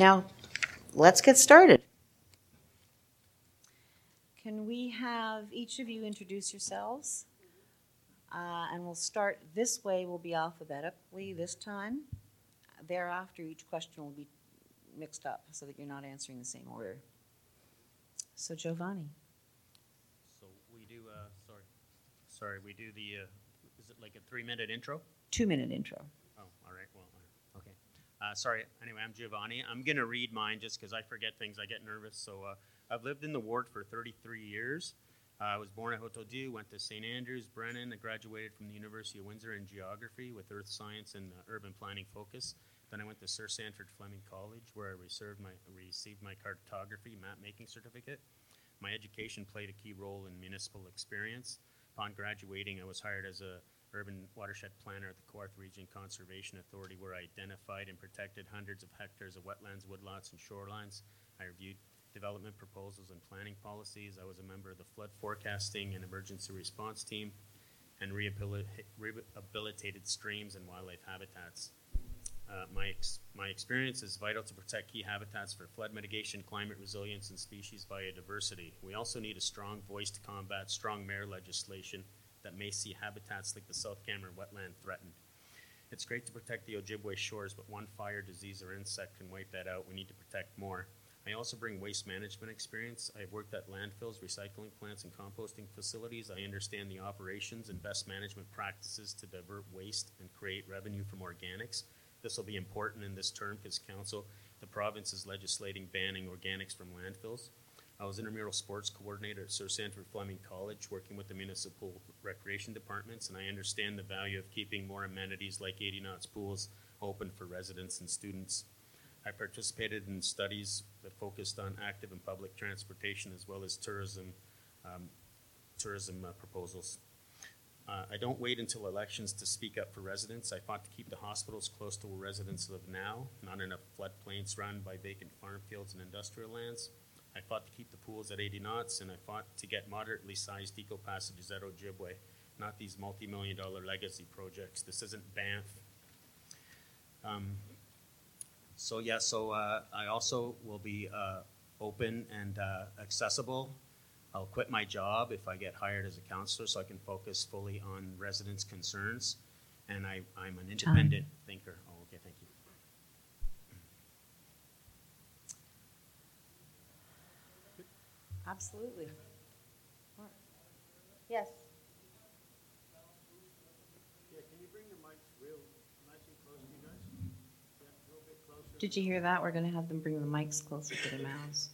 Now, let's get started. Can we have each of you introduce yourselves? Uh, and we'll start this way, we'll be alphabetically this time. Thereafter, each question will be mixed up so that you're not answering the same order. So, Giovanni. So we do, uh, sorry, sorry, we do the, uh, is it like a three-minute intro? Two minute intro. Oh, all right, well, uh, okay. Uh, sorry, anyway, I'm Giovanni. I'm gonna read mine just because I forget things, I get nervous. So uh, I've lived in the ward for 33 years. Uh, I was born at Hotel-Dieu, went to St. Andrews, Brennan. I graduated from the University of Windsor in geography with earth science and uh, urban planning focus. Then I went to Sir Sandford Fleming College, where I my, received my cartography map making certificate. My education played a key role in municipal experience. Upon graduating, I was hired as a urban watershed planner at the Kawartha Region Conservation Authority, where I identified and protected hundreds of hectares of wetlands, woodlots, and shorelines. I reviewed development proposals and planning policies. I was a member of the flood forecasting and emergency response team and rehabilita- rehabilitated streams and wildlife habitats. Uh, my, ex- my experience is vital to protect key habitats for flood mitigation, climate resilience, and species biodiversity. We also need a strong voice to combat strong mayor legislation that may see habitats like the South Cameron wetland threatened. It's great to protect the Ojibway shores, but one fire, disease, or insect can wipe that out. We need to protect more. I also bring waste management experience. I've worked at landfills, recycling plants, and composting facilities. I understand the operations and best management practices to divert waste and create revenue from organics. This will be important in this term because council, the province is legislating banning organics from landfills. I was intramural sports coordinator at Sir Sandford Fleming College, working with the municipal recreation departments, and I understand the value of keeping more amenities like Adie Knox pools open for residents and students. I participated in studies that focused on active and public transportation as well as tourism, um, tourism uh, proposals. Uh, I don't wait until elections to speak up for residents. I fought to keep the hospitals close to where residents live now, not in enough floodplains surrounded by vacant farm fields and industrial lands. I fought to keep the pools at Adie Knox, and I fought to get moderately sized eco passages at Ojibway, not these multi million dollar legacy projects. This isn't Banff. Um, so, yeah, so uh, I also will be uh, open and uh, accessible I'll quit my job if I get hired as a counselor so I can focus fully on residents' concerns. And I, I'm an independent thinker. Oh, okay, thank you. Absolutely. Yes. Yeah, can you bring the mics real nice and close to you guys? Yeah, a little bit closer. Did you hear that? We're going to have them bring the mics closer to their mouths.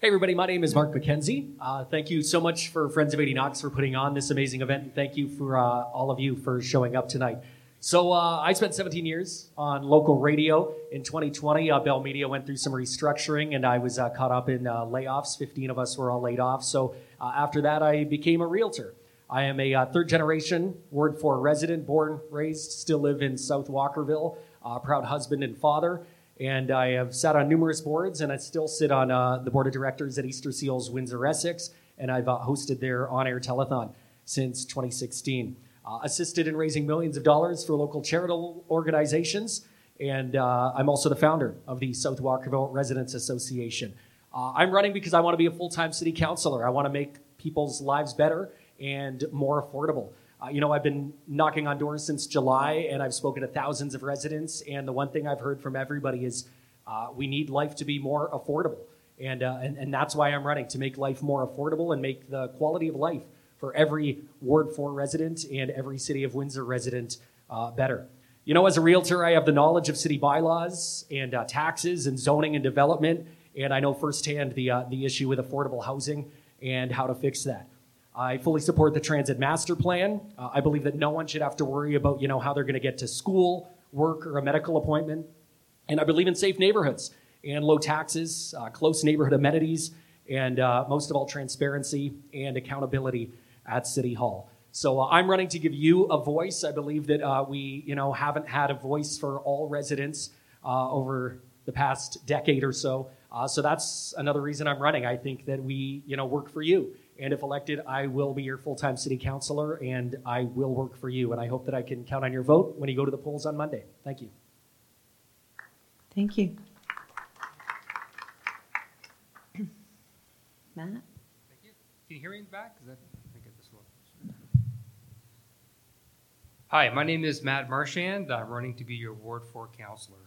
Hey, everybody, my name is Mark McKenzie. Uh, thank you so much for Friends of Adie Knox for putting on this amazing event, and thank you for uh, all of you for showing up tonight. So, uh, I spent 17 years on local radio. In 2020, uh, Bell Media went through some restructuring, and I was uh, caught up in uh, layoffs. 15 of us were all laid off. So, after that, I became a realtor. I am a third generation Ward 4 resident, born, raised, still live in South Walkerville, proud husband and father and I have sat on numerous boards, and I still sit on uh, the board of directors at Easter Seals Windsor Essex, and I've uh, hosted their on-air telethon since 2016. Uh, assisted in raising millions of dollars for local charitable organizations, and uh, I'm also the founder of the South Walkerville Residents Association. Uh, I'm running because I want to be a full-time city councilor. I want to make people's lives better and more affordable. Uh, you know, I've been knocking on doors since July, and I've spoken to thousands of residents. And the one thing I've heard from everybody is uh, we need life to be more affordable, and, uh, and and that's why I'm running to make life more affordable and make the quality of life for every Ward Four resident and every City of Windsor resident uh, better. You know, as a realtor, I have the knowledge of city bylaws and uh, taxes and zoning and development, and I know firsthand the uh, the issue with affordable housing and how to fix that. I fully support the transit master plan. Uh, I believe that no one should have to worry about, you know, how they're going to get to school, work, or a medical appointment. And I believe in safe neighborhoods and low taxes, uh, close neighborhood amenities, and uh, most of all, transparency and accountability at City Hall. So uh, I'm running to give you a voice. I believe that uh, we, you know, haven't had a voice for all residents uh, over the past decade or so. so that's another reason I'm running. I think that we, you know, work for you and if elected, I will be your full time city councilor and I will work for you. And I hope that I can count on your vote when you go to the polls on Monday. Thank you. Thank you. Matt? Thank you. Can you hear me in the back? Is that, I get this one. Hi, my name is Matt Marchand. I'm running to be your Ward 4 counselor.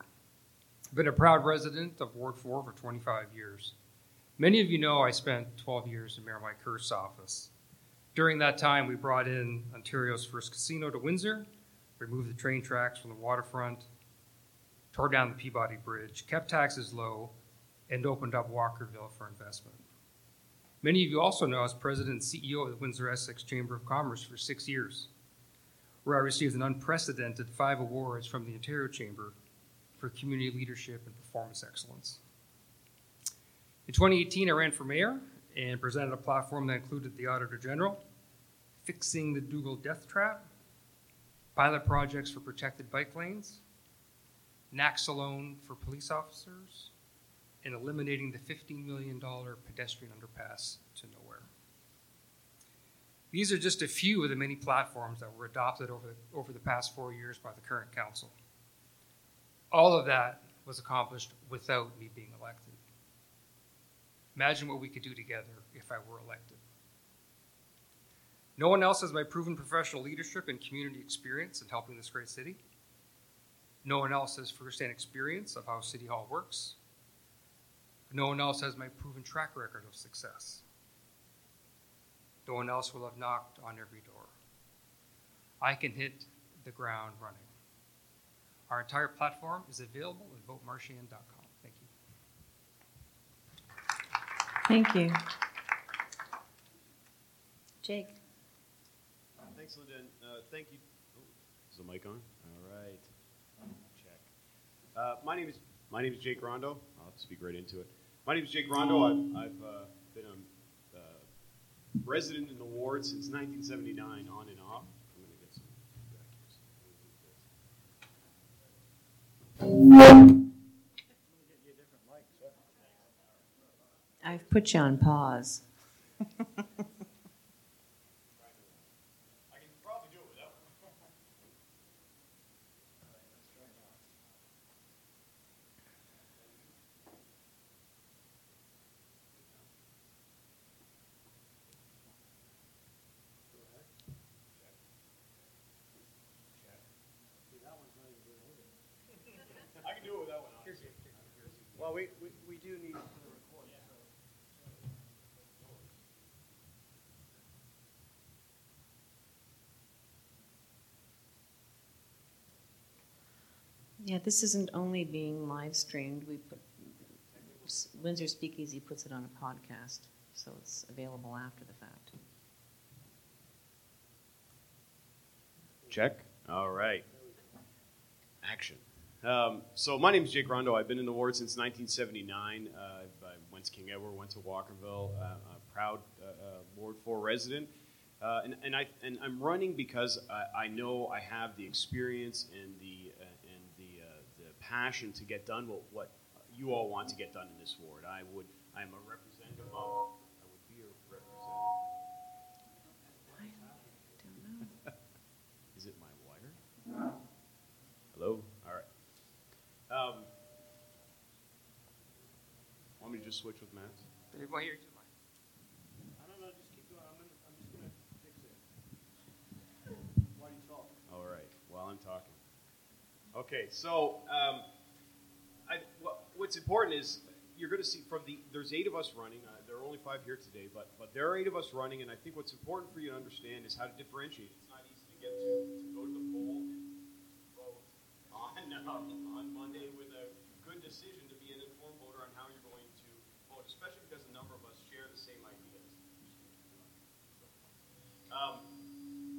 I've been a proud resident of Ward 4 for 25 years. Many of you know I spent 12 years in Mayor Mike Hurst's office. During that time, we brought in Ontario's first casino to Windsor, removed the train tracks from the waterfront, tore down the Peabody Bridge, kept taxes low, and opened up Walkerville for investment. Many of you also know I was president and CEO of the Windsor Essex Chamber of Commerce for six years, where I received an unprecedented five awards from the Ontario Chamber for community leadership and performance excellence. In 2018, I ran for mayor and presented a platform that included the Auditor General, fixing the Dougall death trap, pilot projects for protected bike lanes, Naloxone for police officers, and eliminating the $15 million pedestrian underpass. These are just a few of the many platforms that were adopted over the, over the past four years by the current council. All of that was accomplished without me being elected. Imagine what we could do together if I were elected. No one else has my proven professional leadership and community experience in helping this great city. No one else has firsthand experience of how City Hall works. No one else has my proven track record of success. No one else will have knocked on every door. I can hit the ground running. Our entire platform is available at votemarchand.com. Thank you. Thank you. Jake? Thanks, Linda. Uh, thank you. Oh, is the mic on? All right. Check. Uh, my name is my name is Jake Rondot. I'll speak right into it. My name is Jake Rondot. I've, I've uh, been a uh, resident in the ward since 1979, on and off. I'm going to get some feedback I've put you on pause. I can probably do it without. I can do it without one. honestly. Well, we, we, we do need it for the recording, so. Yeah, this isn't only being live streamed. We put Windsor Speakeasy puts it on a podcast, so it's available after the fact. Check. All right. Action. Um, so my name is Jake Rondot. I've been in the ward since 1979. Uh, I went to King Edward, went to Walkerville. Uh, a proud uh, uh, Ward 4 resident. Uh, and, and, I, and I'm running because I, I know I have the experience and the, uh, and the, uh, the passion to get done what, what you all want to get done in this ward. I would, I'm a representative of, I would be a representative. I don't know. Is it my wire? Hello? All right. Um, want me to just switch with Matt? Everybody here, just I don't know, just keep going, I'm gonna, I'm just gonna fix it. Why do you talk? All right, while I'm talking. Okay, so um, I, what, what's important is you're going to see from the there's eight of us running. Uh, there are only five here today, but but there are eight of us running, and I think what's important for you to understand is how to differentiate. It's not easy to get to to go to the poll and vote on um, on Monday with a good decision to be an informed voter on how you're going to vote, especially because a number of us share the same ideas. Um,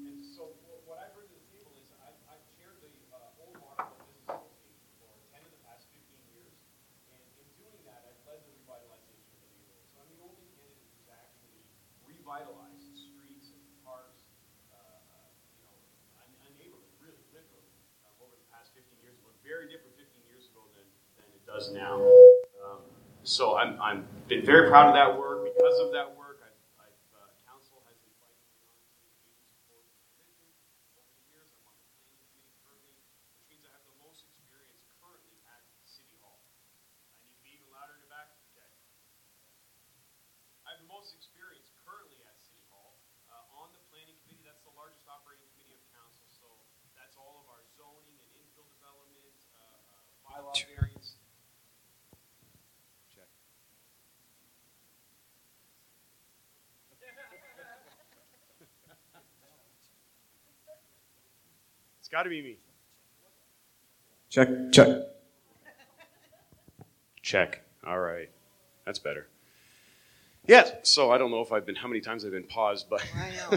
and so wh- what I bring to the table is I've, I've chaired the uh, Old Walkerville Business Association for 10 of the past 15 years. And in doing that, I've led the revitalization of the neighborhood. So I'm the only candidate who's actually revitalized streets and parks, uh, uh, you know, a, a neighborhood, really, literally, uh, over the past 15 years. It looked very different 15 years ago than, than it does now. Um, so I'm, I'm been very proud of that work. Because of that work, I've, I've, uh, council has invited me on to agency boards and commissions over the years. I'm on the planning committee currently, which means I have the most experience currently at City Hall. It's got to be me. Check, check. Check. All right. That's better. Yes. so I don't know if I've been, how many times I've been paused, but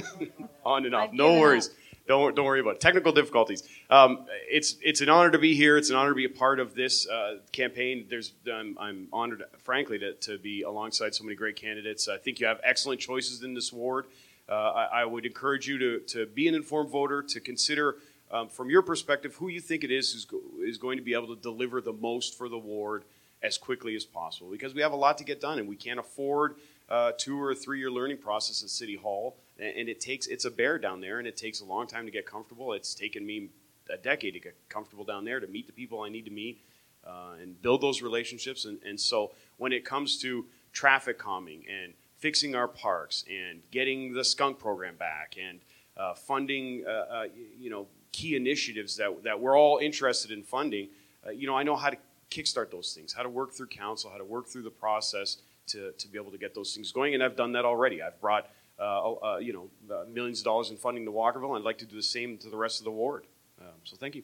on and off. I've No given worries. Don't, don't worry about it. Technical difficulties. Um, it's, it's an honor to be here. It's an honor to be a part of this uh, campaign. There's, I'm, I'm honored, frankly, to, to be alongside so many great candidates. I think you have excellent choices in this ward. Uh, I, I would encourage you to, to be an informed voter, to consider, um, from your perspective, who you think it is who's go, is going to be able to deliver the most for the ward as quickly as possible. Because we have a lot to get done, and we can't afford uh, two or three year learning process at City Hall, and, and it takes it's a bear down there, and it takes a long time to get comfortable. It's taken me a decade to get comfortable down there to meet the people I need to meet uh, and build those relationships. And, and so when it comes to traffic calming and fixing our parks and getting the skunk program back and uh, funding, uh, uh, you know, key initiatives that, that we're all interested in funding, uh, you know, I know how to kickstart those things, how to work through council, how to work through the process to, to be able to get those things going. And I've done that already. I've brought, uh, uh, you know, uh, millions of dollars in funding to Walkerville, and I'd like to do the same to the rest of the ward. Um, so thank you.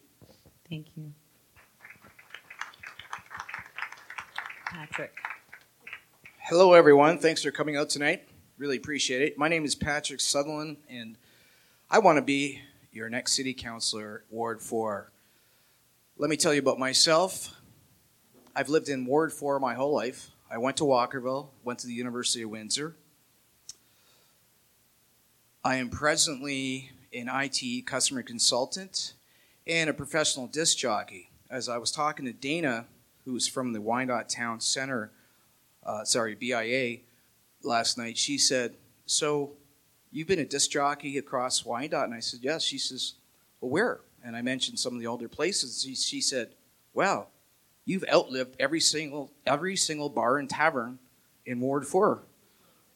Thank you. Patrick. Hello, everyone. Thanks for coming out tonight. Really appreciate it. My name is Patrick Sutherland, and I want to be your next city councilor, Ward 4. Let me tell you about myself. I've lived in Ward 4 my whole life. I went to Walkerville, went to the University of Windsor. I am presently an IT customer consultant and a professional disc jockey. As I was talking to Dana, who's from the Wyandotte Town Center, uh, sorry, BIA, last night, she said, So you've been a disc jockey across Wyandotte? And I said, Yes. She says, Well, where? And I mentioned some of the older places. She, she said, Wow, you've outlived every single every single bar and tavern in Ward 4.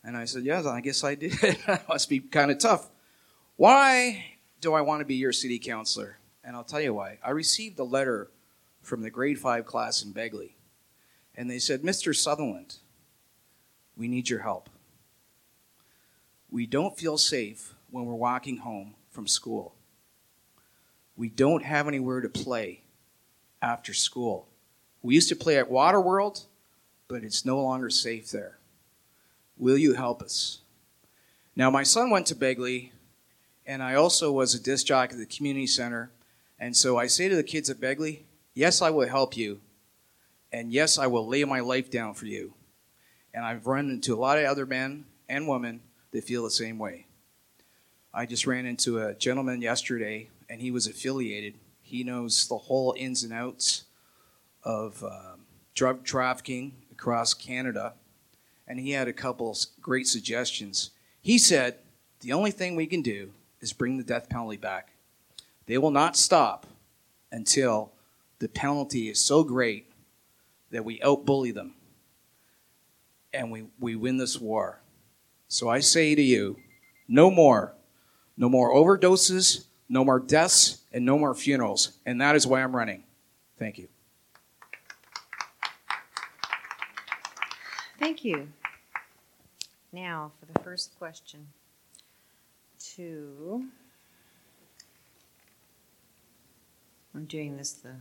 And I said, Yes, I guess I did. that must be kind of tough. Why do I want to be your city councilor? And I'll tell you why. I received a letter from the grade 5 class in Begley. And they said, Mr. Sutherland, we need your help. We don't feel safe when we're walking home from school. We don't have anywhere to play after school. We used to play at Waterworld, but it's no longer safe there. Will you help us? Now, my son went to Begley, and I also was a disc jockey at the community center. And so I say to the kids at Begley, yes, I will help you, and yes, I will lay my life down for you. And I've run into a lot of other men and women that feel the same way. I just ran into a gentleman yesterday, and he was affiliated. He knows the whole ins and outs of um, drug trafficking across Canada, and he had a couple great suggestions. He said, The only thing we can do is bring the death penalty back. They will not stop until the penalty is so great that we outbully them and we, we win this war. So I say to you, no more. No more overdoses, no more deaths, and no more funerals. And that is why I'm running. Thank you. Thank you. Now, for the first question to. I'm doing this the.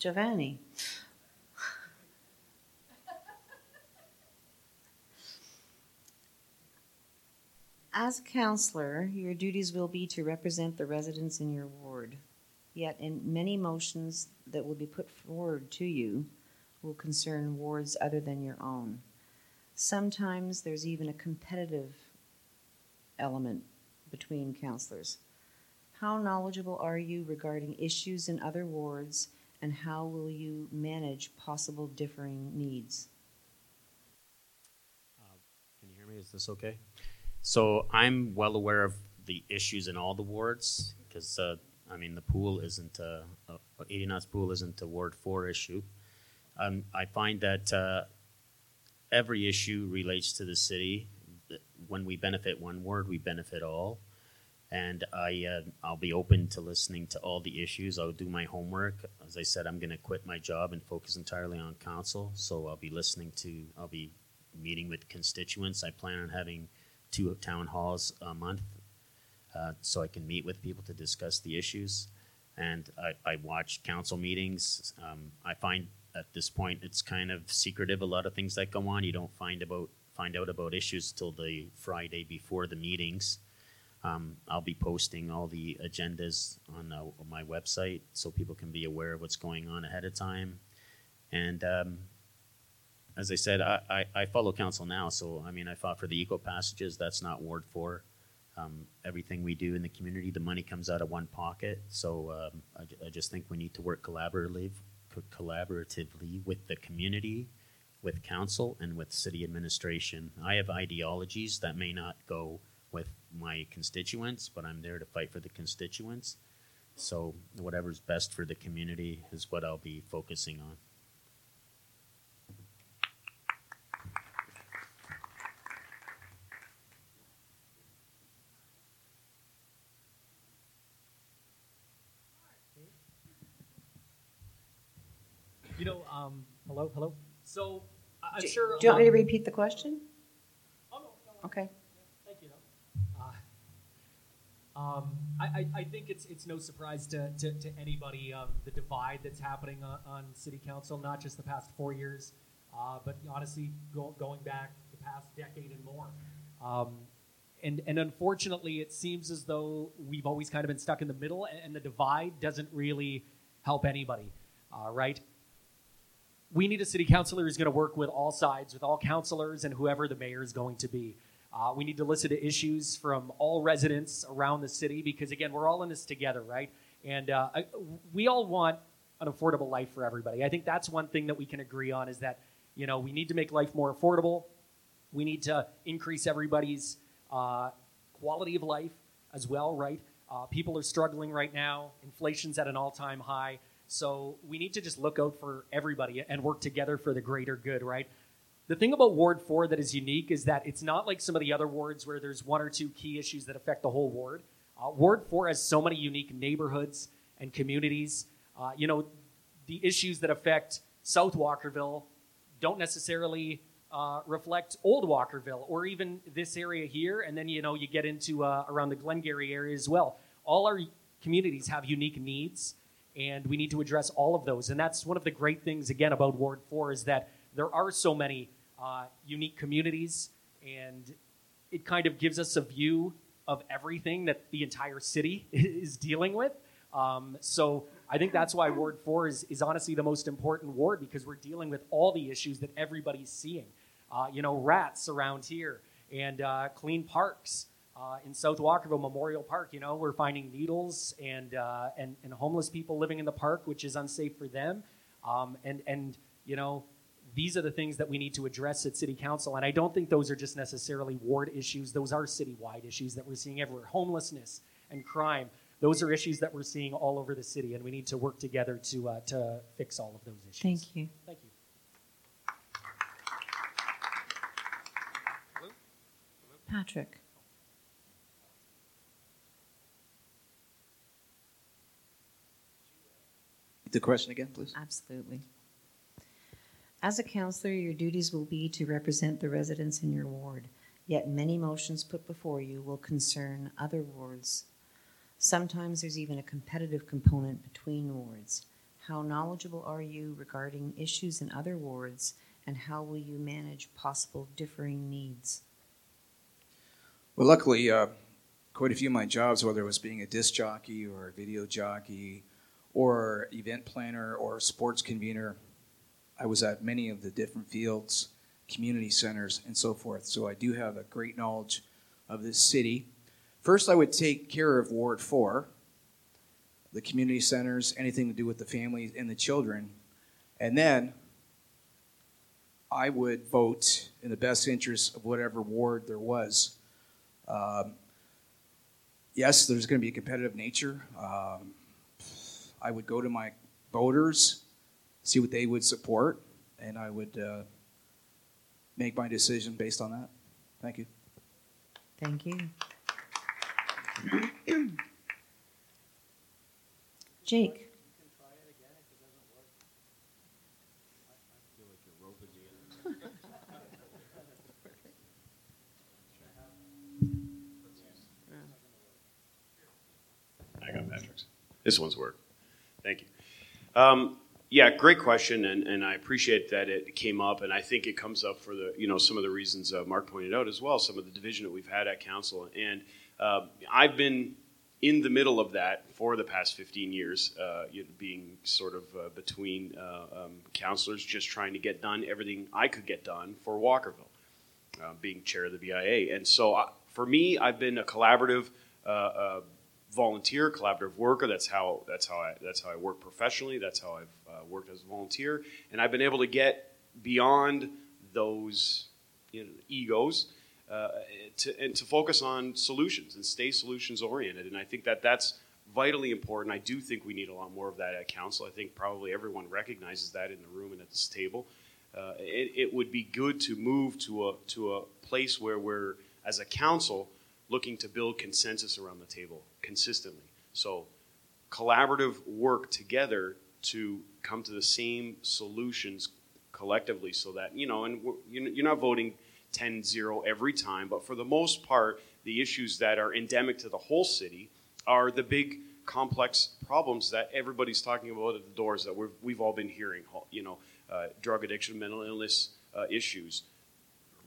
Giovanni. As a counselor, your duties will be to represent the residents in your ward. Yet, in many motions that will be put forward to you will concern wards other than your own. Sometimes there's even a competitive element between counselors. How knowledgeable are you regarding issues in other wards, and how will you manage possible differing needs? Uh, can you hear me? Is this okay? So I'm well aware of the issues in all the wards because uh, I mean the pool isn't uh, Adie Knox pool isn't a Ward Four issue. Um, I find that uh, every issue relates to the city. When we benefit one ward, we benefit all. And I, uh, I'll be open to listening to all the issues. I'll do my homework. As I said, I'm going to quit my job and focus entirely on council. So I'll be listening to, I'll be meeting with constituents. I plan on having two town halls a month uh, so I can meet with people to discuss the issues. And I, I watch council meetings. Um, I find at this point it's kind of secretive. A lot of things that go on, you don't find about find out about issues till the Friday before the meetings. Um, I'll be posting all the agendas on, uh, my website so people can be aware of what's going on ahead of time. And um, as I said, I, I, I follow council now, so I mean, I fought for the eco passages. That's not Ward Four. Um, everything we do in the community, the money comes out of one pocket. So um, I, I just think we need to work collaboratively, collaboratively with the community, with council, and with city administration. I have ideologies that may not go with my constituents, but I'm there to fight for the constituents. So whatever's best for the community is what I'll be focusing on. You know, um, hello, hello. So I- I'm Do- sure. Do you want me to repeat the question? Oh, no, no, no. Okay. Thank you. Uh, um, I, I, I think it's it's no surprise to, to, to anybody um, the divide that's happening on, on city council, not just the past four years, uh, but honestly go, going back the past decade and more. Um, and and unfortunately, it seems as though we've always kind of been stuck in the middle, and, and the divide doesn't really help anybody, uh, right? We need a city councilor who's going to work with all sides, with all councilors, and whoever the mayor is going to be. Uh, we need to listen to issues from all residents around the city because, again, we're all in this together, right? And uh, we all want an affordable life for everybody. I think that's one thing that we can agree on is that, you know, we need to make life more affordable. We need to increase everybody's uh, quality of life as well, right? Uh, people are struggling right now. Inflation's at an all time high. So we need to just look out for everybody and work together for the greater good, right? The thing about Ward 4 that is unique is that it's not like some of the other wards where there's one or two key issues that affect the whole ward. Uh, ward 4 has so many unique neighborhoods and communities. Uh, you know, the issues that affect South Walkerville don't necessarily uh, reflect Old Walkerville or even this area here. And then, you know, you get into uh, around the Glengarry area as well. All our communities have unique needs and we need to address all of those. And that's one of the great things, again, about Ward 4 is that there are so many uh, unique communities, and it kind of gives us a view of everything that the entire city is dealing with. Um, so I think that's why Ward 4 is, is honestly the most important ward because we're dealing with all the issues that everybody's seeing. Uh, you know, rats around here and uh, clean parks. Uh, in South Walkerville Memorial Park, you know, we're finding needles and, uh, and and homeless people living in the park, which is unsafe for them. Um, and and you know, these are the things that we need to address at City Council. And I don't think those are just necessarily ward issues; those are citywide issues that we're seeing everywhere. Homelessness and crime; those are issues that we're seeing all over the city, and we need to work together to uh, to fix all of those issues. Thank you. Thank you. Patrick. The question again, please. Absolutely. As a counselor, your duties will be to represent the residents in your ward, yet many motions put before you will concern other wards. Sometimes there's even a competitive component between wards. How knowledgeable are you regarding issues in other wards, and how will you manage possible differing needs? Well, luckily, uh, quite a few of my jobs, whether it was being a disc jockey or a video jockey or event planner or sports convener, I was at many of the different fields, community centers, and so forth. So I do have a great knowledge of this city. First, I would take care of Ward 4, the community centers, anything to do with the families and the children. And then I would vote in the best interest of whatever ward there was. Um, yes, there's going to be a competitive nature. Um, I would go to my voters, see what they would support, and I would uh, make my decision based on that. Thank you. Thank you. Jake. I got metrics. This one's work. Thank you. Um, yeah, great question, and, and I appreciate that it came up, and I think it comes up for the you know some of the reasons uh, Mark pointed out as well, some of the division that we've had at council, and uh, I've been in the middle of that for the past 15 years, uh, being sort of uh, between uh, um, counselors, just trying to get done everything I could get done for Walkerville, uh, being chair of the BIA, and so I, for me, I've been a collaborative volunteer, collaborative worker. That's how that's how I that's how I work professionally. That's how I've uh, worked as a volunteer, and I've been able to get beyond those you know, egos uh, to, and to focus on solutions and stay solutions oriented. And I think that that's vitally important. I do think we need a lot more of that at council. I think probably everyone recognizes that in the room and at this table. Uh, it, it would be good to move to a to a place where we're as a council looking to build consensus around the table consistently. So, collaborative work together to come to the same solutions collectively so that, you know, and you're not voting 10 0 every time, but for the most part, the issues that are endemic to the whole city are the big complex problems that everybody's talking about at the doors that we've, we've all been hearing, you know, uh, drug addiction, mental illness uh, issues,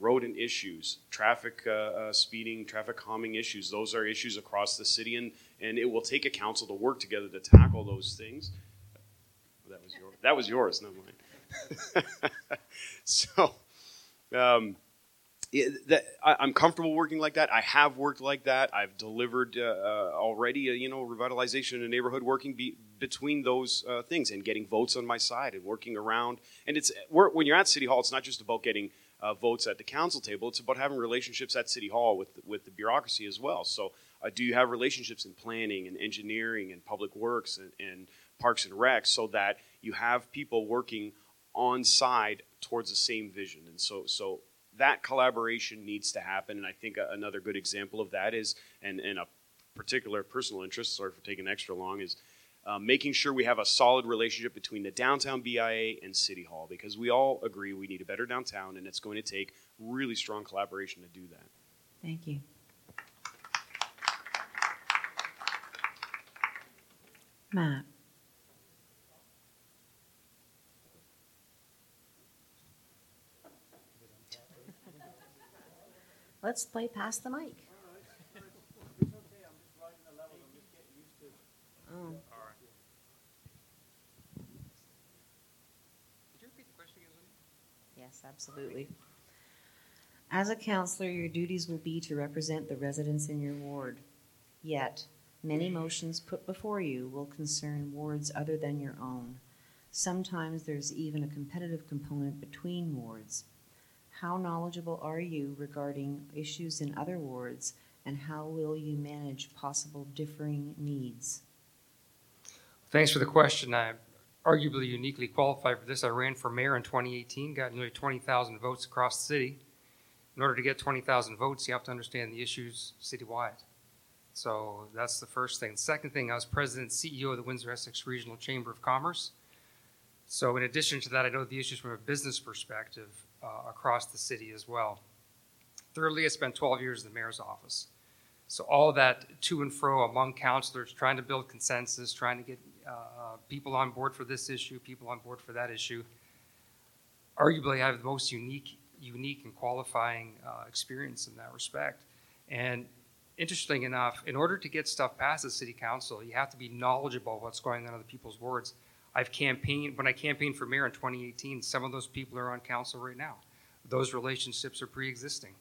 rodent issues, traffic uh, uh, speeding, traffic calming issues. Those are issues across the city, and, and it will take a council to work together to tackle those things. That was, your, that was yours, not mine. so, um, it, that, I, am comfortable working like that. I have worked like that. I've delivered uh, uh, already, uh, you know, revitalization in a neighborhood working be, between those uh, things and getting votes on my side and working around. And it's when you're at City Hall, it's not just about getting uh, votes at the council table. It's about having relationships at City Hall with with the bureaucracy as well. So, uh, do you have relationships in planning and engineering and public works and, and parks and rec so that you have people working on side towards the same vision? And so, so that collaboration needs to happen. And I think another good example of that is, and, and a particular personal interest, sorry for taking extra long, is uh, making sure we have a solid relationship between the downtown BIA and City Hall because we all agree we need a better downtown and it's going to take really strong collaboration to do that. Thank you. Matt. Let's play pass the mic. Yes, absolutely. As a counselor, your duties will be to represent the residents in your ward. Yet, many motions put before you will concern wards other than your own. Sometimes there's even a competitive component between wards. How knowledgeable are you regarding issues in other wards, and how will you manage possible differing needs? Thanks for the question. I'm arguably uniquely qualified for this. I ran for mayor in 2018, got nearly 20,000 votes across the city. In order to get 20,000 votes, you have to understand the issues citywide. So that's the first thing. The second thing, I was president CEO of the Windsor Essex Regional Chamber of Commerce. So, in addition to that, I know the issues from a business perspective uh, across the city as well. Thirdly, I spent 12 years in the mayor's office. So, all that to and fro among councilors, trying to build consensus, trying to get uh, people on board for this issue, people on board for that issue. Arguably, I have the most unique, unique and qualifying uh, experience in that respect. And interesting enough, in order to get stuff past the city council, you have to be knowledgeable of what's going on in other people's wards. I've campaigned when I campaigned for mayor in 2018. Some of those people are on council right now. Those relationships are pre-existing.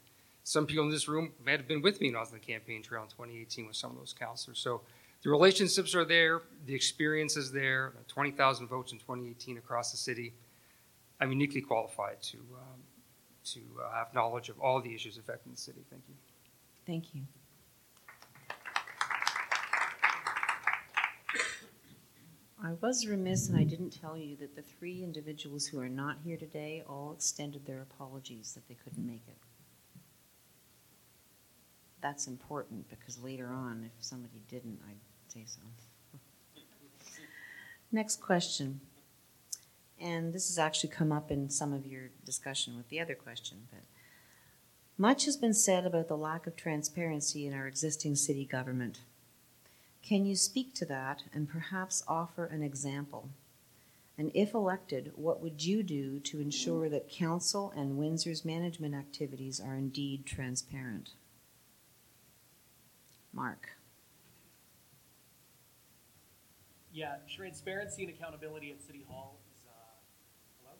Some people in this room may have been with me when I was on the campaign trail in 2018 with some of those councilors. So the relationships are there, the experience is there. 20,000 votes in 2018 across the city. I'm uniquely qualified to um, to uh, have knowledge of all the issues affecting the city. Thank you. Thank you. I was remiss and I didn't tell you that the three individuals who are not here today all extended their apologies that they couldn't make it that's important because later on, if somebody didn't, I'd say so. Next question. And this has actually come up in some of your discussion with the other question, but much has been said about the lack of transparency in our existing city government. Can you speak to that and perhaps offer an example? And if elected, what would you do to ensure that council and Windsor's management activities are indeed transparent? Mark. Yeah, transparency and accountability at City Hall is. Uh, hello?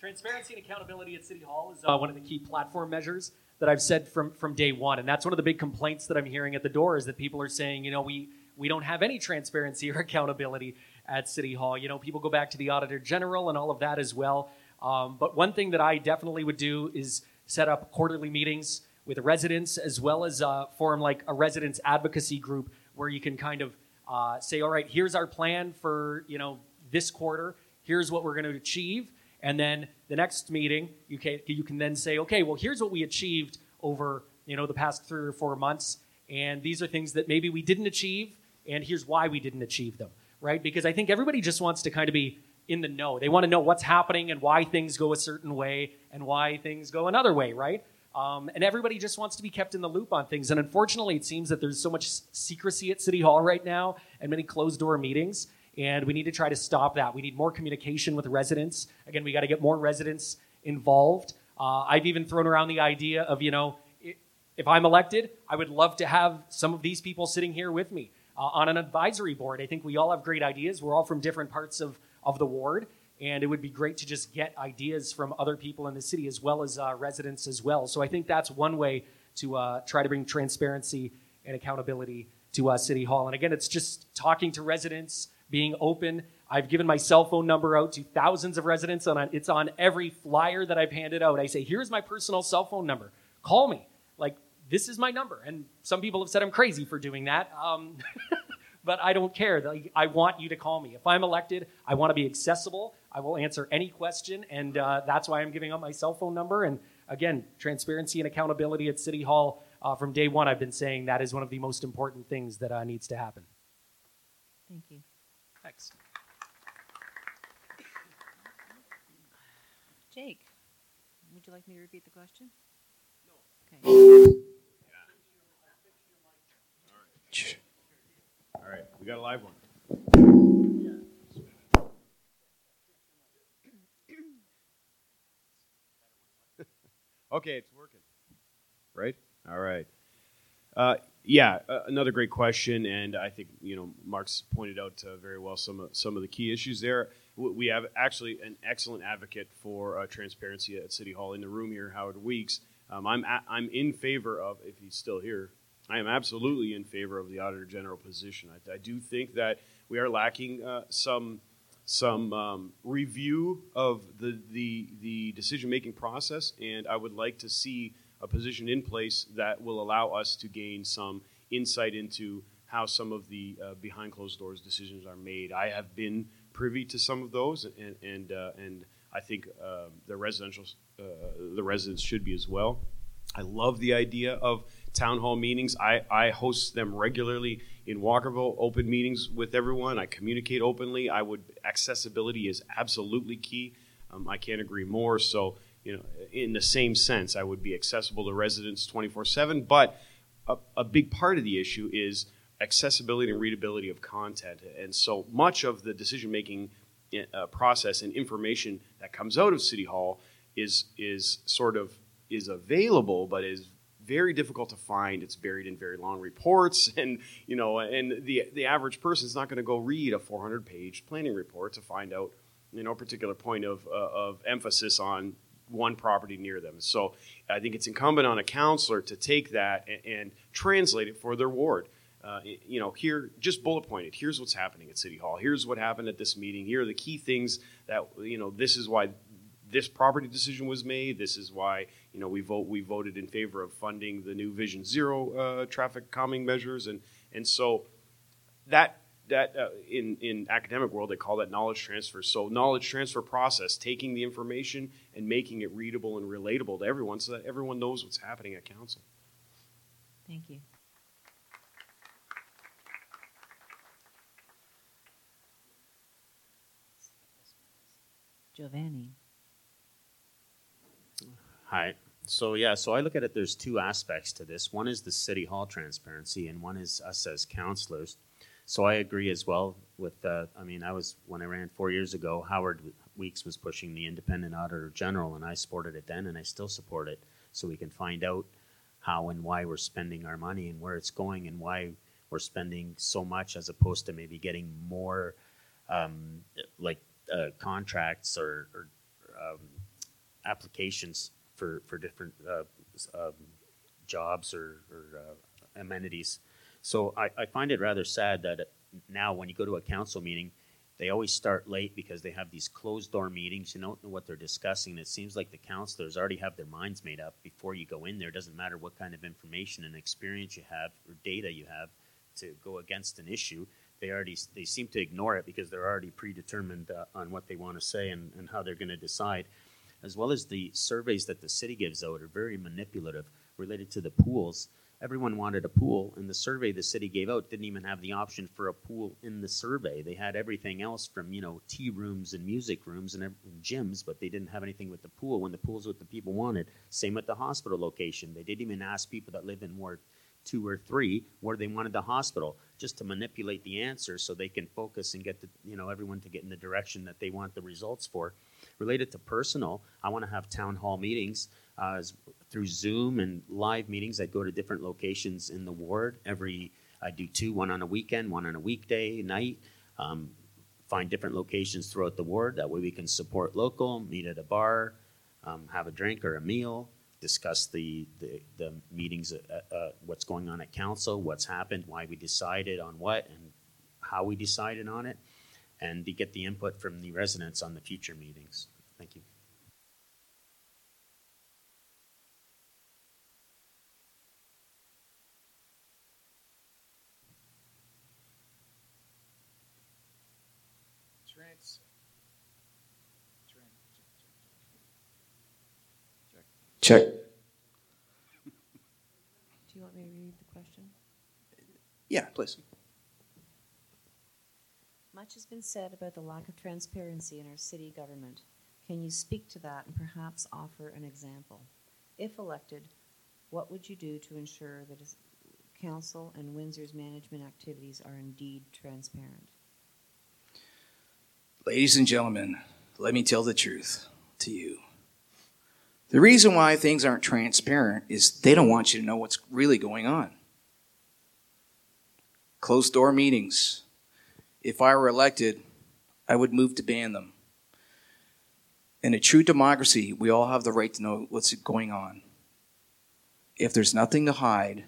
Transparency and accountability at City Hall is uh, one of the key platform measures that I've said from from day one, and that's one of the big complaints that I'm hearing at the door is that people are saying, you know, we we don't have any transparency or accountability at City Hall. You know, people go back to the Auditor General and all of that as well. Um, but one thing that I definitely would do is set up quarterly meetings with residents as well as uh, form like a residents advocacy group where you can kind of uh, say, all right, here's our plan for you know this quarter. Here's what we're going to achieve, and then the next meeting, you can you can then say, okay, well, here's what we achieved over you know the past three or four months, and these are things that maybe we didn't achieve, and here's why we didn't achieve them, right? Because I think everybody just wants to kind of be in the know. They want to know what's happening and why things go a certain way and why things go another way, right? Um, and everybody just wants to be kept in the loop on things. And unfortunately, it seems that there's so much secrecy at City Hall right now and many closed door meetings. And we need to try to stop that. We need more communication with residents. Again, we got to get more residents involved. Uh, I've even thrown around the idea of, you know, if I'm elected, I would love to have some of these people sitting here with me uh, on an advisory board. I think we all have great ideas. We're all from different parts of, of the ward and it would be great to just get ideas from other people in the city as well as uh, residents as well. So I think that's one way to uh, try to bring transparency and accountability to uh, City Hall. And again, it's just talking to residents, being open. I've given my cell phone number out to thousands of residents, and it's on every flyer that I've handed out. I say, "Here's my personal cell phone number. Call me." Like this is my number. And some people have said I'm crazy for doing that. Um, but I don't care. Like, I want you to call me. If I'm elected, I want to be accessible. I will answer any question, and uh, that's why I'm giving up my cell phone number. And again, transparency and accountability at City Hall. Uh, from day one, I've been saying that is one of the most important things that uh, needs to happen. Thank you. Thanks. Jake, would you like me to repeat the question? No. Okay. All right, we got a live one. Okay, it's working. Right? All right. Uh, yeah, uh, another great question, and I think you know Mark's pointed out uh, very well some of, some of the key issues there. We have actually an excellent advocate for uh, transparency at City Hall in the room here, Howard Weeks. Um, I'm a- I'm in favor of if he's still here. I am absolutely in favor of the Auditor General position. I, I do think that we are lacking uh, some some um, review of the the, the decision making process, and I would like to see a position in place that will allow us to gain some insight into how some of the uh, behind closed doors decisions are made. I have been privy to some of those, and and uh, and I think uh, the residential uh, the residents should be as well. I love the idea of town hall meetings. I, I host them regularly in Walkerville, open meetings with everyone. I communicate openly. I would accessibility is absolutely key. Um, I can't agree more. So you know, in the same sense, I would be accessible to residents 24/7. But a, a big part of the issue is accessibility and readability of content. And so much of the decision making uh, process and information that comes out of City Hall is is sort of is available, but is very difficult to find. It's buried in very long reports, and you know, and the the average person is not going to go read a 400 page planning report to find out you know a particular point of uh, of emphasis on one property near them. So I think it's incumbent on a counselor to take that and, and translate it for their ward. Uh, you know, here, just bullet pointed. Here's what's happening at City Hall. Here's what happened at this meeting. Here are the key things that you know. This is why this property decision was made. This is why you know we vote. We voted in favor of funding the new Vision Zero uh, traffic calming measures, and and so that that uh, in in academic world they call that knowledge transfer. So knowledge transfer process, taking the information and making it readable and relatable to everyone, so that everyone knows what's happening at council. Thank you. Giovanni. Hi. So yeah, so I look at it. There's two aspects to this. One is the city hall transparency, and one is us as counselors. So I agree as well with, uh, I mean, I was, when I ran four years ago, Howard Weeks was pushing the independent auditor general, and I supported it then, and I still support it, so we can find out how and why we're spending our money and where it's going and why we're spending so much as opposed to maybe getting more, um, like, uh, contracts or, or, um, applications for, for different, uh, um, jobs or, or, uh, amenities. So I, I find it rather sad that now when you go to a council meeting, they always start late because they have these closed door meetings. You don't know what they're discussing. It seems like the councilors already have their minds made up before you go in there. It doesn't matter what kind of information and experience you have or data you have to go against an issue. They already they seem to ignore it because they're already predetermined uh, on what they want to say and, and how they're going to decide. As well as the surveys that the city gives out are very manipulative related to the pools. Everyone wanted a pool and the survey the city gave out didn't even have the option for a pool in the survey. They had everything else from you know tea rooms and music rooms and, gyms but they didn't have anything with the pool. When the pool's what the people wanted same with the hospital location. They didn't even ask people that live in ward two or three where they wanted the hospital just to manipulate the answer so they can focus and get the you know everyone to get in the direction that they want the results for related to personal i want to have town hall meetings uh, through Zoom and live meetings. I go to different locations in the ward. Every I do two, one on a weekend, one on a weekday night. Um, find different locations throughout the ward. That way we can support local, meet at a bar, um, have a drink or a meal, discuss the the, the meetings, uh, uh, what's going on at council, what's happened, why we decided on what, and how we decided on it, and to get the input from the residents on the future meetings. Thank you. Check. Do you want me to read the question? Yeah, please. Much has been said about the lack of transparency in our city government. Can you speak to that and perhaps offer an example? If elected, what would you do to ensure that council and Windsor's management activities are indeed transparent? Ladies and gentlemen, let me tell the truth to you. The reason why things aren't transparent is they don't want you to know what's really going on. Closed door meetings. If I were elected, I would move to ban them. In a true democracy, we all have the right to know what's going on. If there's nothing to hide,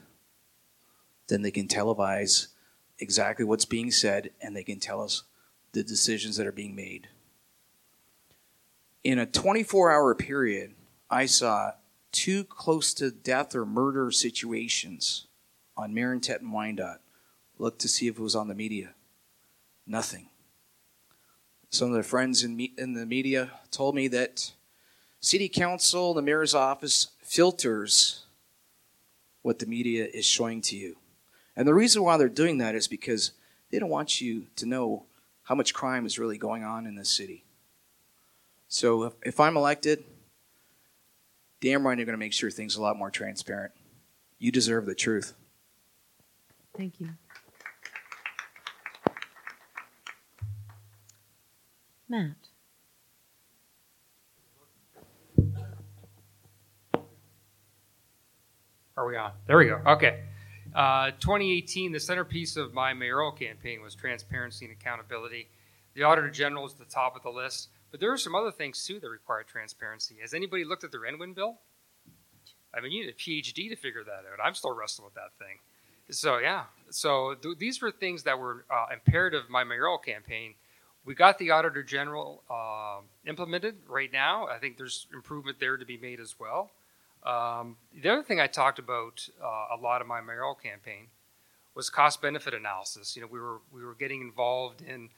then they can televise exactly what's being said and they can tell us the decisions that are being made. In a 24 hour period, I saw two close to death or murder situations on Marentette and Wyandotte. Looked to see if it was on the media. Nothing. Some of the friends in, me- in the media told me that city council, the mayor's office filters what the media is showing to you. And the reason why they're doing that is because they don't want you to know how much crime is really going on in this city. So if, if I'm elected, damn right I'm going to make sure things are a lot more transparent. You deserve the truth. Thank you. Matt? Are we on? There we go. Okay. Uh, 2018, the centerpiece of my mayoral campaign was transparency and accountability. The Auditor General is at the top of the list, but there are some other things too that require transparency. Has anybody looked at the ENWIN bill? I mean, you need a PhD to figure that out. I'm still wrestling with that thing. So yeah, so th- these were things that were uh, imperative my mayoral campaign. We got the Auditor General uh, implemented right now. I think there's improvement there to be made as well. Um, the other thing I talked about uh, a lot of my mayoral campaign was cost benefit analysis. You know, we were we were getting involved in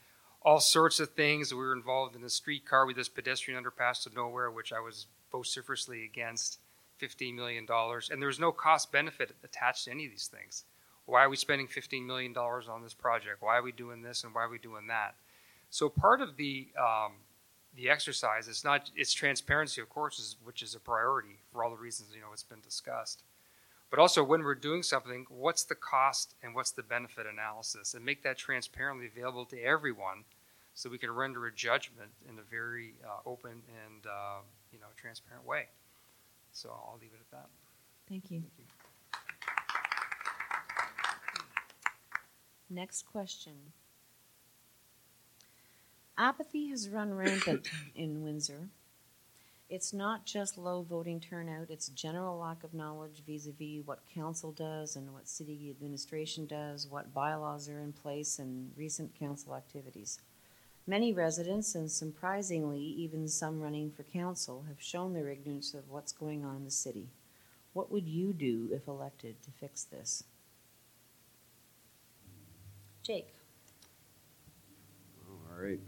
all sorts of things. We were involved in a streetcar with this pedestrian underpass to nowhere, which I was vociferously against. $15 million. And there was no cost benefit attached to any of these things. Why are we spending $15 million on this project? Why are we doing this and why are we doing that? So part of the um, the exercise is not it's transparency, of course, is, which is a priority for all the reasons you know it's been discussed. but also when we're doing something, what's the cost and what's the benefit analysis, and make that transparently available to everyone, so we can render a judgment in a very uh, open and uh, you know transparent way. So I'll leave it at that. Thank you. Next question. Apathy has run rampant in Windsor. It's not just low voting turnout, it's general lack of knowledge vis a vis what council does and what city administration does, what bylaws are in place, and recent council activities. Many residents, and surprisingly, even some running for council, have shown their ignorance of what's going on in the city. What would you do if elected to fix this? Jake. All right.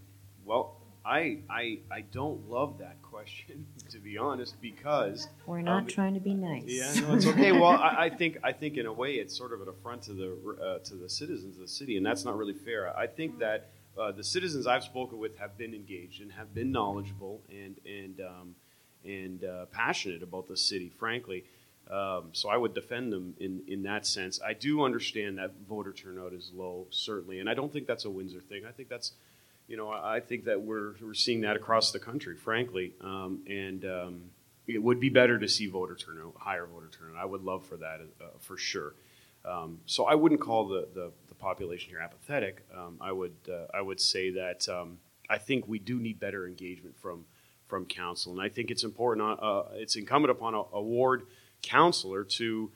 Well, I I I don't love that question to be honest because We're not Um, trying to be nice. yeah, no, it's okay. Well, I, I think I think in a way it's sort of an affront to the uh, to the citizens of the city, and that's not really fair. I think that uh, the citizens I've spoken with have been engaged and have been knowledgeable and and um, and uh, passionate about the city. Frankly, um, so I would defend them in in that sense. I do understand that voter turnout is low, certainly, and I don't think that's a Windsor thing. I think that's you know, I think that we're, we're seeing that across the country, frankly. Um, and um, it would be better to see voter turnout, higher voter turnout. I would love for that, uh, for sure. Um, so I wouldn't call the, the, the population here apathetic. Um, I would uh, I would say that um, I think we do need better engagement from from council, and I think it's important. Uh, it's incumbent upon a, a ward councilor to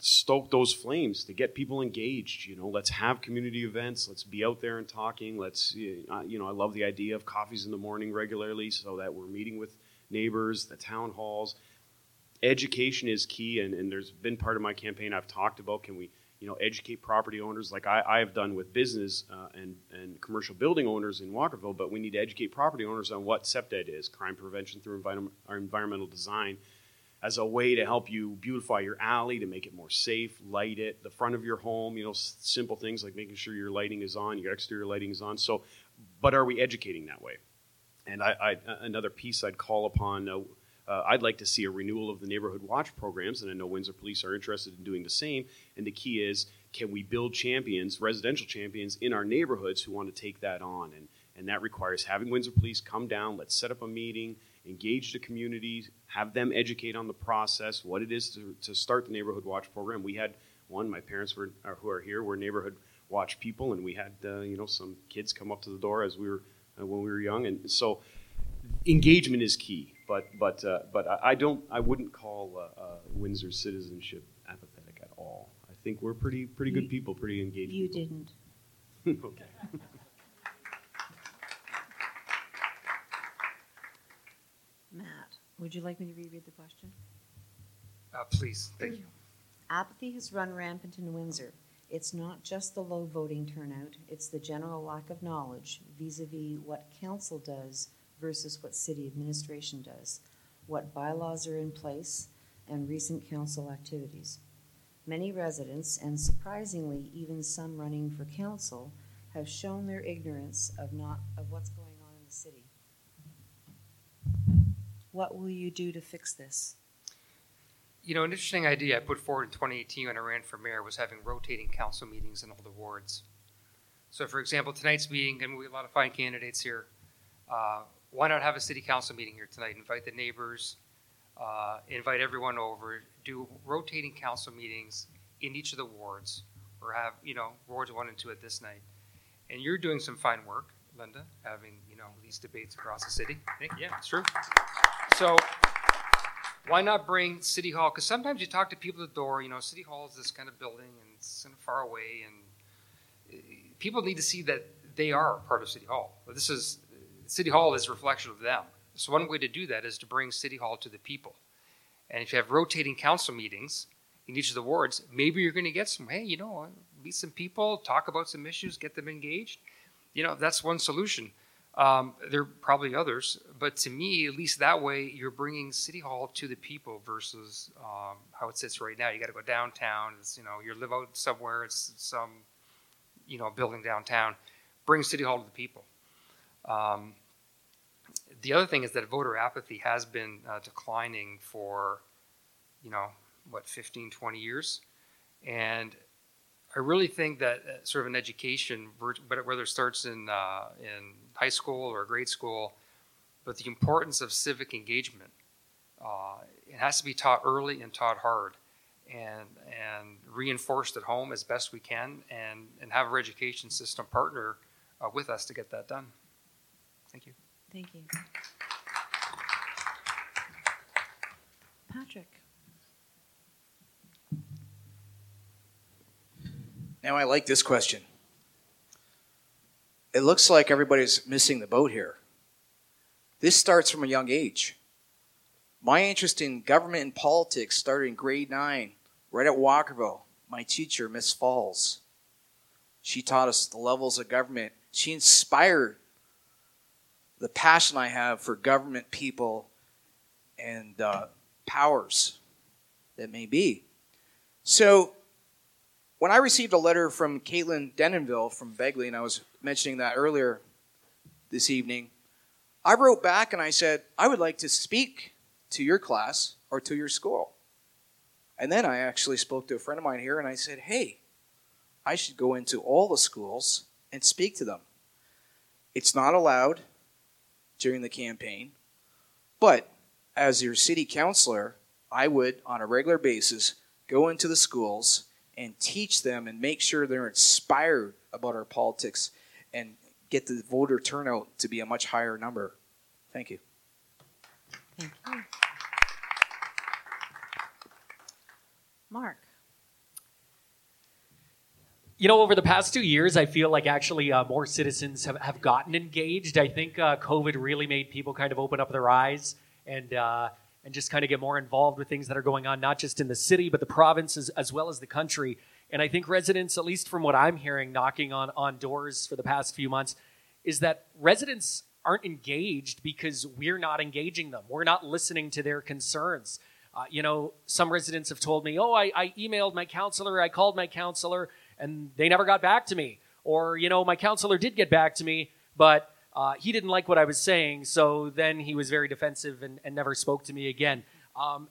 stoke those flames to get people engaged you know let's have community events let's be out there and talking let's you know i love the idea of coffees in the morning regularly so that we're meeting with neighbors the town halls. Education is key and, and there's been part of my campaign i've talked about can we you know educate property owners like i, I have done with business uh, and, and commercial building owners in walkerville but we need to educate property owners on what CPTED is crime prevention through our environmental design as a way to help you beautify your alley to make it more safe, light it, the front of your home, you know, s- simple things like making sure your lighting is on, your exterior lighting is on. So, but are we educating that way? And I, I another piece I'd call upon. Uh, uh, I'd like to see a renewal of the neighborhood watch programs, and I know Windsor Police are interested in doing the same. And the key is, can we build champions, residential champions, in our neighborhoods who want to take that on? And and that requires having Windsor Police come down. Let's set up a meeting, engage the community, have them educate on the process, what it is to, to start the neighborhood watch program. We had one. My parents were are, who are here were neighborhood watch people, and we had uh, you know some kids come up to the door as we were uh, when we were young, and so engagement is key. But but uh, but I, I don't I wouldn't call uh, uh, Windsor citizenship apathetic at all. I think we're pretty pretty good You- people, pretty engaged. You people. didn't. okay. Matt, would you like me to reread the question? Uh, please, thank you. Apathy has run rampant in Windsor. It's not just the low voting turnout, it's the general lack of knowledge vis a vis what council does versus what city administration does, what bylaws are in place, and recent council activities. Many residents, and surprisingly even some running for council, have shown their ignorance of not of what's going on in the city. What will you do to fix this? You know, an interesting idea I put forward in 2018 when I ran for mayor was having rotating council meetings in all the wards. So, for example, tonight's meeting, and we have a lot of fine candidates here. Uh, why not have a city council meeting here tonight? Invite the neighbors, uh, invite everyone over, do rotating council meetings in each of the wards, or have, you know, wards one and two at this night. And you're doing some fine work, Linda, having, you know, these debates across the city. I think, yeah, it's true. So, why not bring City Hall? Because sometimes you talk to people at the door, you know, City Hall is this kind of building and it's kind of far away, and uh, people need to see that they are part of City Hall. This is City Hall is a reflection of them. So one way to do that is to bring City Hall to the people. And if you have rotating council meetings in each of the wards, maybe you're going to get some. Hey, you know, meet some people, talk about some issues, get them engaged. You know, that's one solution. Um, there are probably others, but to me, at least that way, you're bringing City Hall to the people versus um, how it sits right now. You got to go downtown. It's you know, you live out somewhere. It's some you know building downtown. Bring City Hall to the people. Um, the other thing is that voter apathy has been uh, declining for you know what 15, 20 years, and I really think that uh, sort of an education, whether it starts in uh, in high school or grade school, but the importance of civic engagement. Uh, it has to be taught early and taught hard, and and reinforced at home as best we can, and and have our education system partner uh, with us to get that done. Thank you. Thank you. Patrick. Now, I like this question. It looks like everybody's missing the boat here. This starts from a young age. My interest in government and politics started in grade nine, right at Walkerville. My teacher, Miss Falls, she taught us the levels of government. She inspired the passion I have for government people and uh, powers that may be. So, when I received a letter from Caitlin Denonville from Begley, and I was mentioning that earlier this evening, I wrote back and I said, I would like to speak to your class or to your school. And then I actually spoke to a friend of mine here and I said, hey, I should go into all the schools and speak to them. It's not allowed during the campaign, but as your city councilor, I would, on a regular basis, go into the schools and teach them and make sure they're inspired about our politics and get the voter turnout to be a much higher number. Thank you. Thank you. Mark. You know, over the past two years, I feel like actually uh, more citizens have, have gotten engaged. I think uh, COVID really made people kind of open up their eyes and uh, and just kind of get more involved with things that are going on, not just in the city, but the provinces as, well as the country. And I think residents, at least from what I'm hearing, knocking on, on doors for the past few months, is that residents aren't engaged because we're not engaging them. We're not listening to their concerns. Uh, you know, some residents have told me, oh, I, I emailed my counselor, I called my counselor, and they never got back to me. Or, you know, my counselor did get back to me, but uh, he didn't like what I was saying, so then he was very defensive and, and never spoke to me again. Um,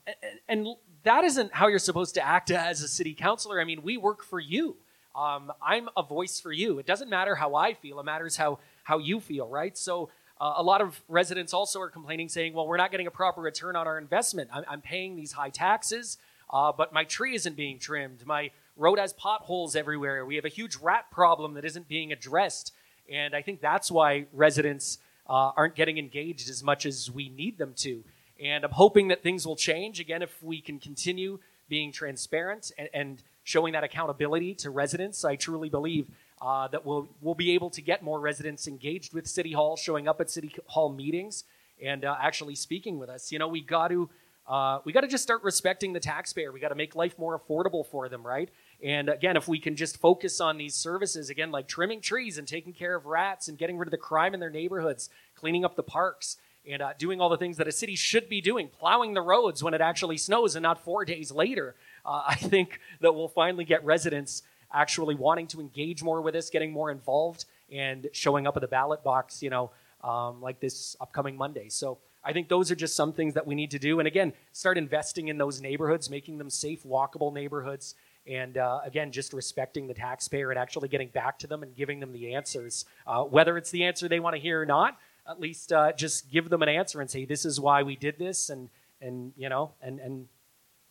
and, and, that isn't how you're supposed to act as a city councilor. I mean, we work for you. Um, I'm a voice for you. It doesn't matter how I feel; it matters how how you feel, right? So. Uh, a lot of residents also are complaining, saying, "Well, we're not getting a proper return on our investment. I'm, I'm paying these high taxes, uh, but my tree isn't being trimmed. My road has potholes everywhere. We have a huge rat problem that isn't being addressed. And I think that's why residents uh, aren't getting engaged as much as we need them to. And I'm hoping that things will change again if we can continue being transparent and, and showing that accountability to residents. I truly believe uh, that we'll, we'll be able to get more residents engaged with City Hall, showing up at City Hall meetings, and uh, actually speaking with us. You know, we got to uh, we got to just start respecting the taxpayer. We got to make life more affordable for them, right? And again, if we can just focus on these services, again, like trimming trees and taking care of rats and getting rid of the crime in their neighborhoods, cleaning up the parks, and uh, doing all the things that a city should be doing, plowing the roads when it actually snows and not four days later, uh, I think that we'll finally get residents actually wanting to engage more with us, getting more involved, and showing up at the ballot box, you know, um, like this upcoming Monday. So I think those are just some things that we need to do. And again, start investing in those neighborhoods, making them safe, walkable neighborhoods and uh, again, just respecting the taxpayer and actually getting back to them and giving them the answers. Uh, whether it's the answer they want to hear or not, at least uh, just give them an answer and say, "This is why we did this," and and you know, and and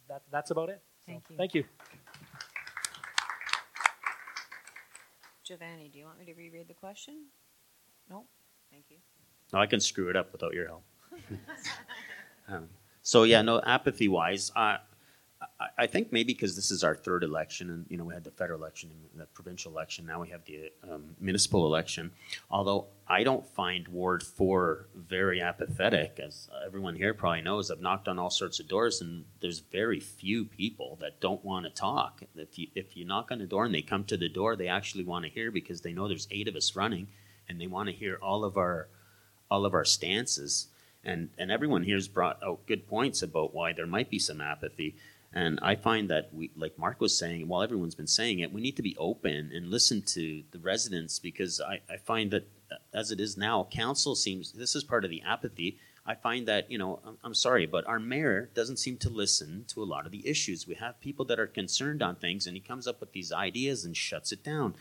that, that's about it. Thank you. Thank you. Giovanni, do you want me to reread the question? No? Thank you. No, I can screw it up without your help. um, so yeah, no apathy wise, uh, I, think maybe because this is our third election, and you know we had the federal election and the provincial election. Now we have the um, municipal election. Although I don't find Ward Four very apathetic, as everyone here probably knows. I've knocked on all sorts of doors, and there's very few people that don't want to talk. If you if you knock on the door and they come to the door, they actually want to hear because they know there's eight of us running, and they want to hear all of our all of our stances. And, and everyone here's brought out good points about why there might be some apathy. And I find that we, like Mark was saying, while everyone's been saying it, we need to be open and listen to the residents because I, I find that uh, as it is now, council seems this is part of the apathy. I find that, you know, I'm, I'm sorry, but our mayor doesn't seem to listen to a lot of the issues. We have people that are concerned on things, and he comes up with these ideas and shuts it down.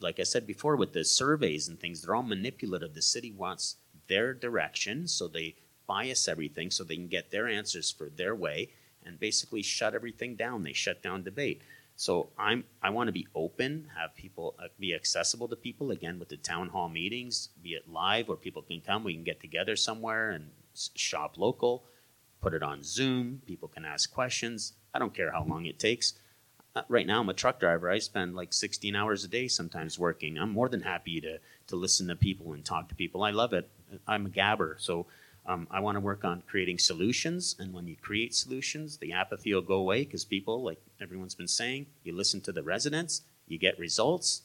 Like I said before, with the surveys and things, they're all manipulative. The city wants their direction, so they bias everything so they can get their answers for their way and basically shut everything down. They shut down debate. So I'm I want to be open, have people uh, be accessible to people again with the town hall meetings, be it live where people can come, we can get together somewhere and shop local, put it on Zoom, people can ask questions. I don't care how long it takes. Uh, right now I'm a truck driver. I spend like 16 hours a day sometimes working. I'm more than happy to to listen to people and talk to people. I love it. I'm a gabber, so um, I want to work on creating solutions, and when you create solutions, the apathy will go away because people, like everyone's been saying, you listen to the residents, you get results.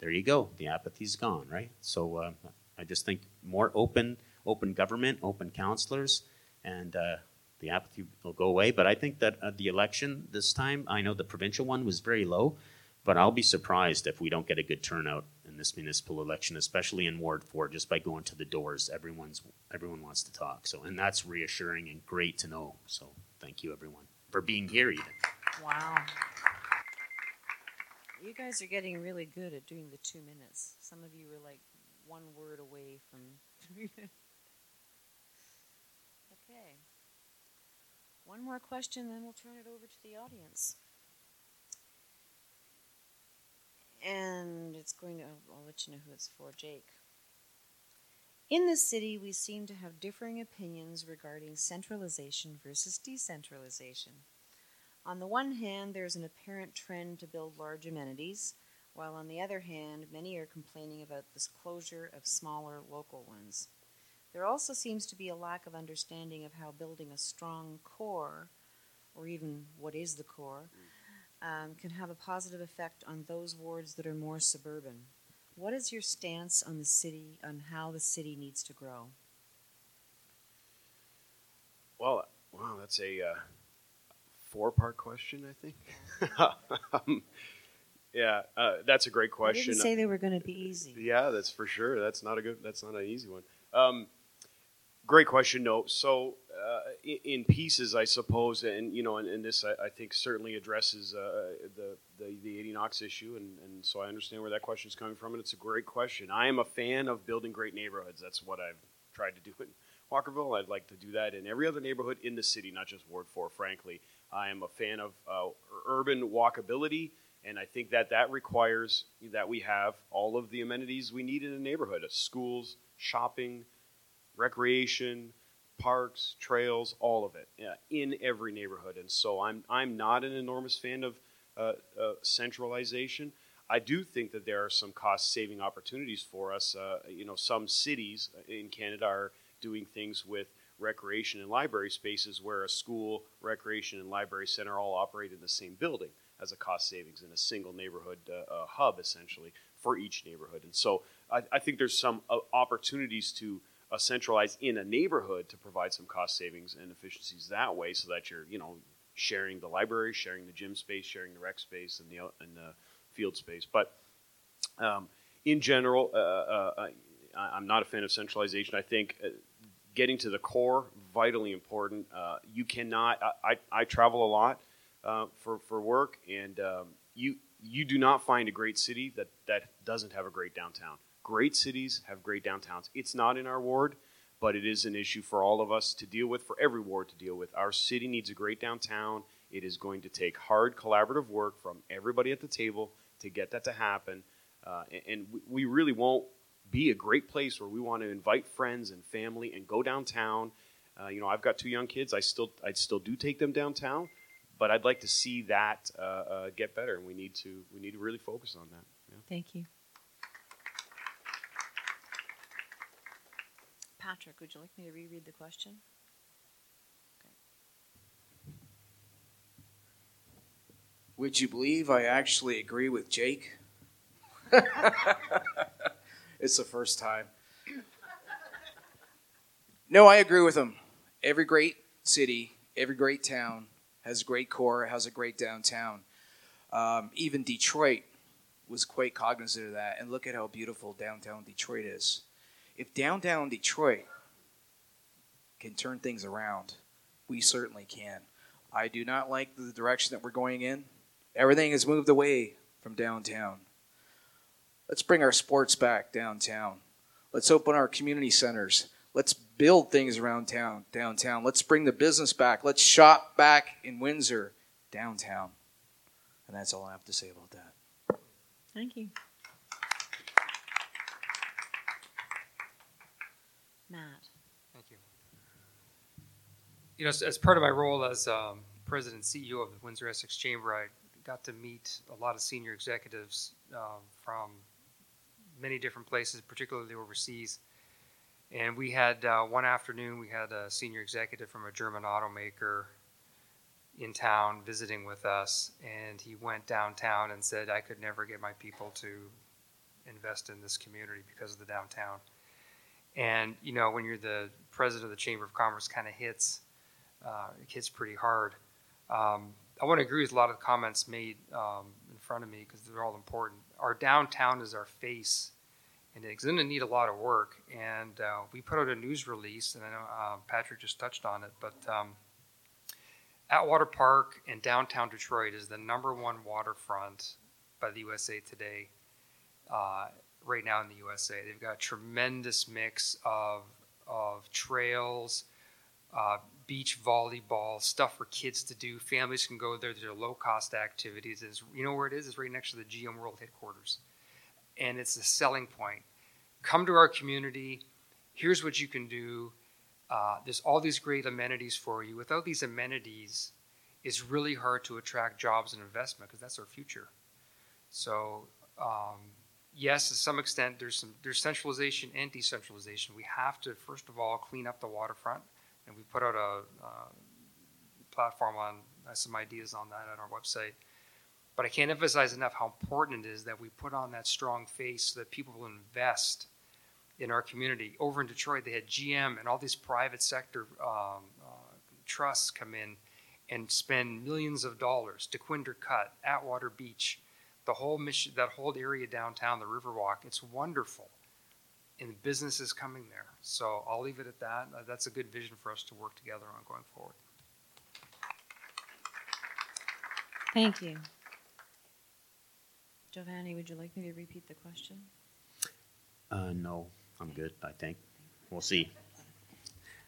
There you go. The apathy's gone, right? So uh, I just think more open, open government, open counselors, and uh, the apathy will go away. But I think that uh, the election this time, I know the provincial one was very low, but I'll be surprised if we don't get a good turnout this municipal election, especially in Ward Four, just by going to the doors. Everyone's everyone wants to talk. So, and that's reassuring and great to know. So, thank you everyone for being here. Even Wow. You guys are getting really good at doing the two minutes. Some of you were like one word away from. three minutes. okay. One more question, then we'll turn it over to the audience. And it's going to, I'll let you know who it's for, Jake. In the city, we seem to have differing opinions regarding centralization versus decentralization. On the one hand, there's an apparent trend to build large amenities, while on the other hand, many are complaining about this closure of smaller local ones. There also seems to be a lack of understanding of how building a strong core, or even what is the core, mm. Um, can have a positive effect on those wards that are more suburban. What is your stance on the city, on how the city needs to grow? Well, wow, that's a uh, four-part question, I think. um, yeah, uh, that's a great I question. didn't say they were going to be easy. Yeah, that's for sure. That's not a good. That's not an easy one. Um, great question. No, so uh, in, pieces, I suppose, and you know, and, and this I, I think certainly addresses uh, the the the Adie Knox issue, and, and so I understand where that question is coming from, and it's a great question. I am a fan of building great neighborhoods. That's what I've tried to do in Walkerville. I'd like to do that in every other neighborhood in the city, not just Ward Four. Frankly, I am a fan of uh, urban walkability. And I think that that requires that we have all of the amenities we need in a neighborhood: schools, shopping, recreation, parks, trails, all of it yeah, in every neighborhood. And so I'm I'm not an enormous fan of uh, uh, centralization. I do think that there are some cost saving opportunities for us. Uh, you know, some cities in Canada are doing things with recreation and library spaces where a school, recreation, and library center all operate in the same building as a cost savings in a single neighborhood uh, uh, hub, essentially, for each neighborhood. And so I, I think there's some uh, opportunities to uh, centralized in a neighborhood to provide some cost savings and efficiencies that way so that you're, you know, sharing the library, sharing the gym space, sharing the rec space, and the, and the field space. But um, in general, uh, uh, I, I'm not a fan of centralization. I think uh, getting to the core vitally important. Uh, you cannot. I, I, I travel a lot uh, for for work, and um, you you do not find a great city that that doesn't have a great downtown. Great cities have great downtowns. It's not in our ward, but it is an issue for all of us to deal with, for every ward to deal with. Our city needs a great downtown. It is going to take hard collaborative work from everybody at the table to get that to happen. Uh, and we really won't be a great place where we want to invite friends and family and go downtown. Uh, you know, I've got two young kids. I still, I still do take them downtown, but I'd like to see that uh, uh, get better, and we need to, we need to really focus on that. Yeah. Thank you. Patrick, would you like me to reread the question? Would you believe I actually agree with Jake? it's the first time. No, I agree with him. Every great city, every great town has a great core, has a great downtown. Um, even Detroit was quite cognizant of that. And look at how beautiful downtown Detroit is. If downtown Detroit can turn things around. We certainly can. I do not like the direction that we're going in. Everything has moved away from downtown. Let's bring our sports back downtown. Let's open our community centers. Let's build things around town, downtown. Let's bring the business back. Let's shop back in Windsor, downtown. And that's all I have to say about that. Thank you. Matt. Thank you. You know, as, as part of my role as um, president and CEO of the Windsor Essex Chamber, I got to meet a lot of senior executives um, from many different places, particularly overseas. And we had uh, one afternoon, we had a senior executive from a German automaker in town visiting with us, and he went downtown and said, I could never get my people to invest in this community because of the downtown. And, you know, when you're the president of the Chamber of Commerce, kind of hits, uh, it hits pretty hard. Um, I want to agree with a lot of the comments made um, in front of me because they're all important. Our downtown is our face, and it's going to need a lot of work. And uh, we put out a news release, and I know uh, Patrick just touched on it, but um, Atwater Park in downtown Detroit is the number one waterfront by the USA Today uh, right now in the USA. They've got a tremendous mix of of trails, uh, beach volleyball, stuff for kids to do. Families can go there. They're low cost activities. You know where it is? It's right next to the GM World headquarters. And it's a selling point. Come to our community. Here's what you can do. Uh, there's all these great amenities for you. Without these amenities, it's really hard to attract jobs and investment because that's our future. So, um, yes, to some extent, there's some there's centralization and decentralization. We have to first of all clean up the waterfront, and we put out a uh, platform on uh, some ideas on that on our website. But I can't emphasize enough how important it is that we put on that strong face so that people will invest in our community. Over in Detroit, they had GM and all these private sector um, uh, trusts come in and spend millions of dollars. to Dequindre Cut, Atwater Beach, the whole mission, that whole area downtown, the Riverwalk. It's wonderful, and business is coming there. So I'll leave it at that. Uh, that's a good vision for us to work together on going forward. Thank you. Giovanni, would you like me to repeat the question? Uh, no, I'm good. I think we'll see.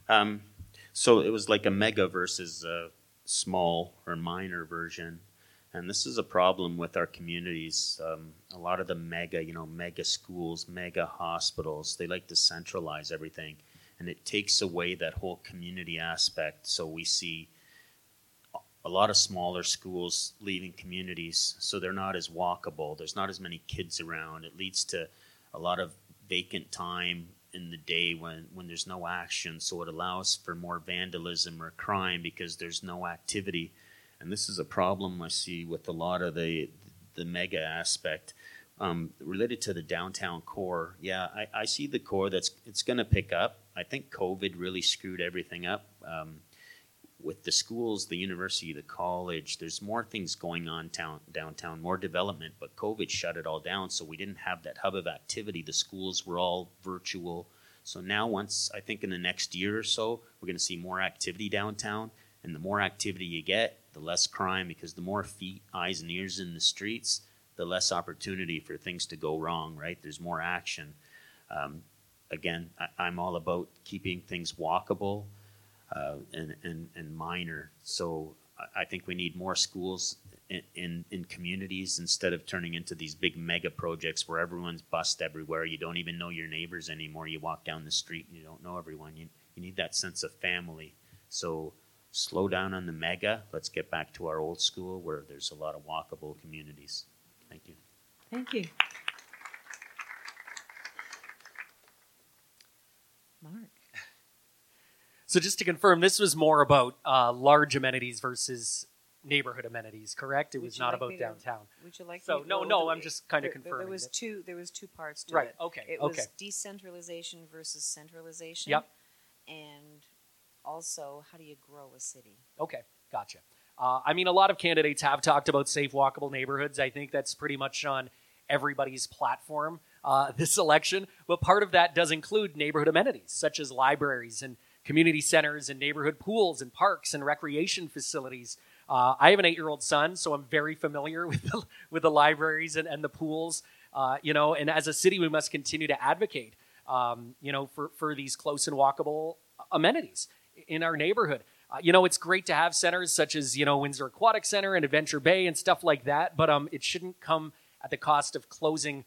Um, so it was like a mega versus a small or minor version, and this is a problem with our communities. Um, a lot of the mega, you know, mega schools, mega hospitals, they like to centralize everything, and it takes away that whole community aspect. So we see a lot of smaller schools leaving communities, so they're not as walkable. There's not as many kids around. It leads to a lot of vacant time in the day when, when there's no action. So it allows for more vandalism or crime because there's no activity. And this is a problem I see with a lot of the the mega aspect um, related to the downtown core. Yeah, I, I see the core that's it's going to pick up. I think COVID really screwed everything up. Um, with the schools, the university, the college, there's more things going on town, downtown, more development, but COVID shut it all down. So we didn't have that hub of activity. The schools were all virtual. So now, once I think in the next year or so, we're going to see more activity downtown. And the more activity you get, the less crime because the more feet, eyes, and ears in the streets, the less opportunity for things to go wrong, right? There's more action. Um, again, I, I'm all about keeping things walkable uh, and, and, and minor. So I- think we need more schools in, in, in communities instead of turning into these big mega projects where everyone's bussed everywhere. You don't even know your neighbors anymore. You walk down the street and you don't know everyone. You, you need that sense of family. So slow down on the mega. Let's get back to our old school where there's a lot of walkable communities. Thank you. Thank you. Mark. So just to confirm, this was more about uh, large amenities versus neighborhood amenities, correct? It Would was not like about me to- downtown. Would you like? So, me to no, no, I'm just kinda there- there- There confirming was it. two, there was two parts to Right, it. okay, It okay. was decentralization versus centralization. Yep. And also, how do you grow a city? Okay, gotcha. Uh, I mean, a lot of candidates have talked about safe, walkable neighborhoods. I think that's pretty much on everybody's platform uh, this election. But part of that does include neighborhood amenities, such as libraries and community centers and neighborhood pools and parks and recreation facilities. Uh, I have an eight-year-old son, so I'm very familiar with the, with the libraries and, and the pools. Uh, you know, and as a city, we must continue to advocate, um, you know, for, for these close and walkable amenities in our neighborhood. Uh, you know, it's great to have centers such as you know Windsor Aquatic Center and Adventure Bay and stuff like that, but um, it shouldn't come at the cost of closing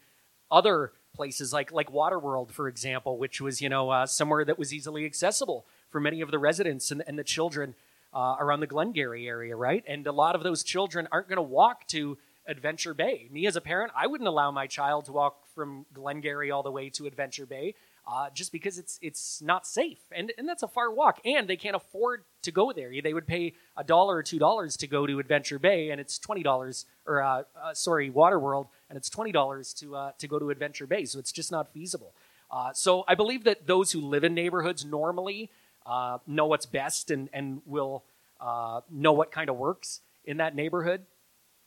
other places like like Waterworld, for example, which was you know uh, somewhere that was easily accessible for many of the residents and, and the children uh, around the Glengarry area, right? And a lot of those children aren't going to walk to Adventure Bay. Me as a parent, I wouldn't allow my child to walk from Glengarry all the way to Adventure Bay uh, just because it's it's not safe, and and that's a far walk, and they can't afford to go there. They would pay a dollar or two dollars to go to Adventure Bay, and it's twenty dollars, or uh, uh, sorry, Waterworld, and it's twenty dollars to uh, to go to Adventure Bay. So it's just not feasible. Uh, so I believe that those who live in neighborhoods normally uh, know what's best and and will know what kind of works in that neighborhood.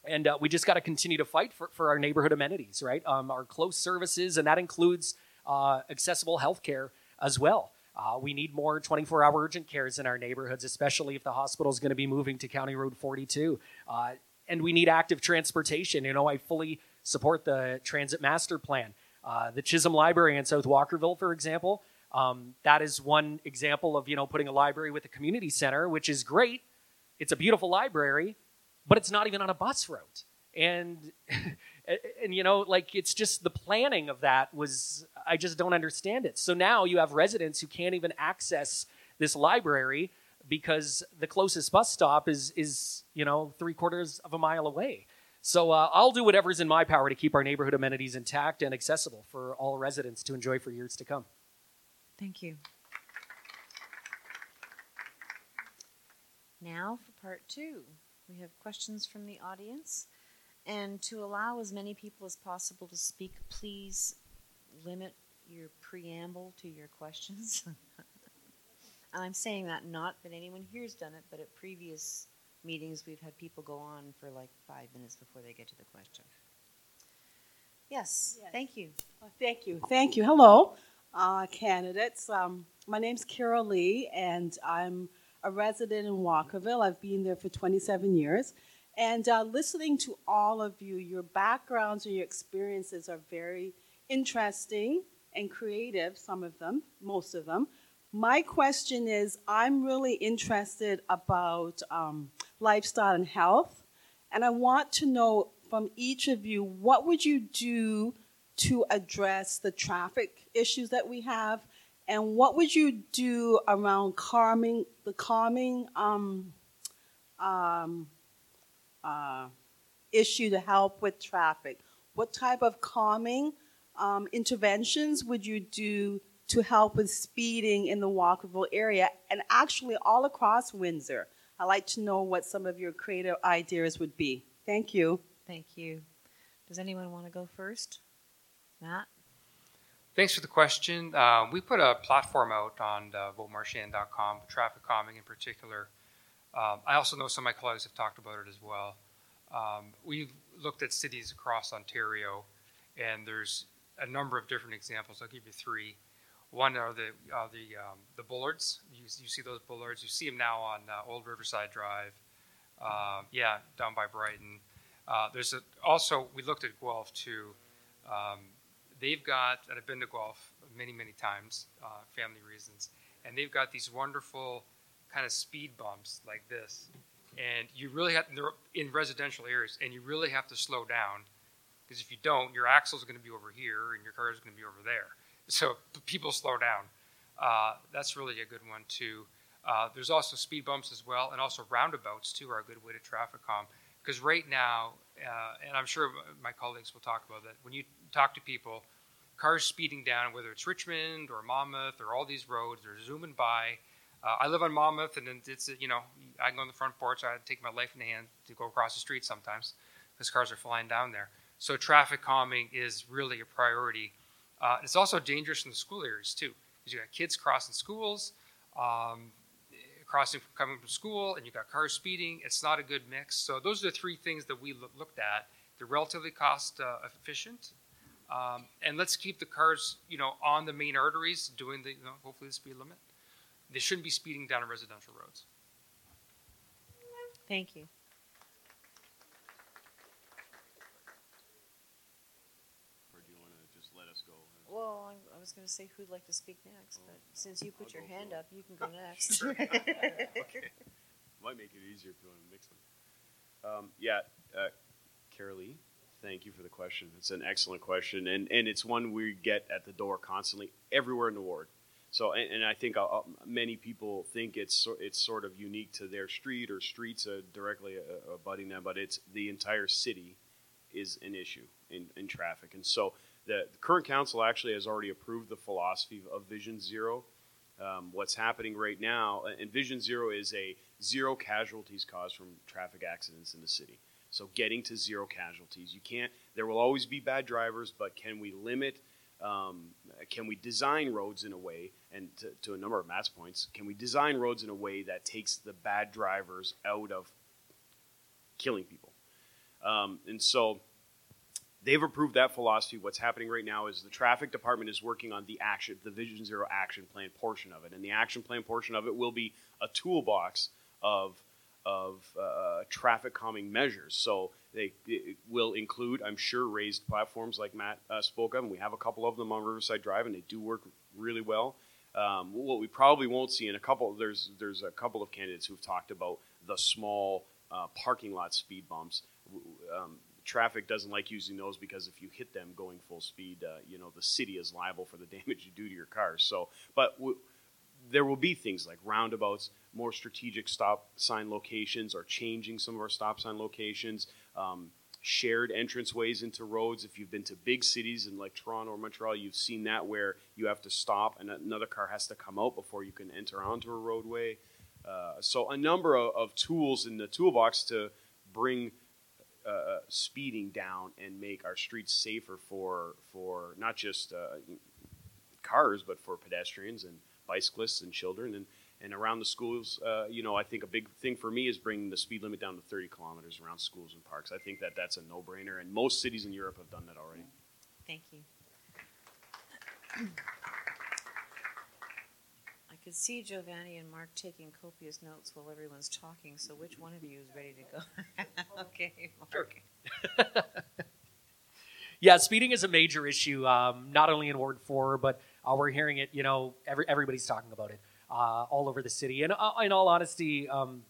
And we just got to continue to fight for, for our neighborhood amenities, right? Um, our close services, and that includes uh, accessible health care as well. Uh, we need more 24 hour urgent cares in our neighborhoods, especially if the hospital is going to be moving to County Road 42. Uh, and we need active transportation. You know, I fully support the transit master plan. Uh, the Chisholm Library in South Walkerville, for example, um, that is one example of you know putting a library with a community center, which is great. It's a beautiful library, but it's not even on a bus route. And and, and, you know like it's just the planning of that was i just don't understand it so now you have residents who can't even access this library because the closest bus stop is is you know three quarters of a mile away so uh, i'll do whatever's in my power to keep our neighborhood amenities intact and accessible for all residents to enjoy for years to come Thank you. Now for part two. We have questions from the audience. And to allow as many people as possible to speak, please limit your preamble to your questions. and I'm saying that not that anyone here's done it, but at previous meetings we've had people go on for like five minutes before they get to the question. Yes, Yes. thank you. Well, Thank you. Thank you. Hello, uh, candidates. Um, my name's Carol Lee, and I'm a resident in Walkerville. I've been there for 27 years. And uh, listening to all of you, your backgrounds and your experiences are very interesting and creative, some of them, most of them. My question is I'm really interested about um, lifestyle and health, and I want to know from each of you what would you do to address the traffic issues that we have, and what would you do around calming the calming um, um, uh, issue to help with traffic? What type of calming um, interventions would you do to help with speeding in the Walkerville area and actually all across Windsor? I'd like to know what some of your creative ideas would be. Thank you. Thank you. Does anyone want to go first? Matt? Thanks for the question. Uh, we put a platform out on uh, votemarchand.com, traffic calming in particular. Um, I also know some of my colleagues have talked about it as well. Um, we've looked at cities across Ontario, and there's a number of different examples. I'll give you three. One are the the um, the bollards. You, you see those bollards. You see them now on uh, Old Riverside Drive. Uh, yeah, down by Brighton. Uh, there's a, also we looked at Guelph too. Um, they've got, and I've been to Guelph many many times, uh, family reasons, and they've got these wonderful kind of speed bumps like this, and you really have they're in residential areas, and you really have to slow down because if you don't, your axle is going to be over here and your car is going to be over there. So people slow down. Uh, that's really a good one too. Uh, there's also speed bumps as well, and also roundabouts too are a good way to traffic calm. Because right now, uh, and I'm sure my colleagues will talk about that, when you talk to people, cars speeding down, whether it's Richmond or Monmouth or all these roads, they're zooming by. Uh, I live on Monmouth, and it's you know I go on the front porch. I take my life in hand to go across the street sometimes because cars are flying down there. So traffic calming is really a priority. Uh, it's also dangerous in the school areas too, because you got kids crossing schools, um, crossing coming from school, and you got cars speeding. It's not a good mix. So those are the three things that we loo- looked at. They're relatively cost uh, efficient, um, and let's keep the cars, you know, on the main arteries, doing the you know, hopefully the speed limit. They shouldn't be speeding down residential roads. Thank you. Or do you want to just let us go? Well, I, I was going to say who'd like to speak next, but since you put I'll your go hand for it. up, you can go next. okay. Might make it easier if you want to mix them. Um, yeah, uh, Carolee, thank you for the question. It's an excellent question, and, and it's one we get at the door constantly, everywhere in the ward. So, and, and I think uh, uh, many people think it's so, it's sort of unique to their street or streets uh, directly uh, abutting them, but it's the entire city is an issue in, in traffic. And so, the, the current council actually has already approved the philosophy of Vision Zero. Um, what's happening right now, and Vision Zero is a zero casualties caused from traffic accidents in the city. So getting to zero casualties, you can't. There will always be bad drivers, but can we limit? Um, can we design roads in a way, and to, to a number of Matt's points, can we design roads in a way that takes the bad drivers out of killing people? Um, and so they've approved that philosophy. What's happening right now is the traffic department is working on the action, the Vision Zero action plan portion of it, and the action plan portion of it will be a toolbox of of uh, traffic calming measures. So they will include, I'm sure, raised platforms like Matt uh, spoke of, and we have a couple of them on Riverside Drive, and they do work really well. Um, what we probably won't see in a couple, there's there's a couple of candidates who've talked about the small uh, parking lot speed bumps. Um, traffic doesn't like using those because if you hit them going full speed, uh, you know the city is liable for the damage you do to your car. So, but w- there will be things like roundabouts, more strategic stop sign locations, or changing some of our stop sign locations. Um, shared entranceways into roads. If you've been to big cities in like Toronto or Montreal, you've seen that where you have to stop and another car has to come out before you can enter onto a roadway. Uh, so a number of, of tools in the toolbox to bring uh, speeding down and make our streets safer for for not just uh, cars but for pedestrians and bicyclists and children and and around the schools. Uh, you know i think a big thing for me is bringing the speed limit down to 30 kilometers around schools and parks. I think that that's a no-brainer and most cities in europe have done that already. Thank you. Could see Giovanni and Mark taking copious notes while everyone's talking, so which one of you is ready to go? okay, Mark. Yeah, speeding is a major issue, um, not only in Ward Four, but uh, we're hearing it. You know, every, everybody's talking about it uh, all over the city, and uh, in all honesty, um,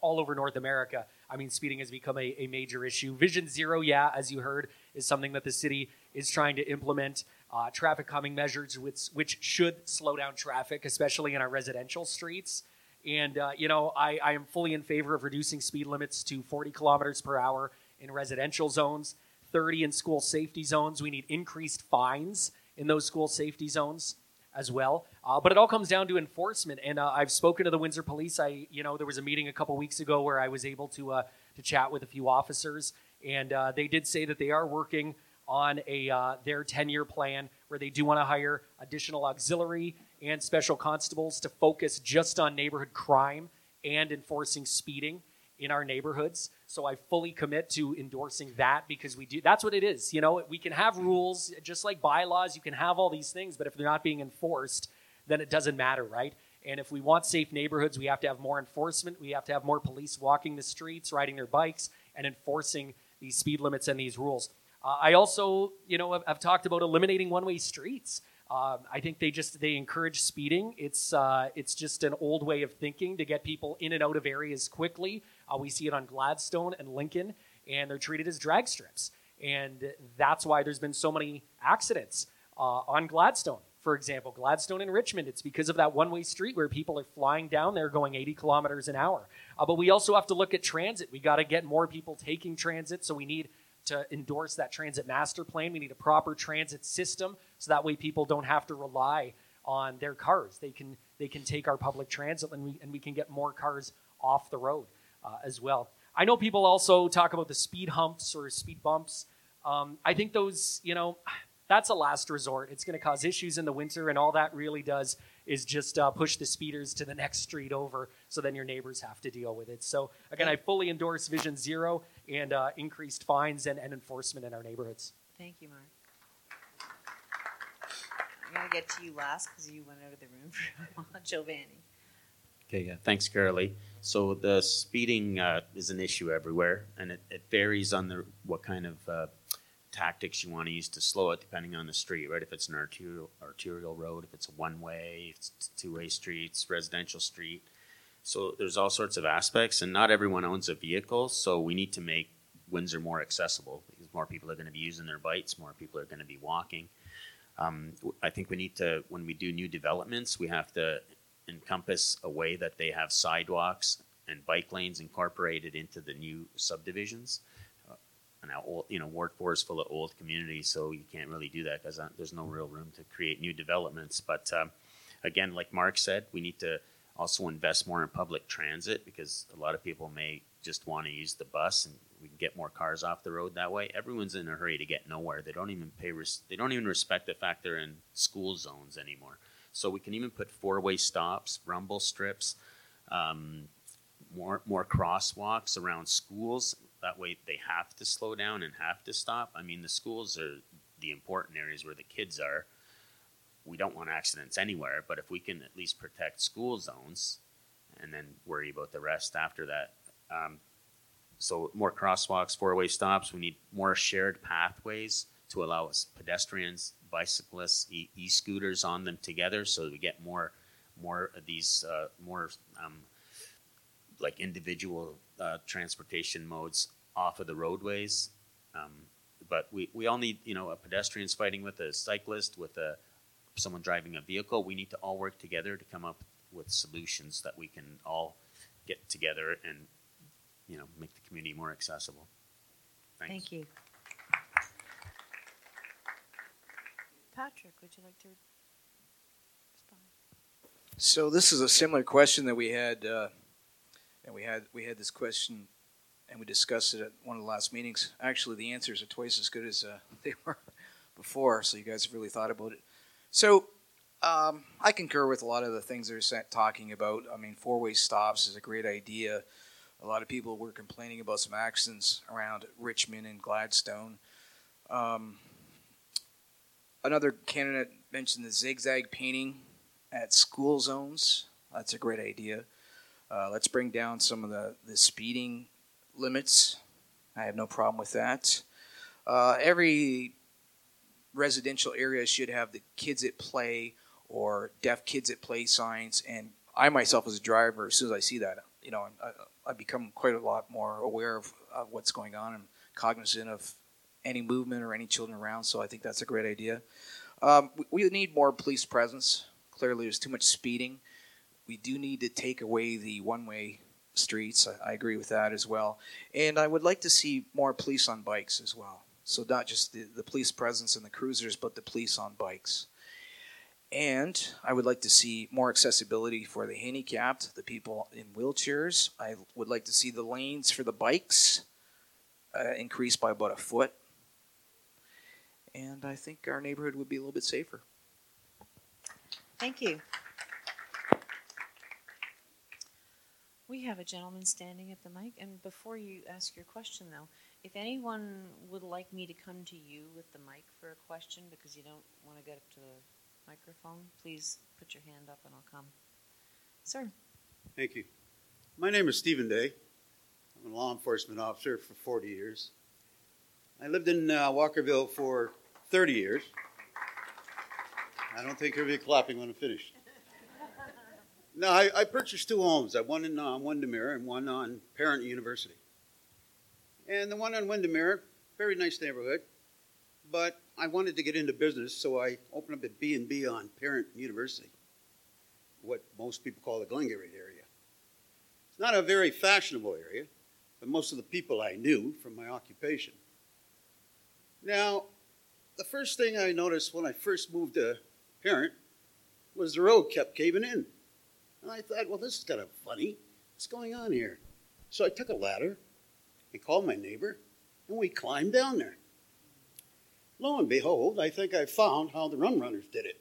all over North America. I mean, speeding has become a, a major issue. Vision Zero, yeah, as you heard, is something that the city is trying to implement. Uh, traffic calming measures, which which should slow down traffic, especially in our residential streets. And uh, you know, I, I am fully in favor of reducing speed limits to 40 kilometers per hour in residential zones, 30 in school safety zones. We need increased fines in those school safety zones as well. Uh, but it all comes down to enforcement. And uh, I've spoken to the Windsor Police. I, you know, there was a meeting a couple weeks ago where I was able to uh, to chat with a few officers, and uh, they did say that they are working on a uh, their 10 year plan where they do want to hire additional auxiliary and special constables to focus just on neighborhood crime and enforcing speeding in our neighborhoods. So I fully commit to endorsing that because we do that's what it is. You know, we can have rules just like bylaws, you can have all these things, but if they're not being enforced, then it doesn't matter, right? And if we want safe neighborhoods, we have to have more enforcement. We have to have more police walking the streets, riding their bikes, and enforcing these speed limits and these rules. Uh, I also, you know, have, have talked about eliminating one-way streets. Um, I think they just they encourage speeding. It's uh, it's just an old way of thinking to get people in and out of areas quickly. Uh, we see it on Gladstone and Lincoln, and they're treated as drag strips, and that's why there's been so many accidents uh, on Gladstone. For example, Gladstone and Richmond, it's because of that one-way street where people are flying down there going 80 kilometers an hour. Uh, but we also have to look at transit. We got to get more people taking transit, so we need to endorse that transit master plan. We need a proper transit system so that way people don't have to rely on their cars. They can they can take our public transit and we and we can get more cars off the road uh, as well. I know people also talk about the speed humps or speed bumps. Um, I think those you know that's a last resort. It's going to cause issues in the winter, and all that really does is just uh, push the speeders to the next street over, so then your neighbors have to deal with it. So again, I fully endorse Vision Zero and uh, increased fines and, and enforcement in our neighborhoods. Thank you, Mark. I'm going to get to you last because you went out of the room for a while. Giovanni. Okay, yeah, thanks, Carolee. So the speeding uh, is an issue everywhere, and it, it varies on the what kind of uh, tactics you want to use to slow it, depending on the street, right? If it's an arterial arterial road, if it's a one way, if it's two way streets, residential street. So there's all sorts of aspects, and not everyone owns a vehicle, so we need to make Windsor more accessible because more people are going to be using their bikes, more people are going to be walking. Um, I think we need to, when we do new developments, we have to encompass a way that they have sidewalks and bike lanes incorporated into the new subdivisions. Uh, And now, old, you know, Ward Four is full of old communities, so you can't really do that because there's no real room to create new developments. But um, again, like Mark said, we need to also invest more in public transit because a lot of people may just want to use the bus and we can get more cars off the road that way. Everyone's in a hurry to get nowhere. They don't even pay. Res- they don't even respect the fact they're in school zones anymore. So we can even put four-way stops, rumble strips, um, more more crosswalks around schools. That way they have to slow down and have to stop. I mean, the schools are the important areas where the kids are. We don't want accidents anywhere, but if we can at least protect school zones and then worry about the rest after that. Um, so more crosswalks, four-way stops. We need more shared pathways to allow us pedestrians, bicyclists, e- e-scooters on them together, so we get more, more of these, uh, more um, like individual uh, transportation modes off of the roadways. Um, but we, we all need, you know, a pedestrian's fighting with a cyclist, with a someone driving a vehicle. We need to all work together to come up with solutions that we can all get together and, you know, make the community more accessible. Thanks. Thank you. Patrick, would you like to respond? So this is a similar question that we had, uh, and we had we had this question, and we discussed it at one of the last meetings. Actually, the answers are twice as good as uh, they were before, so you guys have really thought about it. So um, I concur with a lot of the things they're talking about. I mean, four-way stops is a great idea. A lot of people were complaining about some accidents around Richmond and Gladstone. Um, another candidate mentioned the zigzag painting at school zones. That's a great idea. Uh, let's bring down some of the, the speeding limits. I have no problem with that. Uh, every residential areas should have the kids at play or deaf kids at play signs. And I myself, as a driver, as soon as I see that, you know, I, I become quite a lot more aware of, of what's going on and cognizant of any movement or any children around. So I think that's a great idea. Um, we, we need more police presence. Clearly, there's too much speeding. We do need to take away the one-way streets. I, I agree with that as well. And I would like to see more police on bikes as well. So not just the, the police presence and the cruisers, but the police on bikes. And I would like to see more accessibility for the handicapped, the people in wheelchairs. I would like to see the lanes for the bikes uh, increased by about a foot. And I think our neighborhood would be a little bit safer. Thank you. We have a gentleman standing at the mic, and before you ask your question, though, if anyone would like me to come to you with the mic for a question because you don't want to get up to the microphone, please put your hand up and I'll come. Sir, Thank you. My name is Stephen Day. I'm a law enforcement officer for 40 years. I lived in uh, Walkerville for 30 years. I don't think you'll be clapping when I'm finished. No, I, I purchased two homes. I one in uh, Windermere and one on Parent University. And the one on Windermere, very nice neighborhood, but I wanted to get into business, so I opened up a B and B on Parent University, what most people call the Glengarry area. It's not a very fashionable area, but most of the people I knew from my occupation. Now, the first thing I noticed when I first moved to Parent was the road kept caving in. And I thought, well, this is kind of funny. What's going on here? So I took a ladder and called my neighbor, and we climbed down there. Lo and behold, I think I found how the Rum Runners did it.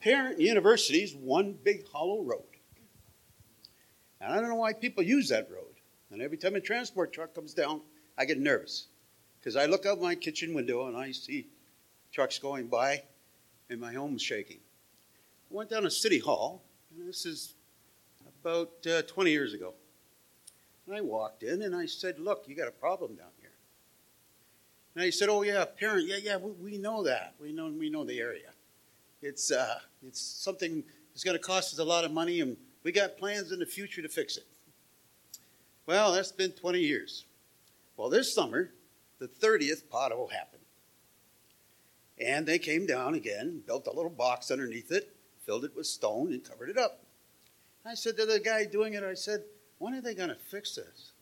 Parent University's one big hollow road. And I don't know why people use that road. And every time a transport truck comes down, I get nervous. Because I look out my kitchen window and I see trucks going by and my home's shaking. I went down to City Hall, and this is about uh, 20 years ago. And I walked in and I said, Look, you got a problem down here. And he said, Oh, yeah, parent, yeah, yeah, we, we know that. We know, we know the area. It's, uh, it's something that's going to cost us a lot of money, and we got plans in the future to fix it. Well, that's been 20 years. Well, this summer, the 30th pothole happened. And they came down again, built a little box underneath it, filled it with stone, and covered it up. I said to the guy doing it, I said, when are they going to fix this?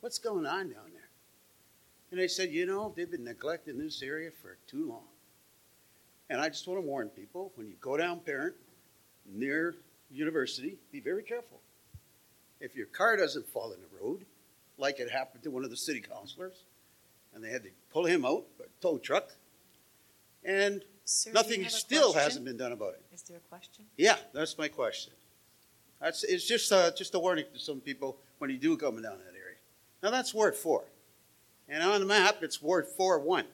What's going on down there? And they said, you know, they've been neglecting this area for too long. And I just want to warn people when you go down Parent near university, be very careful. If your car doesn't fall in the road, like it happened to one of the city councilors, and they had to pull him out, a tow truck, and Sir, nothing still question? hasn't been done about it. Is there a question? Yeah, that's my question. That's, it's just, uh, just a warning to some people when you do come down that area. Now, that's Ward 4. And on the map, it's Ward 4 1.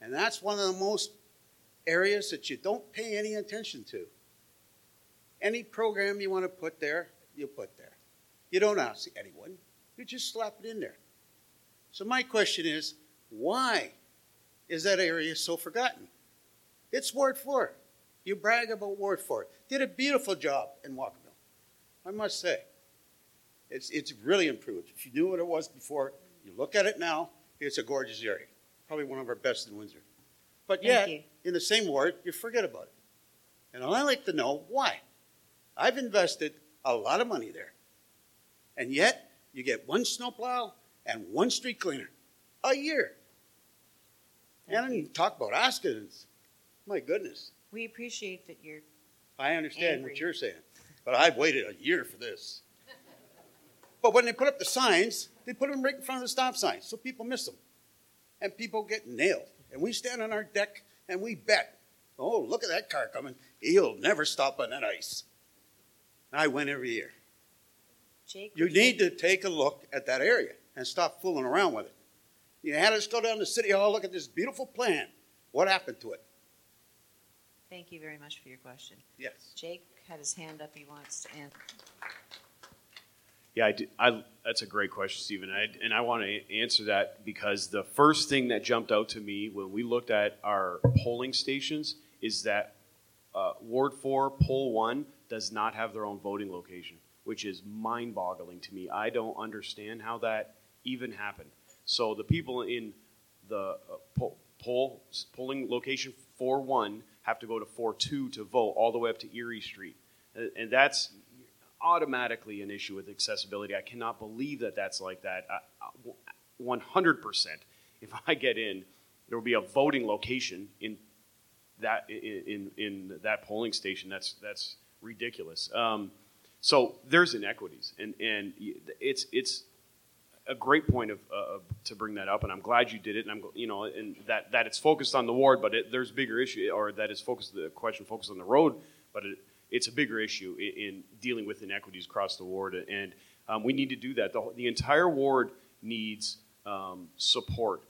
And that's one of the most areas that you don't pay any attention to. Any program you want to put there, you put there. You don't ask anyone, you just slap it in there. So, my question is why is that area so forgotten? It's Ward 4. You brag about Ward 4. Did a beautiful job in Walkerville. I must say. It's, it's really improved. If you knew what it was before, you look at it now, it's a gorgeous area. Probably one of our best in Windsor. But Thank yet, you. in the same ward, you forget about it. And I'd like to know why. I've invested a lot of money there. And yet, you get one snowplow and one street cleaner a year. And I didn't talk about accidents. My goodness. We appreciate that you're, I understand Angry. what you're saying, but I've waited a year for this. But when they put up the signs, they put them right in front of the stop signs, so people miss them. And people get nailed. And we stand on our deck and we bet, oh, look at that car coming. He'll never stop on that ice. I win every year. Jake. You need to take a look at that area and stop fooling around with it. You had us go down to City Hall, look at this beautiful plan. What happened to it? Thank you very much for your question. Yes. Jake had his hand up. He wants to answer. Yeah, I, I- that's a great question, Stephen. I, and I want to answer that because the first thing that jumped out to me when we looked at our polling stations is that uh, Ward 4, Poll 1 does not have their own voting location, which is mind boggling to me. I don't understand how that even happened. So the people in the uh, poll, poll polling location 4 1 have to go to 4 2 to vote all the way up to Erie Street. And that's automatically an issue with accessibility. I cannot believe that that's like that. I- I- 100%. If I get in, there will be a voting location in that in, in that polling station. That's that's ridiculous. Um, so there's inequities, and and it's it's a great point of uh, to bring that up, and I'm glad you did it. And I'm you know, and that that it's focused on the ward, but it, there's bigger issue, or that it's focused the question focused on the road, but it, it's a bigger issue in, in dealing with inequities across the ward, and um, we need to do that. The, the entire ward needs um, support,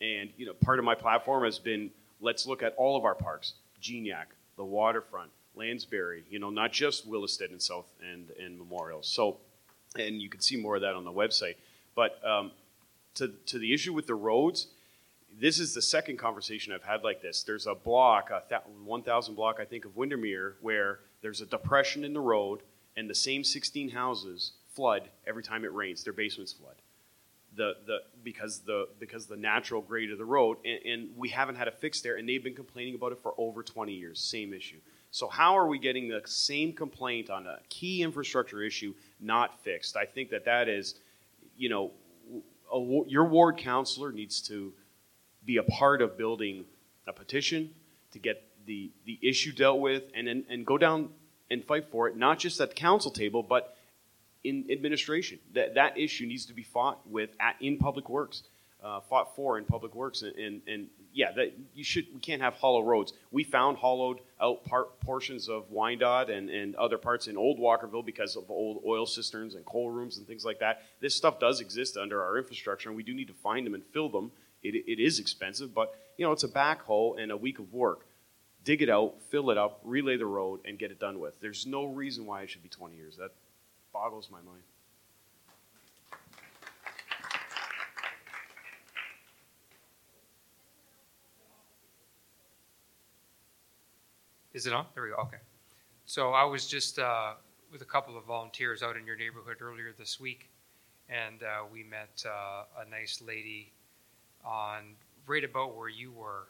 and you know, part of my platform has been let's look at all of our parks, Geniac, the waterfront, Lanspeary, you know, not just Willistead and South and and Memorial. So, and you can see more of that on the website. But um, to, to the issue with the roads, this is the second conversation I've had like this. There's a block, a th- 1,000 block, I think, of Windermere, where there's a depression in the road, and the same 16 houses flood every time it rains. Their basements flood. The, the, because the because the natural grade of the road and, and we haven't had a fix there and they've been complaining about it for over 20 years same issue so how are we getting the same complaint on a key infrastructure issue not fixed i think that that is you know, a, your ward counselor needs to be a part of building a petition to get the, the issue dealt with and, and, and go down and fight for it, not just at the council table, but in administration. That, that issue needs to be fought with at, in public works, uh, fought for in public works. And, and, and yeah, that you should, we can't have hollow roads. We found hollowed out part, portions of Wyandotte and, and other parts in Old Walkerville because of old oil cisterns and coal rooms and things like that. This stuff does exist under our infrastructure, and we do need to find them and fill them. It, it is expensive, but you know it's a backhoe and a week of work. Dig it out, fill it up, relay the road, and get it done with. There's no reason why it should be 20 years. That boggles my mind. Is it on? There we go. Okay. So I was just uh, with a couple of volunteers out in your neighborhood earlier this week, and uh, we met uh, a nice lady on right about where you were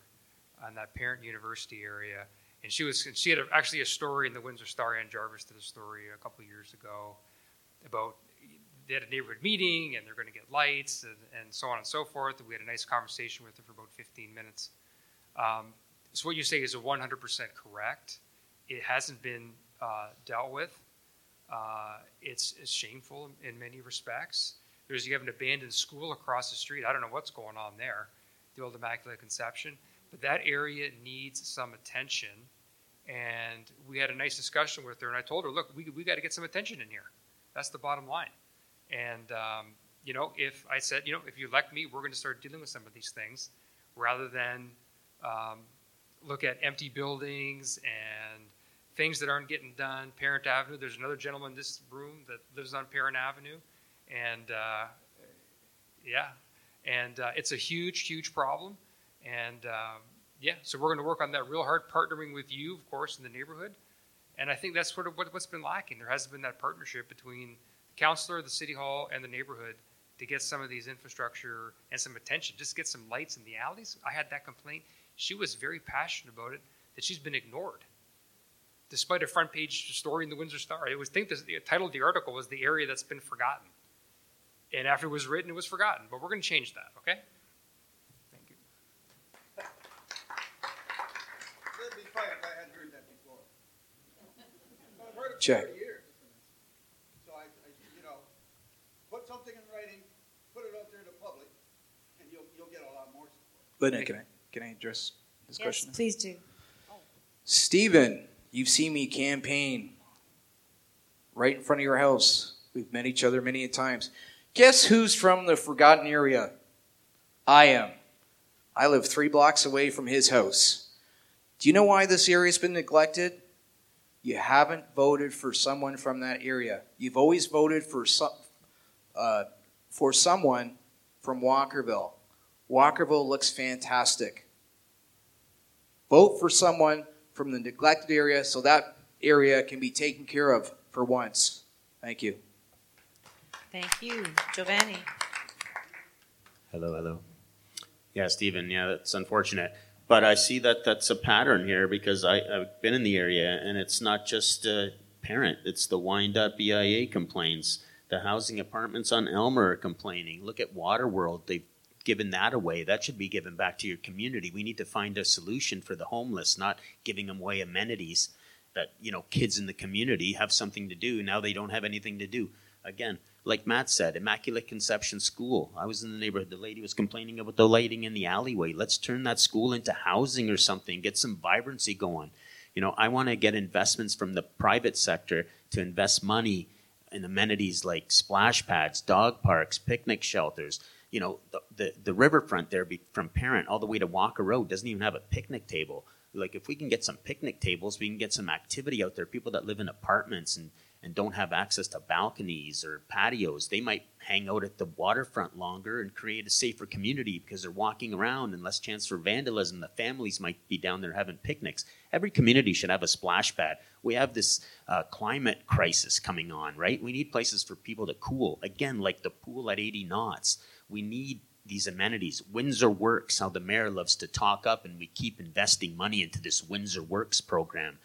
on that parent university area. And she was she had a, actually a story in the Windsor Star and Jarvis did a story a couple years ago about they had a neighborhood meeting and they're going to get lights and, and so on and so forth. And we had a nice conversation with her for about 15 minutes. Um, so what you say is 100% correct. It hasn't been uh, dealt with. Uh, it's, it's shameful in many respects. There's you have an abandoned school across the street. I don't know what's going on there, the old Immaculate Conception, but that area needs some attention. And we had a nice discussion with her, and I told her, look, we, we got to get some attention in here. That's the bottom line. And, um, you know, if I said, you know, if you elect me, we're going to start dealing with some of these things rather than um, look at empty buildings and things that aren't getting done. Parent Avenue, there's another gentleman in this room that lives on Parent Avenue. And uh, yeah, and uh, it's a huge, huge problem. And um, yeah, so we're going to work on that real hard, partnering with you, of course, in the neighborhood. And I think that's sort of what, what's been lacking. There hasn't been that partnership between the counselor, the city hall, and the neighborhood to get some of these infrastructure and some attention. Just get some lights in the alleys. I had that complaint. She was very passionate about it. That she's been ignored, despite a front page story in the Windsor Star. I was think the title of the article was "The Area That's Been Forgotten," and after it was written, it was forgotten. But we're going to change that. Okay. Thank you. That'd be fine if I hadn't heard that before. I've heard it for Check. 30 years. So I, I, you know, put something in writing, put it out there to the public, and you'll, you'll get a lot more support. Linda, can I, can I address this Yes, question? please do. Stephen, you've seen me campaign right in front of your house. We've met each other many a times. Guess who's from the forgotten area? I am. I live three blocks away from his house. Do you know why this area's been neglected? You haven't voted for someone from that area. You've always voted for some, uh, for someone from Walkerville. Walkerville looks fantastic. Vote for someone from the neglected area so that area can be taken care of for once. Thank you. Thank you. Giovanni? Hello, hello. Yeah, Stephen, yeah, that's unfortunate. But I see that that's a pattern here because I, I've been in the area and it's not just a parent, it's the Wyandotte BIA complaints. The housing apartments on Elmer are complaining. Look at Waterworld, they've given that away. That should be given back to your community. We need to find a solution for the homeless, not giving them away amenities that, you know, kids in the community have something to do. Now they don't have anything to do. Again, like Matt said, Immaculate Conception School. I was in the neighborhood. The lady was complaining about the lighting in the alleyway. Let's turn that school into housing or something. Get some vibrancy going. You know, I want to get investments from the private sector to invest money in amenities like splash pads, dog parks, picnic shelters. You know, the the, the riverfront there, be, from Parent all the way to Walker Road, doesn't even have a picnic table. Like, if we can get some picnic tables, we can get some activity out there. People that live in apartments and and don't have access to balconies or patios, they might hang out at the waterfront longer and create a safer community because they're walking around and less chance for vandalism. The families might be down there having picnics. Every community should have a splash pad. We have this uh, climate crisis coming on, right? We need places for people to cool. Again, like the pool at Adie Knox. We need these amenities. Windsor Works, how the mayor loves to talk up, and we keep investing money into this Windsor Works program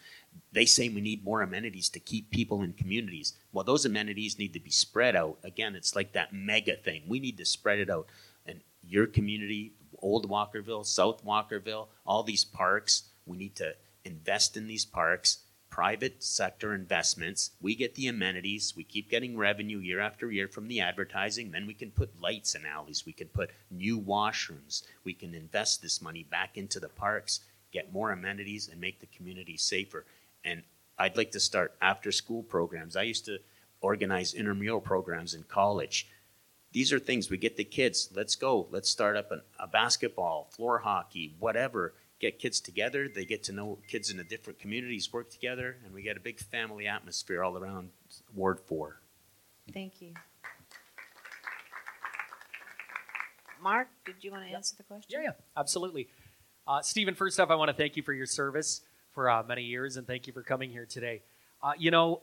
they say we need more amenities to keep people in communities. Well, those amenities need to be spread out. Again, it's like that mega thing. We need to spread it out. And your community, Old Walkerville, South Walkerville, all these parks, we need to invest in these parks, private sector investments. We get the amenities. We keep getting revenue year after year from the advertising. Then we can put lights in alleys. We can put new washrooms. We can invest this money back into the parks, get more amenities, and make the community safer and I'd like to start after school programs. I used to organize intramural programs in college. These are things we get the kids, let's go, let's start up a, a basketball, floor hockey, whatever. Get kids together, they get to know kids in the different communities work together, and we get a big family atmosphere all around Ward 4. Thank you. Mark, did you want to answer the question? Yeah, yeah, absolutely. Uh, Stephen, first off, I want to thank you for your service for uh, many years, and thank you for coming here today. Uh, you know,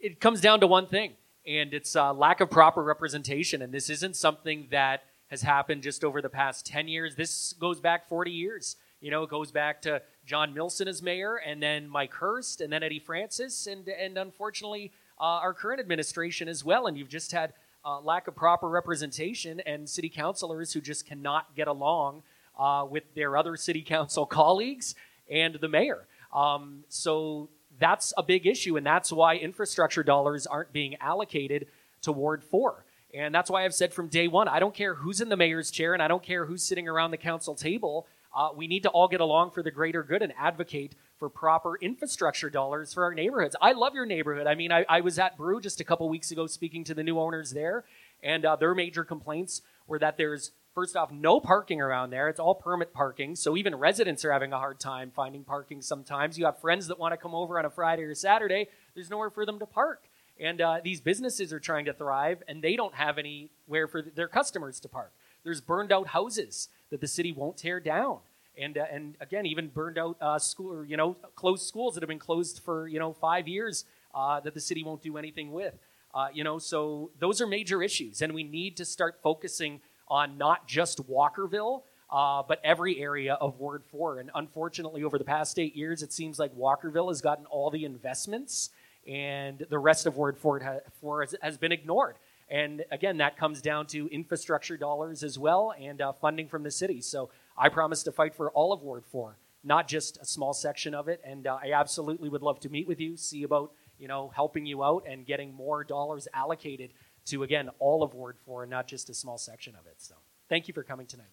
it comes down to one thing, and it's uh, lack of proper representation. And this isn't something that has happened just over the past 10 years. This goes back 40 years. You know, it goes back to John Millson as mayor, and then Mike Hurst, and then Eddie Francis, and, and unfortunately, uh, our current administration as well. And you've just had uh, lack of proper representation and city councilors who just cannot get along uh, with their other city council colleagues and the mayor. Um, so that's a big issue, and that's why infrastructure dollars aren't being allocated to Ward 4. And that's why I've said from day one I don't care who's in the mayor's chair and I don't care who's sitting around the council table. Uh, we need to all get along for the greater good and advocate for proper infrastructure dollars for our neighborhoods. I love your neighborhood. I mean, I, I was at Brew just a couple weeks ago speaking to the new owners there, and uh, their major complaints were that there's First off, no parking around there. It's all permit parking. So even residents are having a hard time finding parking sometimes. You have friends that want to come over on a Friday or Saturday, there's nowhere for them to park. And uh, these businesses are trying to thrive, and they don't have anywhere for their customers to park. There's burned out houses that the city won't tear down. And, uh, and again, even burned out uh, school, or, you know, closed schools that have been closed for, you know, five years uh, that the city won't do anything with. Uh, you know, so those are major issues, and we need to start focusing on not just Walkerville, uh, but every area of Ward 4. And unfortunately, over the past eight years, it seems like Walkerville has gotten all the investments, and the rest of Ward 4, 4 has, has, been ignored. And again, that comes down to infrastructure dollars as well and uh, funding from the city. So I promise to fight for all of Ward 4, not just a small section of it. And uh, I absolutely would love to meet with you, see about you know helping you out and getting more dollars allocated to, again, all of Ward 4 and not just a small section of it. So thank you for coming tonight.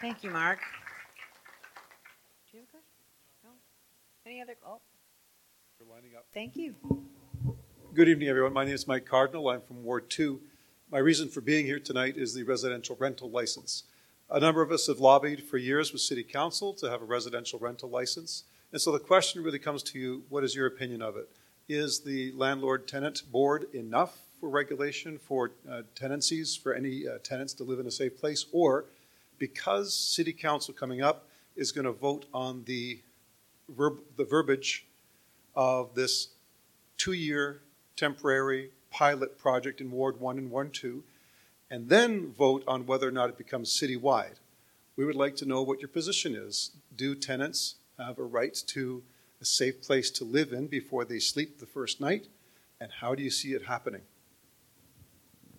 Thank you, Mark. Do you have a question? No? Any other? Oh. For lining up. Thank you. Good evening, everyone. My name is Mike Cardinal. I'm from Ward 2. My reason for being here tonight is the residential rental license. A number of us have lobbied for years with City Council to have a residential rental license. And so the question really comes to you what is your opinion of it? Is the landlord tenant board enough for regulation for uh, tenancies for any uh, tenants to live in a safe place? Or because city council coming up is going to vote on the, verb, the verbiage of this two year temporary pilot project in Ward 1 and Ward 2, and then vote on whether or not it becomes citywide. We would like to know what your position is. Do tenants have a right to a safe place to live in before they sleep the first night? And how do you see it happening?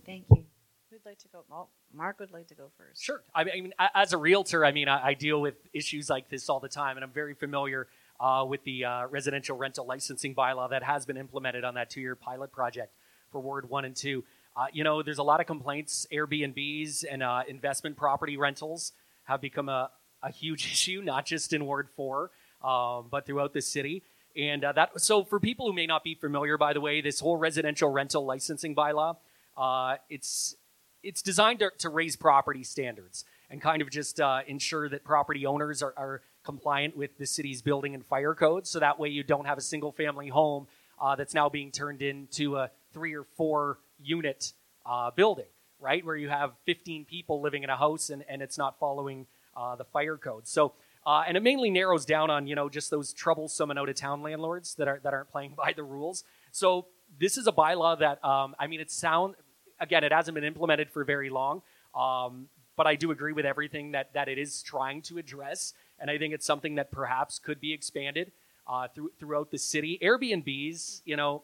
Thank you. Who'd like to go? Well, Mark would like to go first. Sure. I mean, as a realtor, I mean, I, deal with issues like this all the time, and I'm very familiar uh, with the uh, residential rental licensing bylaw that has been implemented on that two-year pilot project for Ward One and Two. Uh, you know, there's a lot of complaints. Airbnbs and uh, investment property rentals have become a, a huge issue, not just in Ward Four, um, but throughout the city. And uh, that so for people who may not be familiar, by the way, this whole residential rental licensing bylaw, uh, it's it's designed to, to, raise property standards and kind of just ensure that property owners are, are, compliant with the city's building and fire codes. So that way you don't have a single family home uh, that's now being turned into a three or four unit uh, building, right? Where you have 15 people living in a house and, and it's not following uh, the fire code. So uh, and it mainly narrows down on you know just those troublesome and out of town landlords that are that aren't playing by the rules. So this is a bylaw that um, I mean it sound again it hasn't been implemented for very long, um, but I do agree with everything that that it is trying to address, and I think it's something that perhaps could be expanded uh, through, throughout the city. Airbnbs, you know.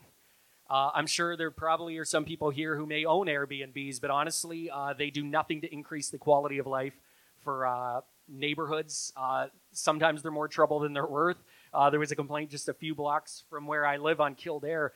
Uh, I'm sure there probably are some people here who may own Airbnbs, but honestly, uh, they do nothing to increase the quality of life for uh, neighborhoods. Uh, sometimes they're more trouble than they're worth. Uh, there was a complaint just a few blocks from where I live on Kildare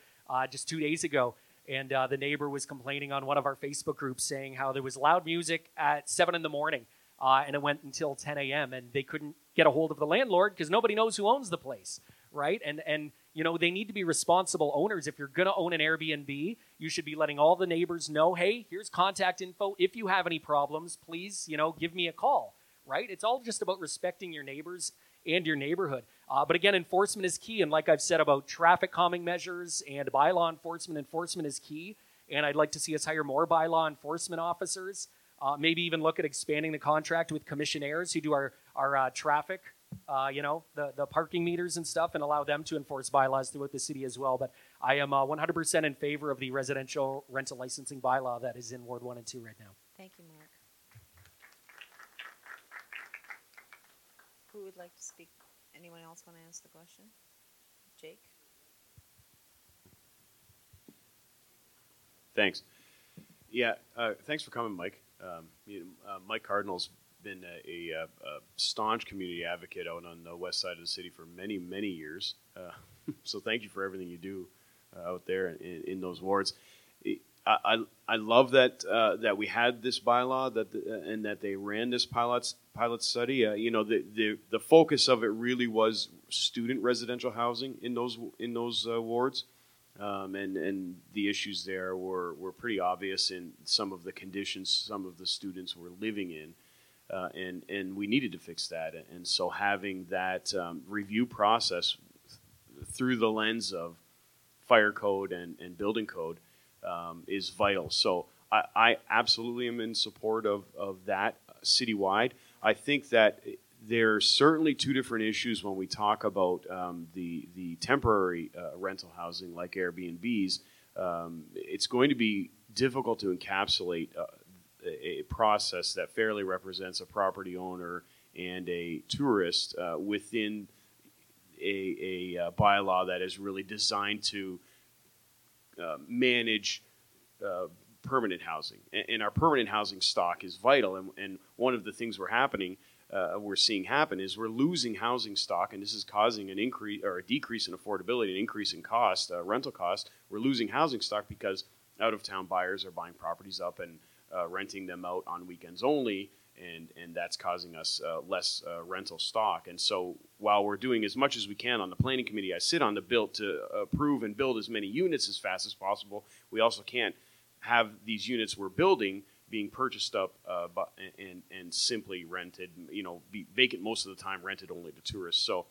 just two days ago. And uh, the neighbor was complaining on one of our Facebook groups saying how there was loud music at 7 in the morning uh, and it went until 10 a.m. and they couldn't get a hold of the landlord because nobody knows who owns the place, right? And, and you know, they need to be responsible owners. If you're going to own an Airbnb, you should be letting all the neighbors know, hey, here's contact info. If you have any problems, please, you know, give me a call right? It's all just about respecting your neighbors and your neighborhood. Uh, but again, enforcement is key. And like I've said about traffic calming measures and bylaw enforcement, enforcement is key. And I'd like to see us hire more bylaw enforcement officers. Uh, maybe even look at expanding the contract with commissionaires who do our, our uh, traffic, uh, you know, the, the parking meters and stuff, and allow them to enforce bylaws throughout the city as well. But I am uh, 100% in favor of the residential rental licensing bylaw that is in Ward 1 and 2 right now. Thank you, Mark. Who would like to speak? Anyone else want to ask the question? Jake? Thanks. Yeah, uh, thanks for coming, Mike. Um, you know, uh, Mike Cardinal's been a, a, a, staunch community advocate out on the west side of the city for many, many years. Uh, so thank you for everything you do uh, out there in, in those wards. I, I, I love that uh, that we had this bylaw that the, and that they ran this pilot pilot study. Uh, you know, the, the the focus of it really was student residential housing in those in those wards. Um, and and the issues there were, were pretty obvious in some of the conditions some of the students were living in, uh, and and we needed to fix that. And so having that um, review process through the lens of fire code and, and building code um, is vital. So I, I, absolutely am in support of, of that citywide. I think that there are certainly two different issues when we talk about um, the the temporary uh, rental housing like Airbnbs. Um, it's going to be difficult to encapsulate uh, a, process that fairly represents a property owner and a tourist uh, within a, a, uh, bylaw that is really designed to uh, manage uh, permanent housing. And, and, our permanent housing stock is vital. And, and one of the things we're happening uh, we're seeing happen is we're losing housing stock, and this is causing an increase or a decrease in affordability, an increase in cost, uh, rental cost. We're losing housing stock because out of town buyers are buying properties up and uh, renting them out on weekends only, and and that's causing us uh, less uh, rental stock. And so while we're doing as much as we can on the planning committee, I sit on the bill to approve and build as many units as fast as possible. We also can't have these units we're building being purchased up uh, and, and simply rented, you know, vacant most of the time, rented only to tourists. So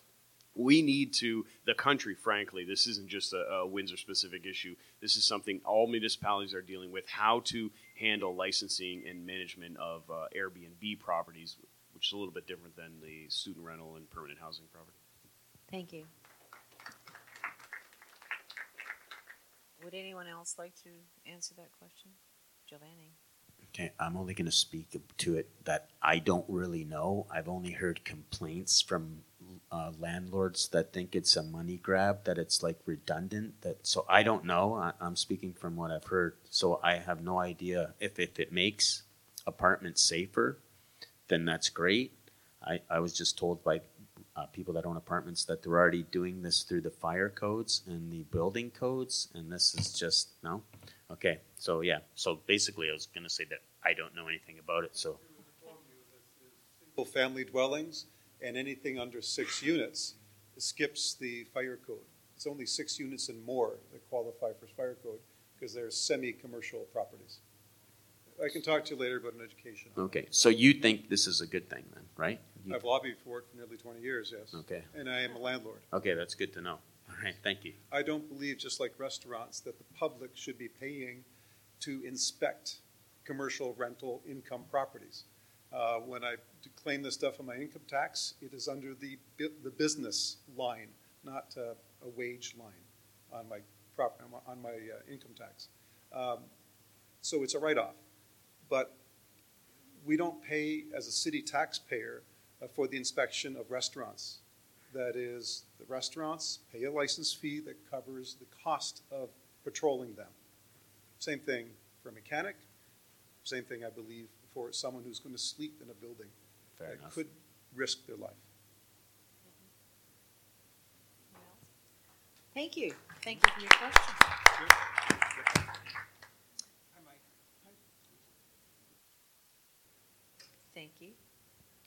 we need to, the country, frankly, this isn't just a, a Windsor specific issue. This is something all municipalities are dealing with how to handle licensing and management of uh, Airbnb properties, which is a little bit different than the student rental and permanent housing property. Thank you. Would anyone else like to answer that question? Giovanni. Okay, I'm only going to speak to it that I don't really know. I've only heard complaints from uh, landlords that think it's a money grab, that it's like redundant. That so I don't know. I, am speaking from what I've heard. So I have no idea if if it makes apartments safer, then that's great. I, I was just told by uh, people that own apartments that they're already doing this through the fire codes and the building codes, and this is just no. Okay, so yeah, so basically, I was going to say that I don't know anything about it. So, single family dwellings and anything under six units skips the fire code. It's only six units and more that qualify for fire code because they're semi-commercial properties. I can talk to you later about an education. Okay, so you think this is a good thing then, right? You, I've lobbied for it for nearly 20 years, yes. Okay. And I am a landlord. Okay, that's good to know. Thank you. I don't believe, just like restaurants, that the public should be paying to inspect commercial rental income properties. Uh, when I claim this stuff on my income tax, it is under the the business line, not uh, a wage line on my prop on my uh, income tax. Um, so it's a write-off, but we don't pay as a city taxpayer uh, for the inspection of restaurants. That is, the restaurants pay a license fee that covers the cost of patrolling them. Same thing for a mechanic. Same thing, I believe, for someone who's going to sleep in a building Fair that enough. could risk their life. Thank you. Thank you for your question. Thank you.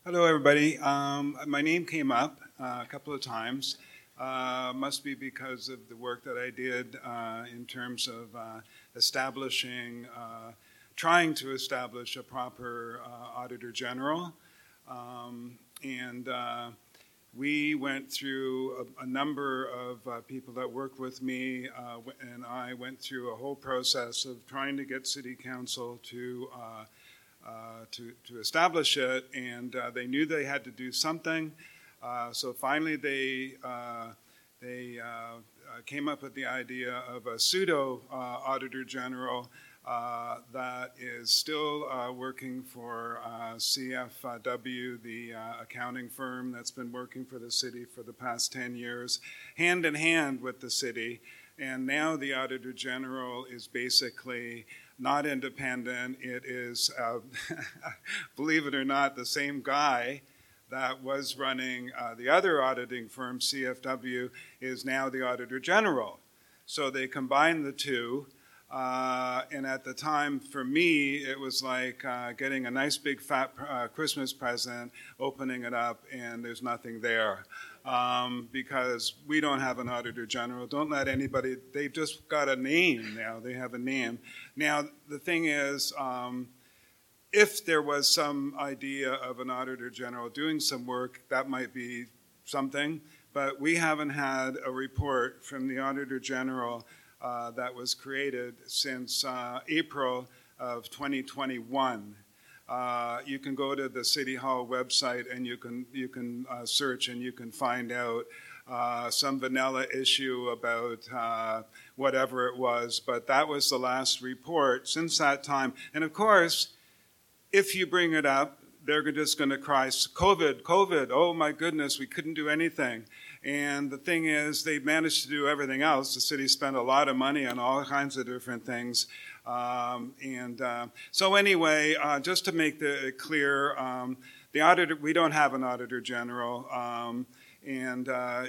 Hello, everybody. Um, my name came up a couple of times. Uh, must be because of the work that I did uh, in terms of uh, establishing, uh, trying to establish a proper uh, auditor general. Um, and we went through a, a number of uh, people that worked with me, uh, and I went through a whole process of trying to get City Council to uh, uh, to, to establish it, and uh, they knew they had to do something. Uh, so finally, they uh, they uh, came up with the idea of a pseudo auditor general that is still working for CFW, the accounting firm that's been working for the city for the past 10 years, hand in hand with the city. And now the Auditor General is basically not independent. It is, uh, believe it or not, the same guy that was running uh, the other auditing firm, CFW, is now the Auditor General. So they combined the two. Uh, and at the time, for me, it was like uh, getting a nice big fat uh, Christmas present, opening it up, and there's nothing there. Um, because we don't have an auditor general. Don't let anybody, they've just got a name now. They have a name. Now, the thing is, um, if there was some idea of an auditor general doing some work, that might be something. But we haven't had a report from the auditor general uh, that was created since uh, April of 2021. Uh, you can go to the City Hall website and you can you can uh, search and you can find out uh, some vanilla issue about uh, whatever it was. But that was the last report since that time. And of course, if you bring it up, they're just going to cry, COVID, COVID, oh my goodness, we couldn't do anything. And the thing is, they managed to do everything else. The city spent a lot of money on all kinds of different things. Um, and uh, so, anyway, uh, just to make the, it clear, um, the auditor, we don't have an auditor general. Um, and uh,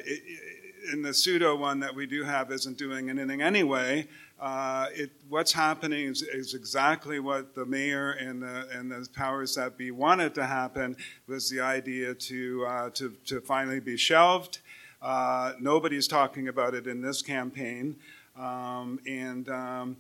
in the pseudo one that we do have isn't doing anything anyway. Uh, it, what's happening is, is, exactly what the mayor and the, and the powers that be wanted to happen was the idea to, uh, to, to finally be shelved. Uh, nobody's talking about it in this campaign. Um, and um,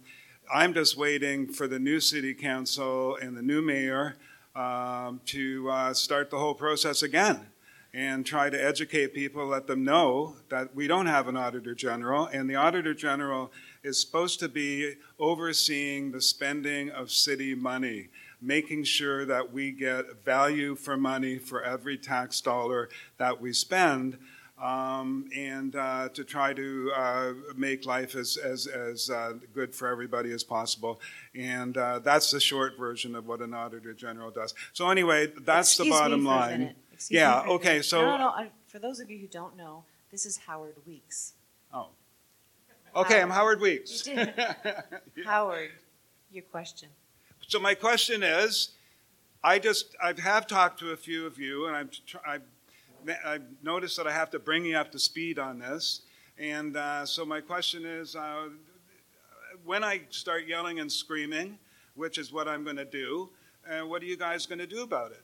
I'm just waiting for the new city council and the new mayor um, to uh, start the whole process again and try to educate people, let them know that we don't have an auditor general, and the auditor general is supposed to be overseeing the spending of city money, making sure that we get value for money for every tax dollar that we spend. Um, and uh, to try to uh, make life as, as, as uh, good for everybody as possible. And uh, that's the short version of what an auditor general does. So, anyway, that's Excuse the bottom me for a line. yeah, okay, so. No, no, no. For those of you who don't know, this is Howard Weeks. Oh. Okay, I'm Howard Weeks. You did. Howard, your question. So my question is, I just I have talked to a few of you, and I've I've, I've noticed that I have to bring you up to speed on this. And uh, so my question is, uh, when I start yelling and screaming, which is what I'm going to do, uh, what are you guys going to do about it?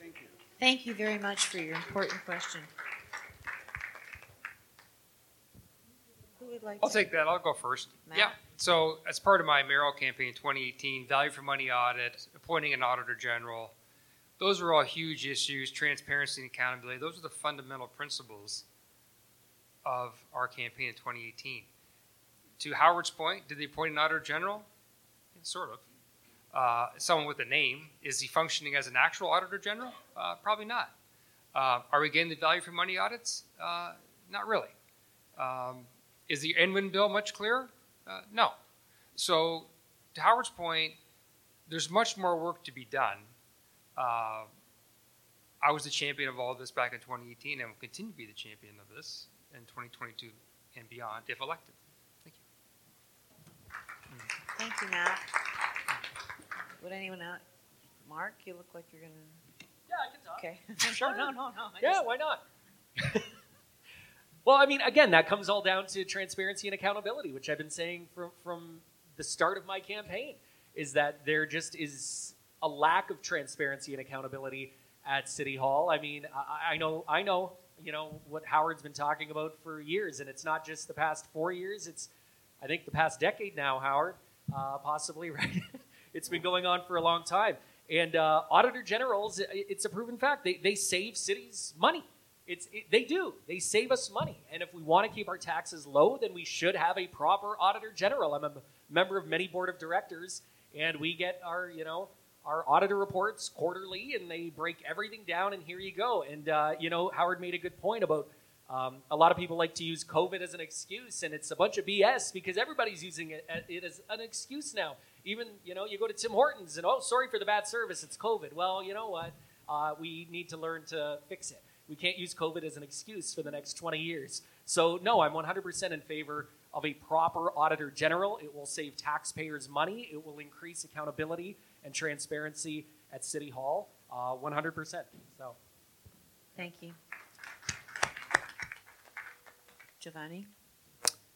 Thank you. Thank you very much for your important question. Would like I'll to? take that. I'll go first. Matt? Yeah. So, as part of my mayoral campaign in 2018, value for money audit, appointing an auditor general, those are all huge issues. Transparency and accountability. Those are the fundamental principles of our campaign in 2018. To Howard's point, did they appoint an auditor general? Yeah, sort of. Uh, someone with a name. Is he functioning as an actual auditor general? Uh, probably not. Uh, are we getting the value for money audits? Uh, not really. Um, is the ENWIN bill much clearer? Uh, no. So, to Howard's point, there's much more work to be done. Uh, I was the champion of all this back in 2018 and will continue to be the champion of this in 2022 and beyond if elected. Thank you. Thank you, Matt. Would anyone else? Mark, you look like you're gonna. Yeah, I can talk. Okay. Sure. no, no, no. I Yeah, just- why not? well, I mean, again, that comes all down to transparency and accountability, which I've been saying from from the start of my campaign. Is that there just is a lack of transparency and accountability at City Hall? I mean, I, I know, I know, you know what Howard's been talking about for years, and it's not just the past four years. It's, I think, the past decade now, Howard, uh, possibly, right? it's been going on for a long time. And uh, auditor generals, it's a proven fact. They, they save cities money. It's, it, they do. They save us money. And if we want to keep our taxes low, then we should have a proper auditor general. I'm a member of many board of directors, and we get our, you know, our auditor reports quarterly, and they break everything down, and here you go. And, uh, you know, Howard made a good point about um, a lot of people like to use COVID as an excuse, and it's a bunch of BS because everybody's using it, it as an excuse now. Even, you know, you go to Tim Hortons and, oh, sorry for the bad service, it's COVID. Well, you know what? Uh, we need to learn to fix it. We can't use COVID as an excuse for the next 20 years. So, no, I'm 100% in favor of a proper auditor general. It will save taxpayers money, it will increase accountability and transparency at City Hall. Uh, 100%. So, Thank you. Giovanni?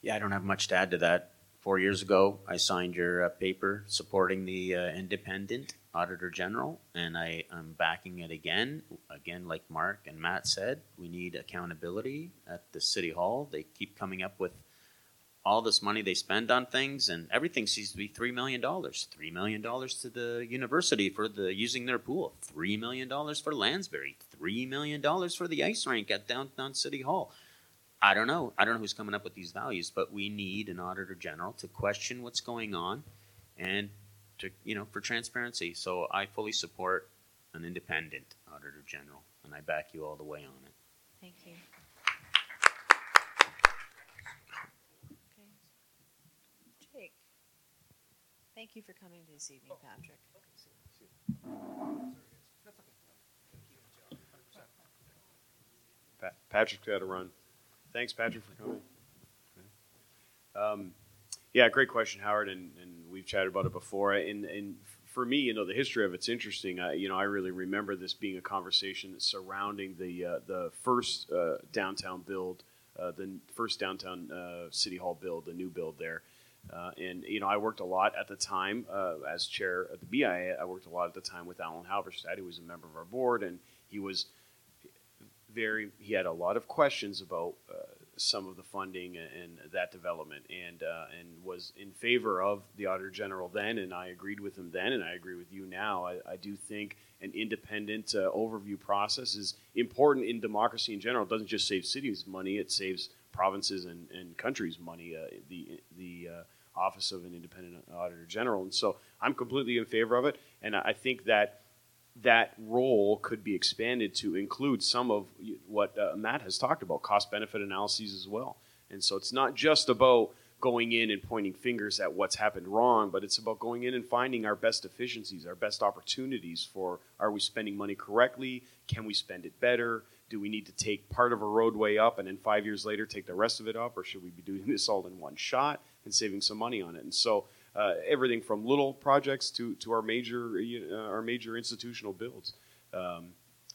Yeah, I don't have much to add to that. Four years ago, I signed your uh, paper supporting the uh, independent auditor general, and I am backing it again. Again, like Mark and Matt said, we need accountability at the city hall. They keep coming up with all this money they spend on things, and everything seems to be three million dollars. Three million dollars to the university for the using their pool. Three million dollars for Lanspeary. Three million dollars for the ice rink at downtown City Hall. I don't know. I don't know who's coming up with these values, but we need an auditor general to question what's going on and to, you know, for transparency. So I fully support an independent auditor general, and I back you all the way on it. Thank you. Okay. Jake? Thank you for coming this evening, Patrick. Pa- Patrick's got to run. Thanks, Patrick, for coming. Um, yeah, great question, Howard, and, and we've chatted about it before. And, and for me, you know, the history of it's interesting. I, you know, I really remember this being a conversation surrounding the uh, the first uh, downtown build, uh, the first downtown uh, city hall build, the new build there. Uh, and you know, I worked a lot at the time uh, as chair of the BIA. I worked a lot at the time with Alan Halberstadt, who was a member of our board, and he was very. He had a lot of questions about some of the funding and, that development, and uh, and was in favor of the auditor general then, and I agreed with him then, and I agree with you now. I, I do think an independent uh, overview process is important in democracy in general. It doesn't just save cities money; it saves provinces and, and countries money. Uh, the the uh, office of an independent auditor general, and so I'm completely in favor of it, and I think that that role could be expanded to include some of what uh, Matt has talked about, cost benefit analyses as well. And so it's not just about going in and pointing fingers at what's happened wrong, but it's about going in and finding our best efficiencies, our best opportunities for are we spending money correctly? Can we spend it better? Do we need to take part of a roadway up and then five years later take the rest of it up, or should we be doing this all in one shot and saving some money on it? And so uh, everything from little projects to, to our major uh, our major institutional builds. Um,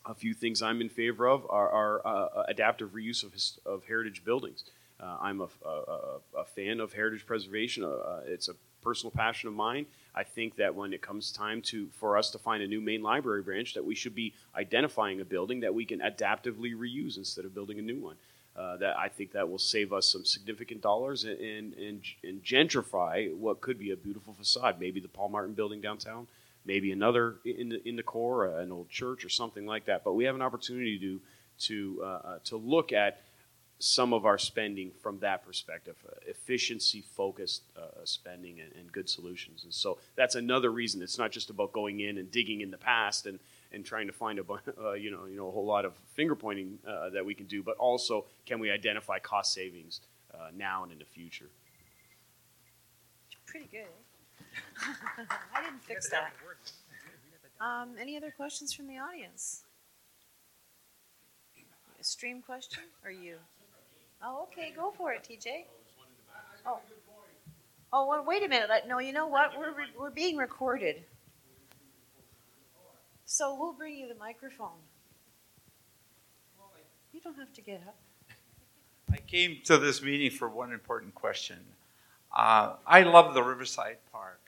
a few things I'm in favor of are, are uh, adaptive reuse of, his, of heritage buildings. Uh, I'm a, a, a, fan of heritage preservation. Uh, it's a personal passion of mine. I think that when it comes time to for us to find a new main library branch, that we should be identifying a building that we can adaptively reuse instead of building a new one. Uh, that I think that will save us some significant dollars and, and, and, and gentrify what could be a beautiful facade. Maybe the Paul Martin building downtown, maybe another in the, in the core, uh, an old church or something like that. But we have an opportunity to to uh, uh, to look at some of our spending from that perspective, uh, efficiency focused uh, spending and, and good solutions. And so that's another reason. It's not just about going in and digging in the past and and trying to find a uh, you know you know a whole lot of finger pointing uh, that we can do, but also can we identify cost savings uh, now and in the future? Pretty good. eh? I didn't fix that. Um, any other questions from the audience? A stream question or you? Oh, okay, go for it, TJ. Oh, oh, well, wait a minute. No, you know what? We're re- we're being recorded, so we'll bring you the microphone. You don't have to get up. I came to this meeting for one important question. Uh, I love the Riverside Park.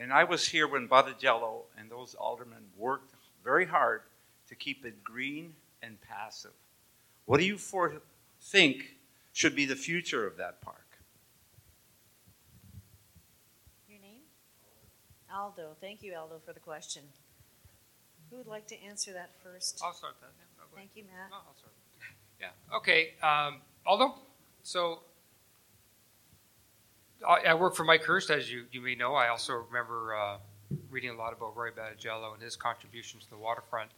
And I was here when Badagello and those aldermen worked very hard to keep it green and passive. What do you for, think should be the future of that park? Your name? Aldo, thank you, Aldo, for the question. Who would like to answer that first? I'll start that. Yeah, ahead. Thank you, Matt. No, I'll start. Yeah. Okay. Um, Aldo, so I, I work for Mike Hurst, as you, you may know. I also remember uh, reading a lot about Roy Battigello and his contributions to the waterfront.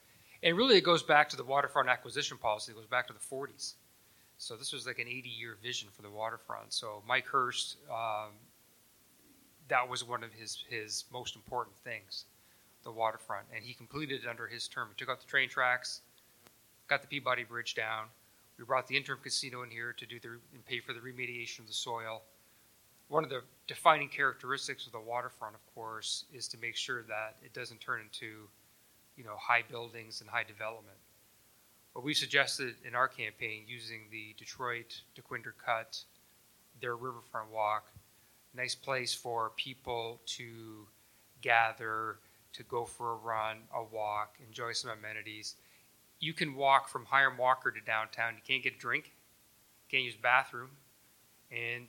And really, it goes back to the waterfront acquisition policy. It goes back to the 40s. So this was like an 80-year vision for the waterfront. So Mike Hurst, um, that was one of his his most important things, the waterfront, and he completed it under his term. He took out the train tracks, got the Peabody Bridge down. We brought the interim casino in here to do the and pay for the remediation of the soil. One of the defining characteristics of the waterfront, of course, is to make sure that it doesn't turn into, you know, high buildings and high development. What we suggested in our campaign, using the Detroit Dequindre Cut, their riverfront walk, nice place for people to gather, to go for a run, a walk, enjoy some amenities. You can walk from Hiram Walker to downtown. You can't get a drink, can't use bathroom, and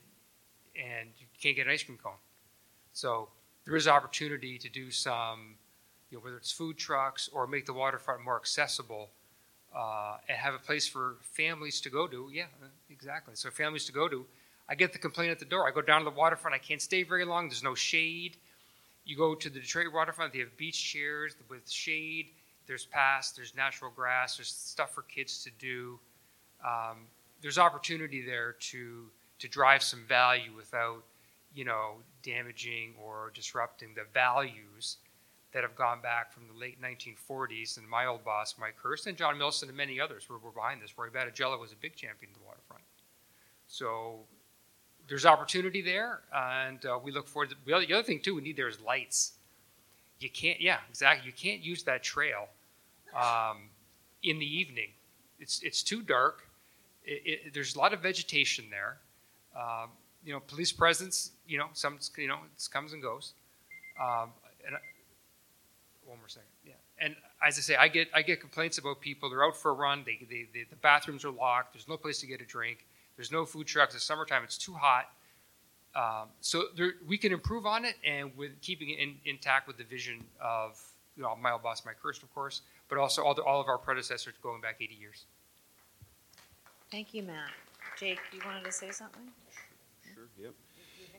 and you can't get an ice cream cone. So there is opportunity to do some, you know, whether it's food trucks or make the waterfront more accessible, uh, and have a place for families to go to. Yeah, exactly. So families to go to. I get the complaint at the door. I go down to the waterfront. I can't stay very long. There's no shade. You go to the Detroit waterfront. They have beach chairs with shade. There's paths. There's natural grass. There's stuff for kids to do. Um, there's opportunity there to to drive some value without, you know, damaging or disrupting the values that have gone back from the late 1940s. And my old boss, Mike Hurst, and John Millson, and many others were, were behind this. Roy Battigello was a big champion of the waterfront. So there's opportunity there, and uh, we look forward to the other, the other thing too we need there is lights. You can't, yeah, exactly. You can't use that trail um, in the evening. It's it's too dark. It, it, there's a lot of vegetation there. Um, you know, police presence. You know, some you know it comes and goes. Um, and I, one more second, yeah. And as I say, I get I get complaints about people. They're out for a run. They, they, they the bathrooms are locked. There's no place to get a drink. There's no food trucks. It's summertime. It's too hot. Um, so there, we can improve on it, and with keeping it in, intact with the vision of you know, my old boss, Mike Hurst, of course, but also all, the, all of our predecessors going back 80 years. Thank you, Matt. Jake, do you wanted to say something? Sure. Yep.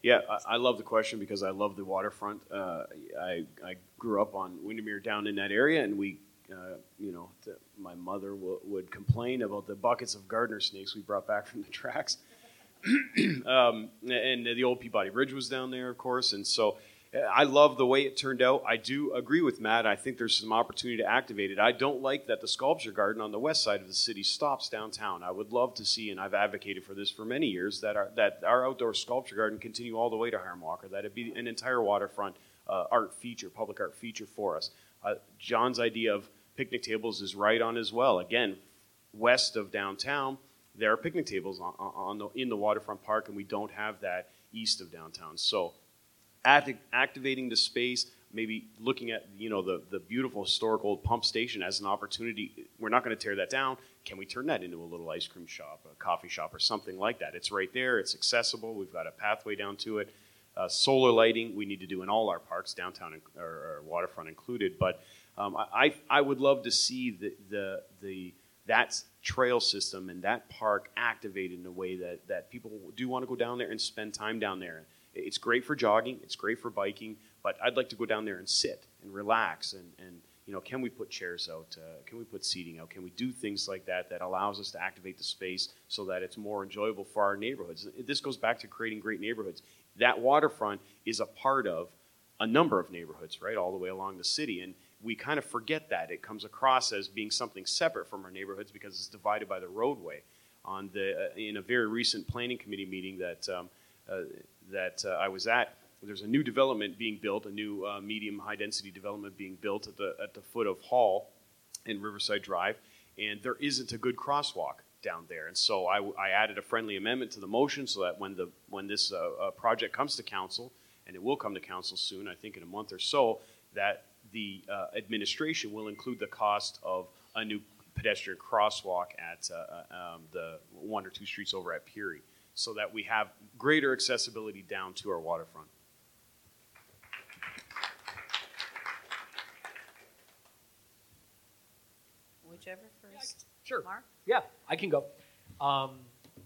Yeah, I, I love the question because I love the waterfront. Uh, I I grew up on Windermere down in that area, and we, uh, you know, the, my mother w- would complain about the buckets of gardener snakes we brought back from the tracks. um, and the old Peabody Bridge was down there, of course, and so uh, I love the way it turned out. I do agree with Matt. I think there's some opportunity to activate it. I don't like that the sculpture garden on the west side of the city stops downtown. I would love to see, and I've advocated for this for many years, that our that our outdoor sculpture garden continue all the way to Hiram Walker. That it be an entire waterfront uh, art feature, public art feature for us. Uh, John's idea of picnic tables is right on as well. Again, west of downtown, there are picnic tables on, on the, in the waterfront park, and we don't have that east of downtown. So, acti- activating the space, maybe looking at you know the the beautiful historic old pump station as an opportunity. We're not going to tear that down. Can we turn that into a little ice cream shop, a coffee shop, or something like that? It's right there. It's accessible. We've got a pathway down to it. Uh, solar lighting we need to do in all our parks, downtown or, or waterfront included. But um, I, I would love to see the, the, the that trail system and that park activated in a way that, that people do want to go down there and spend time down there. It's great for jogging, it's great for biking, but I'd like to go down there and sit and relax and, and you know, can we put chairs out? Uh, can we put seating out? Can we do things like that that allows us to activate the space so that it's more enjoyable for our neighborhoods? This goes back to creating great neighborhoods. That waterfront is a part of a number of neighborhoods, right, all the way along the city. And we kind of forget that. It comes across as being something separate from our neighborhoods because it's divided by the roadway. On the, uh, in a very recent planning committee meeting that, um, uh, that uh, I was at, there's a new development being built, a new uh, medium high density development being built at the, at the foot of Hall in Riverside Drive, and there isn't a good crosswalk down there. And so I, I added a friendly amendment to the motion so that when, the, when this uh, uh, project comes to council, and it will come to council soon, I think in a month or so, that the uh, administration will include the cost of a new pedestrian crosswalk at uh, uh um, the one or two streets over at Peary so that we have greater accessibility down to our waterfront. Whichever first. Yeah, sure. Mark? Yeah, I can go. Um,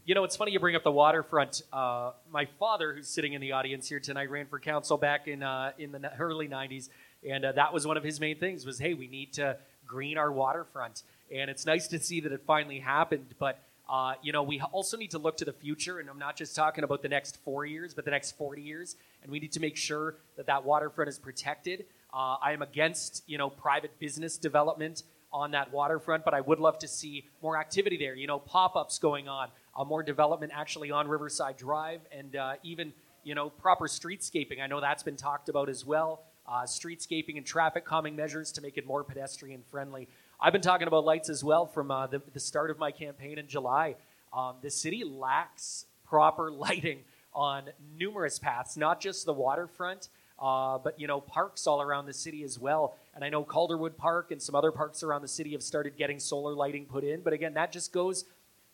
you know, it's funny you bring up the waterfront. Uh, my father, who's sitting in the audience here tonight, ran for council back in uh, in the early '90s, and uh, that was one of his main things was, hey, we need to green our waterfront. And it's nice to see that it finally happened. But uh, you know, we also need to look to the future, and I'm not just talking about the next four years, but the next 40 years. And we need to make sure that that waterfront is protected. Uh, I am against, you know, private business development on that waterfront, but I would love to see more activity there. You know, pop-ups going on, uh, more development actually on Riverside Drive, and uh, even you know proper streetscaping. I know that's been talked about as well. Uh, streetscaping and traffic calming measures to make it more pedestrian friendly. I've been talking about lights as well from uh, the, the, start of my campaign in July. Um, the city lacks proper lighting on numerous paths, not just the waterfront, uh, but you know parks all around the city as well. And I know Calderwood Park and some other parks around the city have started getting solar lighting put in. But again, that just goes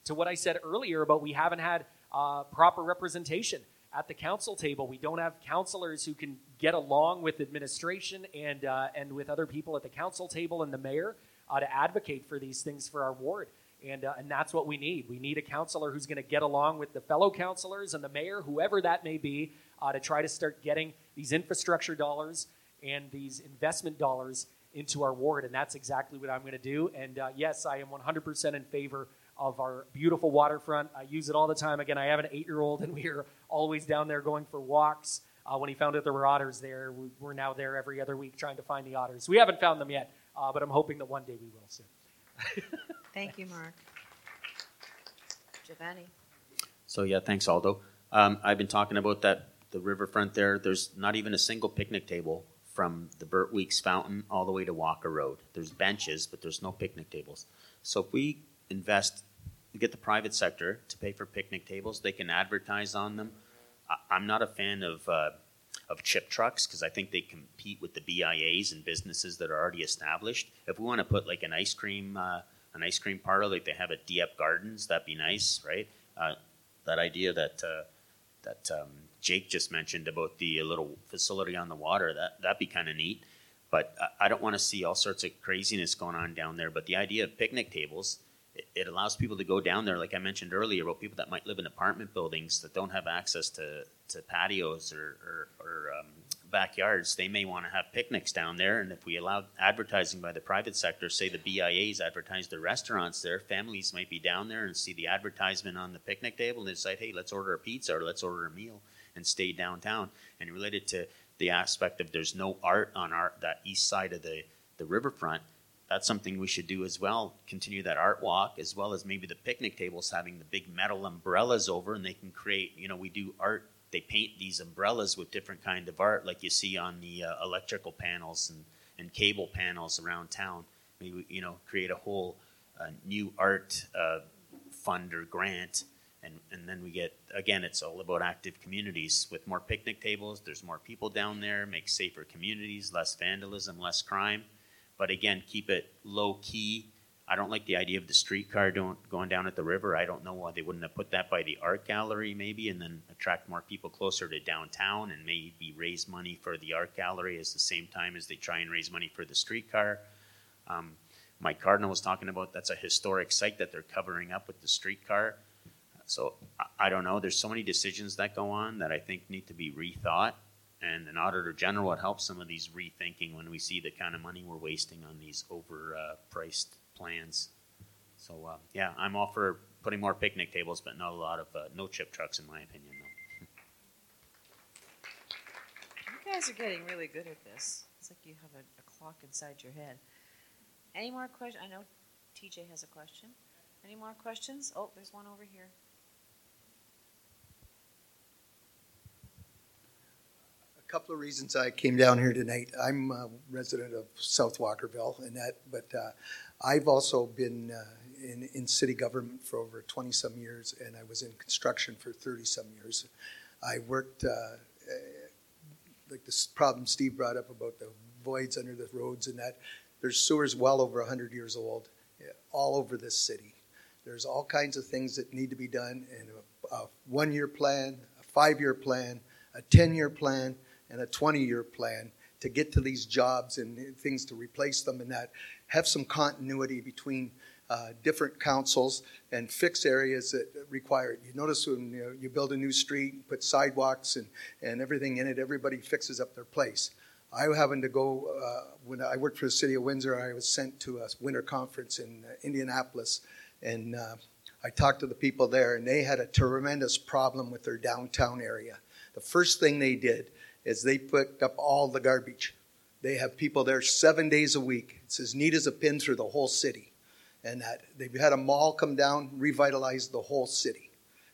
to what I said earlier about we haven't had uh, proper representation at the council table. We don't have counselors who can get along with administration and uh, and with other people at the council table and the mayor uh, to advocate for these things for our ward. And, uh, and that's what we need. We need a counselor who's going to get along with the fellow counselors and the mayor, whoever that may be, uh, to try to start getting these infrastructure dollars and these investment dollars into our ward. And that's exactly what I'm going to do. And uh, yes, I am 100% in favor of our beautiful waterfront. I use it all the time. Again, I have an eight year old, and we are always down there going for walks. Uh, when he found out there were otters there, we, we're now there every other week trying to find the otters. We haven't found them yet, uh, but I'm hoping that one day we will soon. Thank you, Mark. Giovanni. So yeah, thanks, Aldo. Um, I've been talking about that the riverfront there. There's not even a single picnic table from the Bert Weeks Fountain all the way to Walker Road. There's benches, but there's no picnic tables. So if we invest, get the private sector to pay for picnic tables, they can advertise on them. I, am not a fan of uh, of chip trucks because I think they compete with the BIAs and businesses that are already established. If we want to put like an ice cream uh, an ice cream parlor like they have at Dieppe Gardens, that'd be nice, right? Uh, that idea that uh, that um, Jake just mentioned about the little facility on the water that that'd be kind of neat. But I, don't want to see all sorts of craziness going on down there. But the idea of picnic tables it, allows people to go down there, like I mentioned earlier, about people that might live in apartment buildings that don't have access to, to patios or, or, or um, backyards. They may want to have picnics down there. And if we allow advertising by the private sector, say the BIAs advertise their restaurants there, families might be down there and see the advertisement on the picnic table and decide, hey, let's order a pizza or let's order a meal and stay downtown. And related to the aspect of there's no art on our that east side of the, the riverfront, that's something we should do as well. Continue that art walk as well as maybe the picnic tables having the big metal umbrellas over and they can create, you know, we do art. They paint these umbrellas with different kind of art like you see on the uh, electrical panels and, and cable panels around town. Maybe, you know, create a whole uh, new art uh, fund or grant and, and then we get again it's all about active communities. With more picnic tables there's more people down there make safer communities less vandalism less crime. But again keep it low key i don't like the idea of the streetcar going down at the river. I don't know why they wouldn't have put that by the art gallery maybe and then attract more people closer to downtown and maybe raise money for the art gallery at the same time as they try and raise money for the streetcar. Um, mike cardinal was talking about that's a historic site that they're covering up with the streetcar so I, don't know. There's so many decisions that go on that I think need to be rethought. And an auditor general would help some of these rethinking when we see the kind of money we're wasting on these overpriced plans. So uh, yeah, I'm all for putting more picnic tables, but not a lot of uh, no chip trucks, in my opinion. Though. You guys are getting really good at this. It's like you have a, a clock inside your head. Any more questions? I know TJ has a question. Any more questions? Oh, there's one over here. Couple of reasons I came down here tonight. I'm a resident of South Walkerville, and that, but uh, I've also been uh, in, in city government for over 20 some years, and I was in construction for 30 some years. I worked uh, uh, like this problem Steve brought up about the voids under the roads and that. There's sewers well over 100 years old, all over this city. There's all kinds of things that need to be done, and a, a one-year plan, a five-year plan, a 10-year plan and a 20 year plan to get to these jobs and things to replace them and that have some continuity between uh, different councils and fix areas that require it. You notice when you, know, you build a new street, put sidewalks and, and everything in it, everybody fixes up their place. I happened to go, uh, when I worked for the city of Windsor, I was sent to a winter conference in uh, Indianapolis. And uh, I talked to the people there, and they had a tremendous problem with their downtown area. The first thing they did is they picked up all the garbage. They have people there seven days a week. It's as neat as a pin through the whole city. And that they've had a mall come down, revitalize the whole city.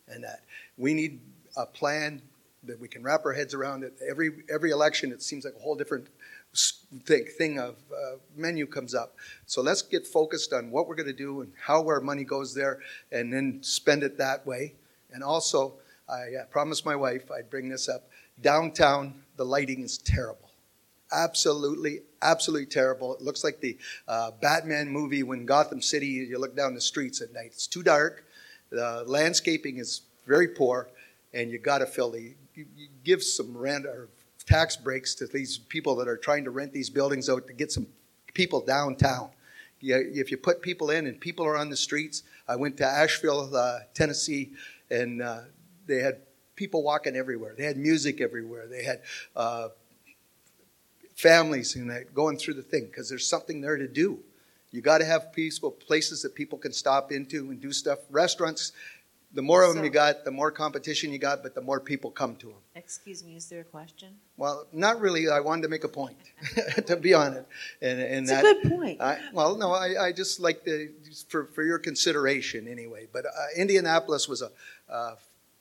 And that we need a plan that we can wrap our heads around it. Every every election, it seems like a whole different thing, thing of uh, menu comes up. So let's get focused on what we're going to do and how our money goes there, and then spend it that way. And also, I promised my wife I'd bring this up. Downtown, the lighting is terrible. Absolutely, absolutely terrible. It looks like the uh, Batman movie when Gotham City, you look down the streets at night. It's too dark. The landscaping is very poor, and you got to fill the you, you give some rent or tax breaks to these people that are trying to rent these buildings out to get some people downtown. You, if you put people in and people are on the streets, I went to Asheville, uh, Tennessee, and uh, they had people walking everywhere. They had music everywhere. They had uh, families and going through the thing because there's something there to do. You got to have peaceful places that people can stop into and do stuff. Restaurants the more of them you got, the more competition you got, but the more people come to them. Excuse me, is there a question? Well, not really. I wanted to make a point, to be honest. And, and it's that, a good point. I, well, no, I, I just like the for, for your consideration anyway. But uh, Indianapolis was a uh,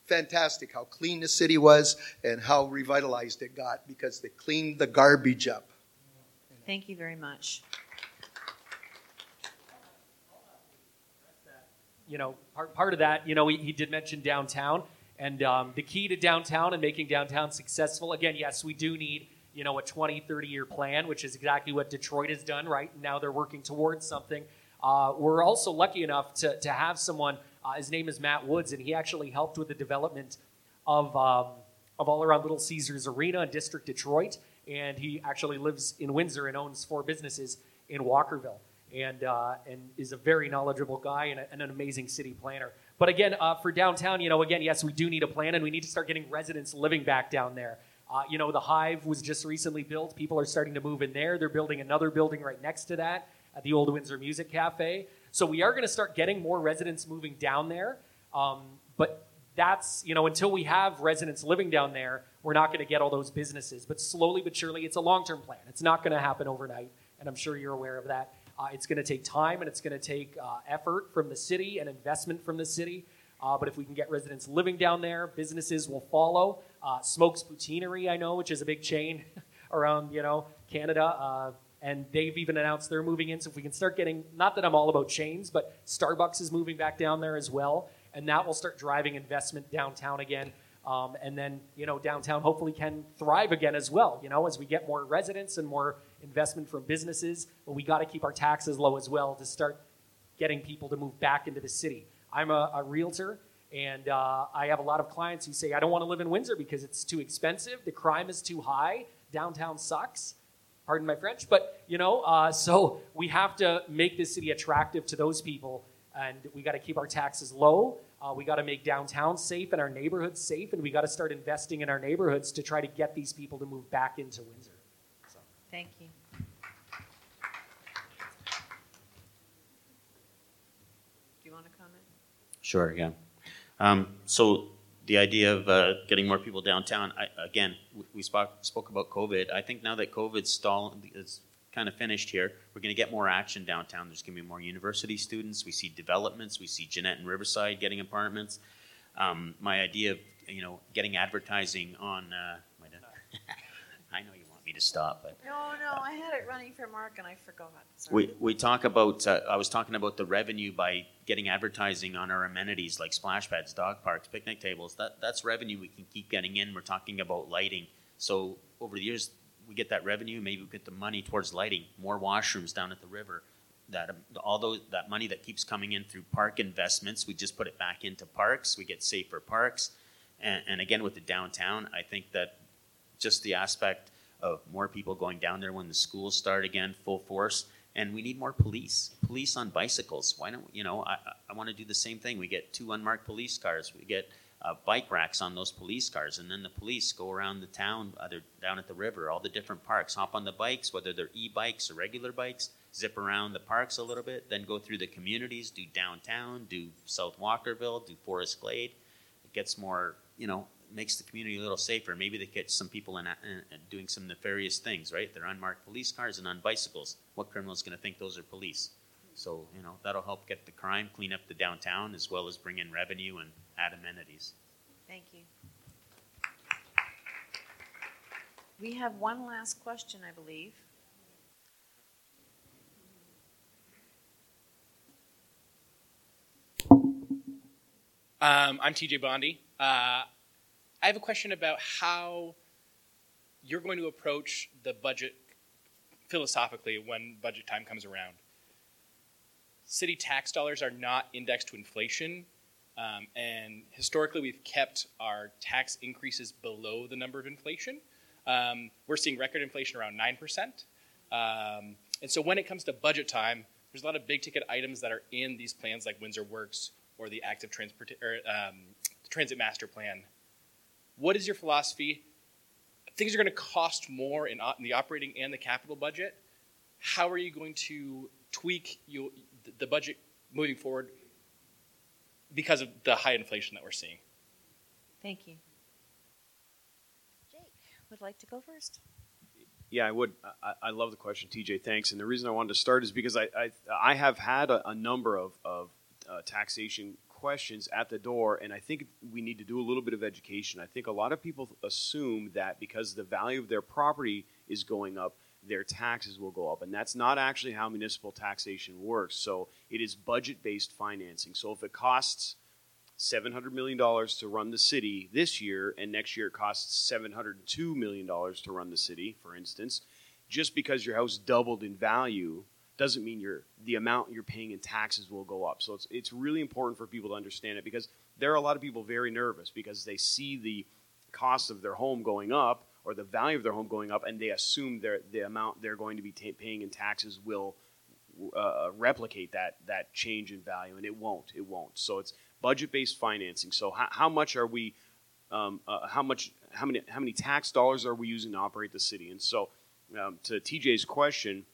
fantastic how clean the city was and how revitalized it got because they cleaned the garbage up. Thank you very much. you know, part, part of that, you know, he, he did mention downtown. And um, the key to downtown and making downtown successful, again, yes, we do need, you know, a 20, 30 year plan, which is exactly what Detroit has done, right? Now they're working towards something. Uh, we're also lucky enough to, to have someone, uh, his name is Matt Woods, and he actually helped with the development of, um, of all around Little Caesars Arena in District Detroit. And he actually lives in Windsor and owns four businesses in Walkerville and uh, and is a very knowledgeable guy and, a, and an amazing city planner. But again, uh, for downtown, you know, again, yes, we do need a plan, and we need to start getting residents living back down there. Uh, you know, the Hive was just recently built. People are starting to move in there. They're building another building right next to that at the Old Windsor Music Cafe. So we are going to start getting more residents moving down there. Um, but that's, you know, until we have residents living down there, we're not going to get all those businesses. But slowly but surely, it's a long term plan. It's not going to happen overnight. And I'm sure you're aware of that. Uh, it's going to take time and it's going to take uh, effort from the city and investment from the city. Uh, but if we can get residents living down there, businesses will follow. Uh, Smoke's Poutinerie, I know, which is a big chain around you know Canada, uh, and they've even announced they're moving in. So if we can start getting, not that I'm all about chains, but Starbucks is moving back down there as well, and that will start driving investment downtown again. Um, and then you know downtown hopefully can thrive again as well. You know as we get more residents and more investment from businesses, but we got to keep our taxes low as well to start getting people to move back into the city. I'm a, a realtor, and uh, I have a lot of clients who say, I don't want to live in Windsor because it's too expensive, the crime is too high, downtown sucks. Pardon my French, but you know, uh, so we have to make this city attractive to those people, and we got to keep our taxes low. Uh, we got to make downtown safe and our neighborhoods safe, and we got to start investing in our neighborhoods to try to get these people to move back into Windsor. Thank you. Do you want to comment? Sure, yeah. Um, so the idea of uh, getting more people downtown, I, again, we spoke, spoke about COVID. I think now that COVID's stall, is kind of finished here, we're going to get more action downtown. There's going to be more university students. We see developments. We see Janette and Riverside getting apartments. Um, my idea of you know getting advertising on uh, I know to stop, but No, no, I had it running for Mark and I forgot. Sorry. we, we talk about, uh, I was talking about the revenue by getting advertising on our amenities like splash pads, dog parks, picnic tables. That, that's revenue we can keep getting in. We're talking about lighting. So over the years, we get that revenue, maybe we get the money towards lighting, more washrooms down at the river. That, um, all those, that money that keeps coming in through park investments, we just put it back into parks. We get safer parks. And, and again, with the downtown, I think that just the aspect of more people going down there when the schools start again full force And we need more police, police on bicycles. Why don't, you know, I, I- want to do the same thing. We get two unmarked police cars. We get uh, bike racks on those police cars. And then the police go around the town, either down at the river, all the different parks, hop on the bikes, whether they're e-bikes or regular bikes, zip around the parks a little bit, then go through the communities, do downtown, do South Walkerville, do Forest Glade. It gets more, you know, makes the community a little safer. Maybe they get some people in, in, in doing some nefarious things, right? They're unmarked police cars and on bicycles. What criminal is going to think those are police? So, you know, that'll help get the crime, clean up the downtown, as well as bring in revenue and add amenities. Thank you. We have one last question, I believe. Um, I'm TJ Bondi. Uh, I have a question about how you're going to approach the budget philosophically when budget time comes around. City tax dollars are not indexed to inflation, um, and historically we've kept our tax increases below the number of inflation. Um, we're seeing record inflation around 9%. Um, and so when it comes to budget time, there's a lot of big ticket items that are in these plans like Windsor Works or the active transport or, um, transit master plan. What is your philosophy? Things are going to cost more in, in the operating and the capital budget. How are you going to tweak you, the budget moving forward because of the high inflation that we're seeing? Thank you. Jake would like to go first. Yeah, I would. I, I love the question, TJ. Thanks. And the reason I wanted to start is because I I, I have had a, a number of of uh, taxation questions at the door, and I think we need to do a little bit of education. I think a lot of people assume that because the value of their property is going up, their taxes will go up, and that's not actually how municipal taxation works. So it is budget based financing. So if it costs $700 million to run the city this year, and next year it costs $702 million to run the city, for instance, just because your house doubled in value doesn't mean your the amount you're paying in taxes will go up. So it's, it's really important for people to understand it because there are a lot of people very nervous because they see the cost of their home going up or the value of their home going up, and they assume their, the amount they're going to be ta paying in taxes will uh, replicate that that change in value, and it won't. It won't. So it's budget-based financing. So how, how much are we? Um, uh, how much? How many? How many tax dollars are we using to operate the city? And so, um, to TJ's question,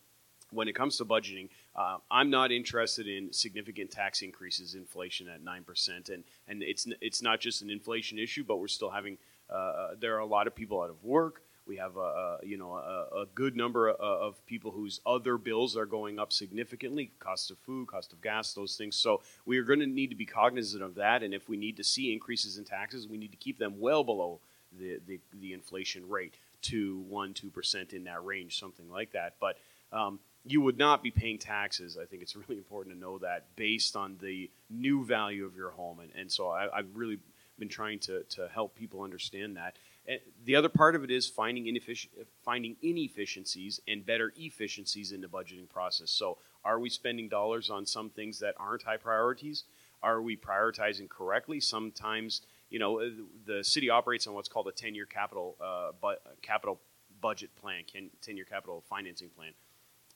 when it comes to budgeting, uh, I'm not interested in significant tax increases, inflation at nine percent, and and it's it's not just an inflation issue, but we're still having. Uh, there are a lot of people out of work. We have a, a you know a, a, good number of, of people whose other bills are going up significantly, cost of food, cost of gas, those things. So we are going to need to be cognizant of that, and if we need to see increases in taxes, we need to keep them well below the the, the inflation rate, to one two percent in that range, something like that. But um, you would not be paying taxes. I think it's really important to know that based on the new value of your home, and, and so I, I've really been trying to, to help people understand that. And the other part of it is finding ineffic- finding inefficiencies and better efficiencies in the budgeting process. So, are we spending dollars on some things that aren't high priorities? Are we prioritizing correctly? Sometimes, you know, the city operates on what's called a ten-year capital uh, bu- capital budget plan, ten-year capital financing plan,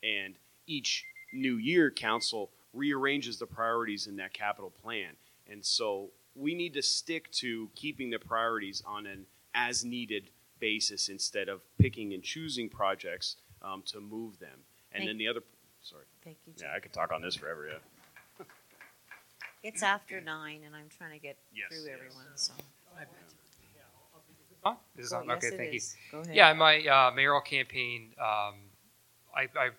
and each new year, council rearranges the priorities in that capital plan. And so, we need to stick to keeping the priorities on an as needed basis instead of picking and choosing projects um, to move them. And Thank then the other, sorry. Thank you. Yeah, I could talk on this forever. Yeah. It's after nine, and I'm trying to get Yes, through yes. everyone. So Huh? This is Go- on? yes, okay, it thank is. you. Go ahead. Yeah, in my uh, mayoral campaign, um, I, I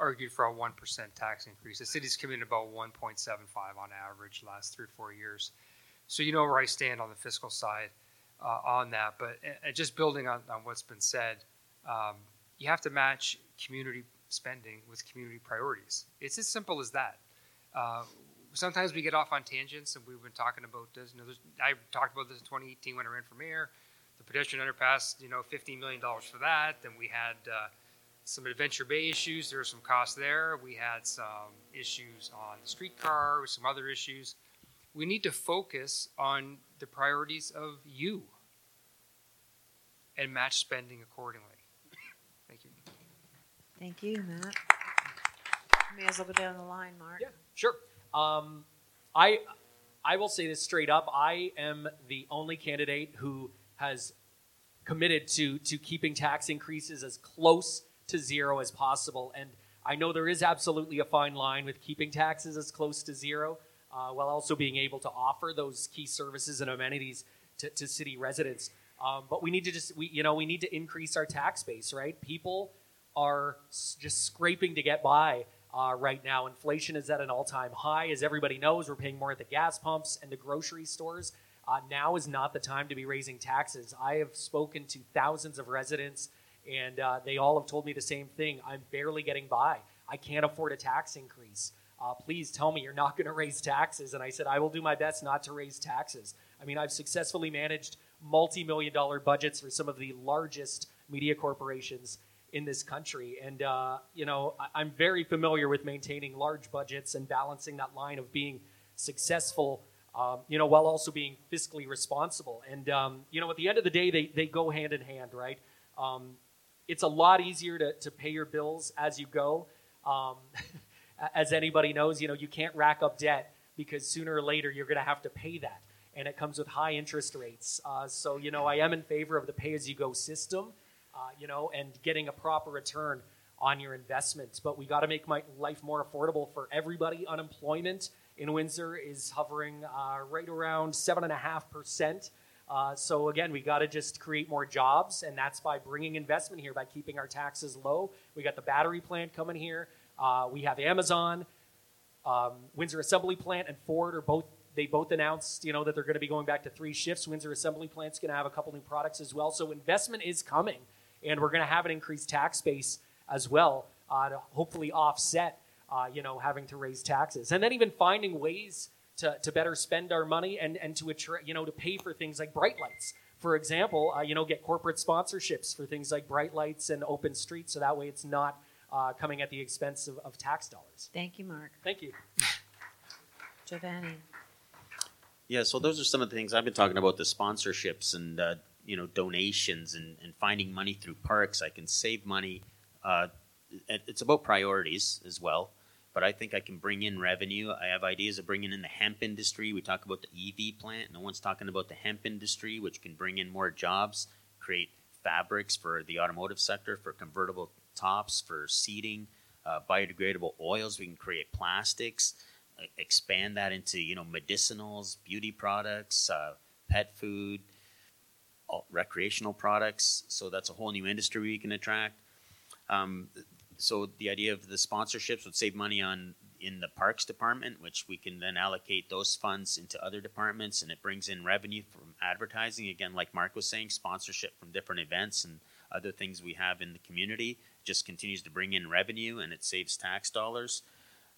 argued for a 1% tax increase. The city's committed about 1.75 on average last three or four years. So you know where I stand on the fiscal side uh, on that. But uh, just building on, on what's been said, um, you have to match community spending with community priorities. It's as simple as that. Uh, sometimes we get off on tangents, and we've been talking about this. You know, I talked about this in 2018 when I ran for mayor. The pedestrian underpass, you know, $15 million for that. Then we had uh, some Adventure Bay issues. There were some costs there. We had some issues on the streetcar, some other issues. We need to focus on the priorities of you and match spending accordingly. Thank you. thank you, Matt. May as well go down the line, Mark. Yeah, sure. Um, I I will say this straight up. I am the only candidate who has committed to to keeping tax increases as close to zero as possible. And I know there is absolutely a fine line with keeping taxes as close to zero, uh, while also being able to offer those key services and amenities to, to city residents. Um, but we need to just we you know we need to increase our tax base, right? People are just scraping to get by uh, right now. Inflation is at an all time high. As everybody knows, we're paying more at the gas pumps and the grocery stores. Uh, now is not the time to be raising taxes. I have spoken to thousands of residents, and uh, they all have told me the same thing. I'm barely getting by. I can't afford a tax increase. Uh, please tell me you're not going to raise taxes. And I said, I will do my best not to raise taxes. I mean, I've successfully managed multi million dollar budgets for some of the largest media corporations in this country. And, uh, you know, I- I'm very familiar with maintaining large budgets and balancing that line of being successful, um, you know, while also being fiscally responsible. And, um, you know, at the end of the day, they, they go hand in hand, right? Um, it's a lot easier to, to pay your bills as you go. Um, as anybody knows, you know, you can't rack up debt because sooner or later you're going to have to pay that. And it comes with high interest rates. Uh, so, you know, I am in favor of the pay as you go system, uh, you know, and getting a proper return on your investments. But we got to make my life more affordable for everybody. Unemployment in Windsor is hovering uh, right around 7.5%. Uh, so again, we got to just create more jobs, and that's by bringing investment here, by keeping our taxes low. We got the battery plant coming here. Uh, we have Amazon, um, Windsor Assembly Plant, and Ford are both. They both announced, you know, that they're going to be going back to three shifts. Windsor Assembly Plant's going to have a couple new products as well. So investment is coming, and we're going to have an increased tax base as well uh, to hopefully offset, uh, you know, having to raise taxes, and then even finding ways to, to better spend our money and, and to attract, you know, to pay for things like bright lights. For example, uh, you know, get corporate sponsorships for things like bright lights and open streets, so that way it's not uh, coming at the expense of, of tax dollars. Thank you, Mark. Thank you. Giovanni. Yeah, so those are some of the things I've been talking about the sponsorships and uh, you know donations and, and finding money through parks. I can save money. Uh, it's about priorities as well, but I think I can bring in revenue. I have ideas of bringing in the hemp industry. We talk about the EV plant. No one's talking about the hemp industry, which can bring in more jobs, create fabrics for the automotive sector, for convertible tops, for seating, uh, biodegradable oils. We can create plastics expand that into you know medicinals, beauty products, uh, pet food, recreational products. So that's a whole new industry we can attract. Um, so the idea of the sponsorships would save money on in the parks department, which we can then allocate those funds into other departments, and it brings in revenue from advertising. Again, like Mark was saying, sponsorship from different events and other things we have in the community just continues to bring in revenue, and it saves tax dollars.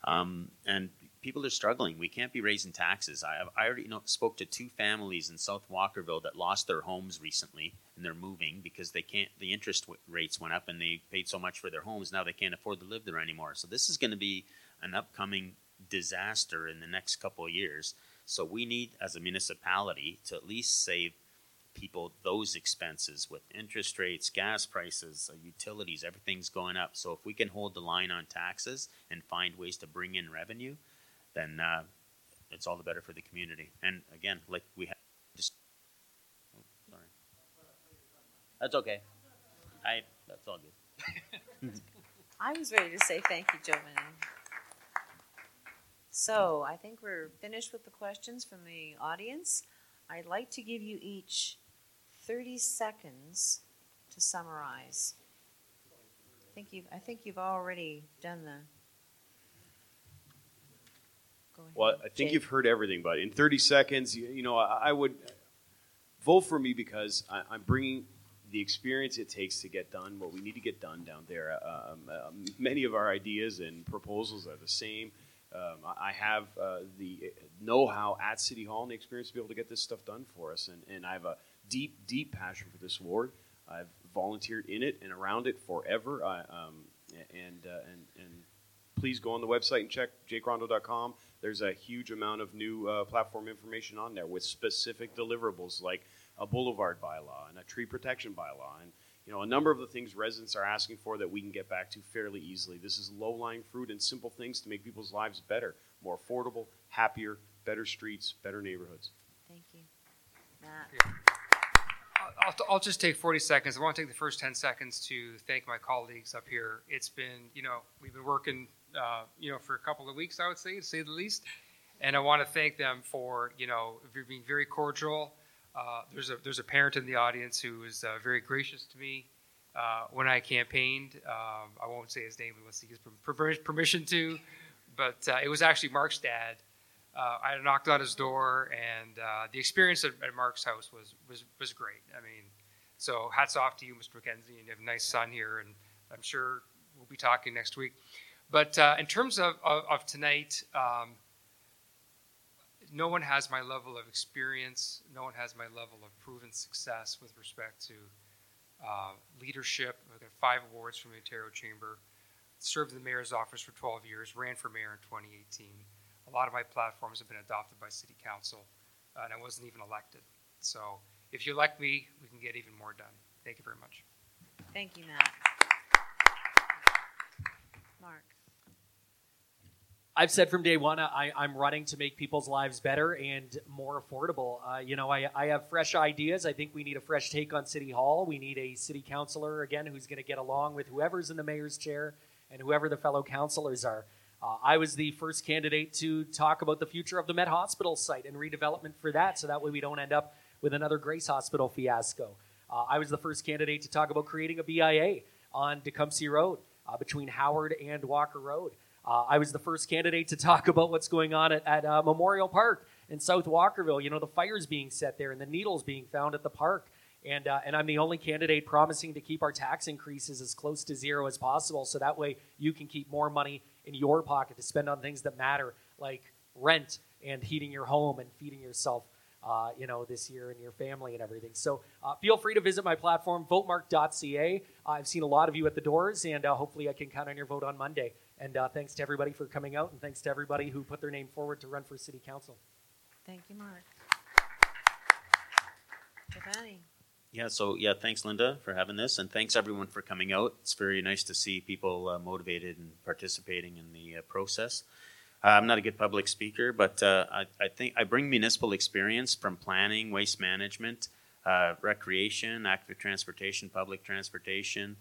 Um, and people are struggling. We can't be raising taxes. I, I already know, spoke to two families in South Walkerville that lost their homes recently, and they're moving because they can't. The interest rates went up, and they paid so much for their homes. Now they can't afford to live there anymore. So this is going to be an upcoming disaster in the next couple of years. So we need, as a municipality, to at least save people those expenses with interest rates, gas prices, uh, utilities, everything's going up. So if we can hold the line on taxes and find ways to bring in revenue, then uh, it's all the better for the community. And again, like we have just, oh, sorry, that's okay. I that's all good. I was ready to say thank you, Giovanni. So I think we're finished with the questions from the audience. I'd like to give you each 30 seconds to summarize. I think you've, I think you've already done the. Go ahead. Well, I think Jake. you've heard everything, but in 30 seconds, you, you know, I, I would vote for me because I, I'm bringing the experience it takes to get done what we need to get done down there. Um, um, many of our ideas and proposals are the same. Um, I have uh, the know-how at City Hall and the experience to be able to get this stuff done for us, and, and I have a deep, deep passion for this ward. I've volunteered in it and around it forever, I, um, and, uh, and and please go on the website and check jcrondo.com. There's a huge amount of new uh, platform information on there with specific deliverables like a boulevard bylaw and a tree protection bylaw and you know, a number of the things residents are asking for that we can get back to fairly easily. This is low-lying fruit and simple things to make people's lives better, more affordable, happier, better streets, better neighborhoods. Thank you. Matt? I'll, I'll just take 40 seconds. I want to take the first 10 seconds to thank my colleagues up here. It's been, you know, we've been working, uh, you know, for a couple of weeks, I would say, to say the least. And I want to thank them for, you know, being very cordial. Uh, there's a there's a parent in the audience who was uh, very gracious to me uh, when I campaigned. Um, I won't say his name unless he gives permission to, but uh, it was actually Mark's dad uh, I knocked on his door, and the experience at, at, Mark's house was, was was great. I mean, so hats off to you, Mr. McKenzie, and you have a nice son here, and I'm sure we'll be talking next week. But in terms of, of, of tonight, um, no one has my level of experience. No one has my level of proven success with respect to uh, leadership. I got five awards from the Ontario Chamber. Served in the mayor's office for 12 years. Ran for mayor in 2018 a lot of my platforms have been adopted by city council, uh, and I wasn't even elected. So if you elect me, we can get even more done. Thank you very much. Thank you, Matt. Mark. I've said from day one, I, am running to make people's lives better and more affordable. Uh, you know, I, I, have fresh ideas. I think we need a fresh take on City Hall. We need a city councilor, again, who's going to get along with whoever's in the mayor's chair and whoever the fellow councilors are. Uh, I was the first candidate to talk about the future of the Met Hospital site and redevelopment for that, so that way we don't end up with another Grace Hospital fiasco. Uh, I was the first candidate to talk about creating a BIA on Tecumseh Road uh, between Howard and Walker Road. Uh, I was the first candidate to talk about what's going on at, at uh, Memorial Park in South Walkerville. You know, the fires being set there and the needles being found at the park. And, uh, and I'm the only candidate promising to keep our tax increases as close to zero as possible so that way you can keep more money in your pocket to spend on things that matter, like rent and heating your home and feeding yourself, uh, you know, this year and your family and everything. So uh, feel free to visit my platform, votemark.ca. I've seen a lot of you at the doors, and uh, hopefully I can count on your vote on Monday. And uh, thanks to everybody for coming out, and thanks to everybody who put their name forward to run for city council. Thank you, Mark. Giovanni. Yeah, so yeah, thanks Linda for having this, and thanks everyone for coming out. It's very nice to see people uh, motivated and participating in the uh, process. Uh, I'm not a good public speaker, but uh, I, I, think I bring municipal experience from planning, waste management, uh, recreation, active transportation, public transportation.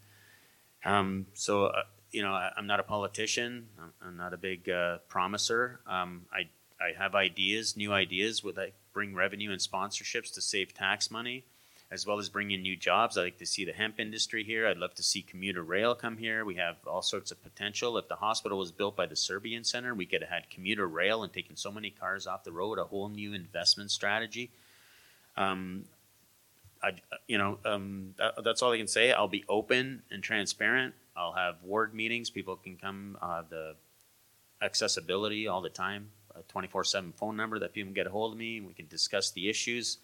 Um, so uh, you know, I, am not a politician. I'm, I'm not a big promiser. Um, I I have ideas, new ideas, would I bring revenue and sponsorships to save tax money as well as bring in new jobs. I like to see the hemp industry here. I'd love to see commuter rail come here. We have all sorts of potential. If the hospital was built by the Serbian Center, we could have had commuter rail and taken so many cars off the road, a whole new investment strategy. Um, I, you know, um, that, that's all I can say. I'll be open and transparent. I'll have ward meetings. People can come. Uh, the accessibility all the time, a 24 7 phone number that people can get a hold of me. We can discuss the issues.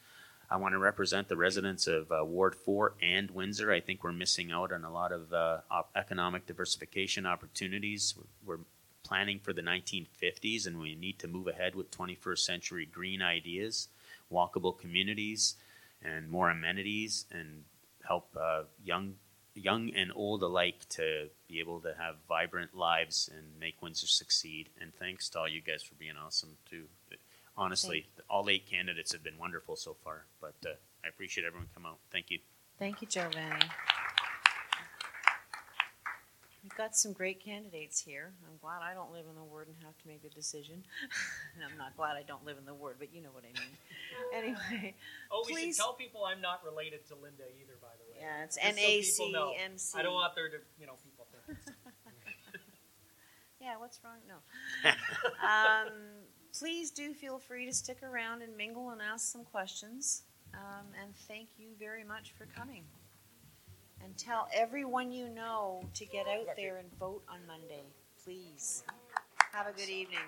I want to represent the residents of uh, Ward 4 and Windsor. I think we're missing out on a lot of uh, op- economic diversification opportunities. We're, planning for the 1950s, and we need to move ahead with 21st century green ideas, walkable communities, and more amenities, and help uh, young young and old alike to be able to have vibrant lives and make Windsor succeed. And thanks to all you guys for being awesome too honestly, all eight candidates have been wonderful so far. But uh, I appreciate everyone come out. Thank you. Thank you, Giovanni. We've got some great candidates here. I'm glad I don't live in the ward and have to make a decision. I'm not glad I don't live in the ward, but you know what I mean. anyway, oh, we please. should tell people I'm not related to Linda either. By the way, yeah, it's N A C M C. I don't want there to, you know, people think. yeah, what's wrong? No. um, please do feel free to stick around and mingle and ask some questions. Um, and thank you very much for coming. And tell everyone you know to get out there and vote on Monday, please. Have a good evening.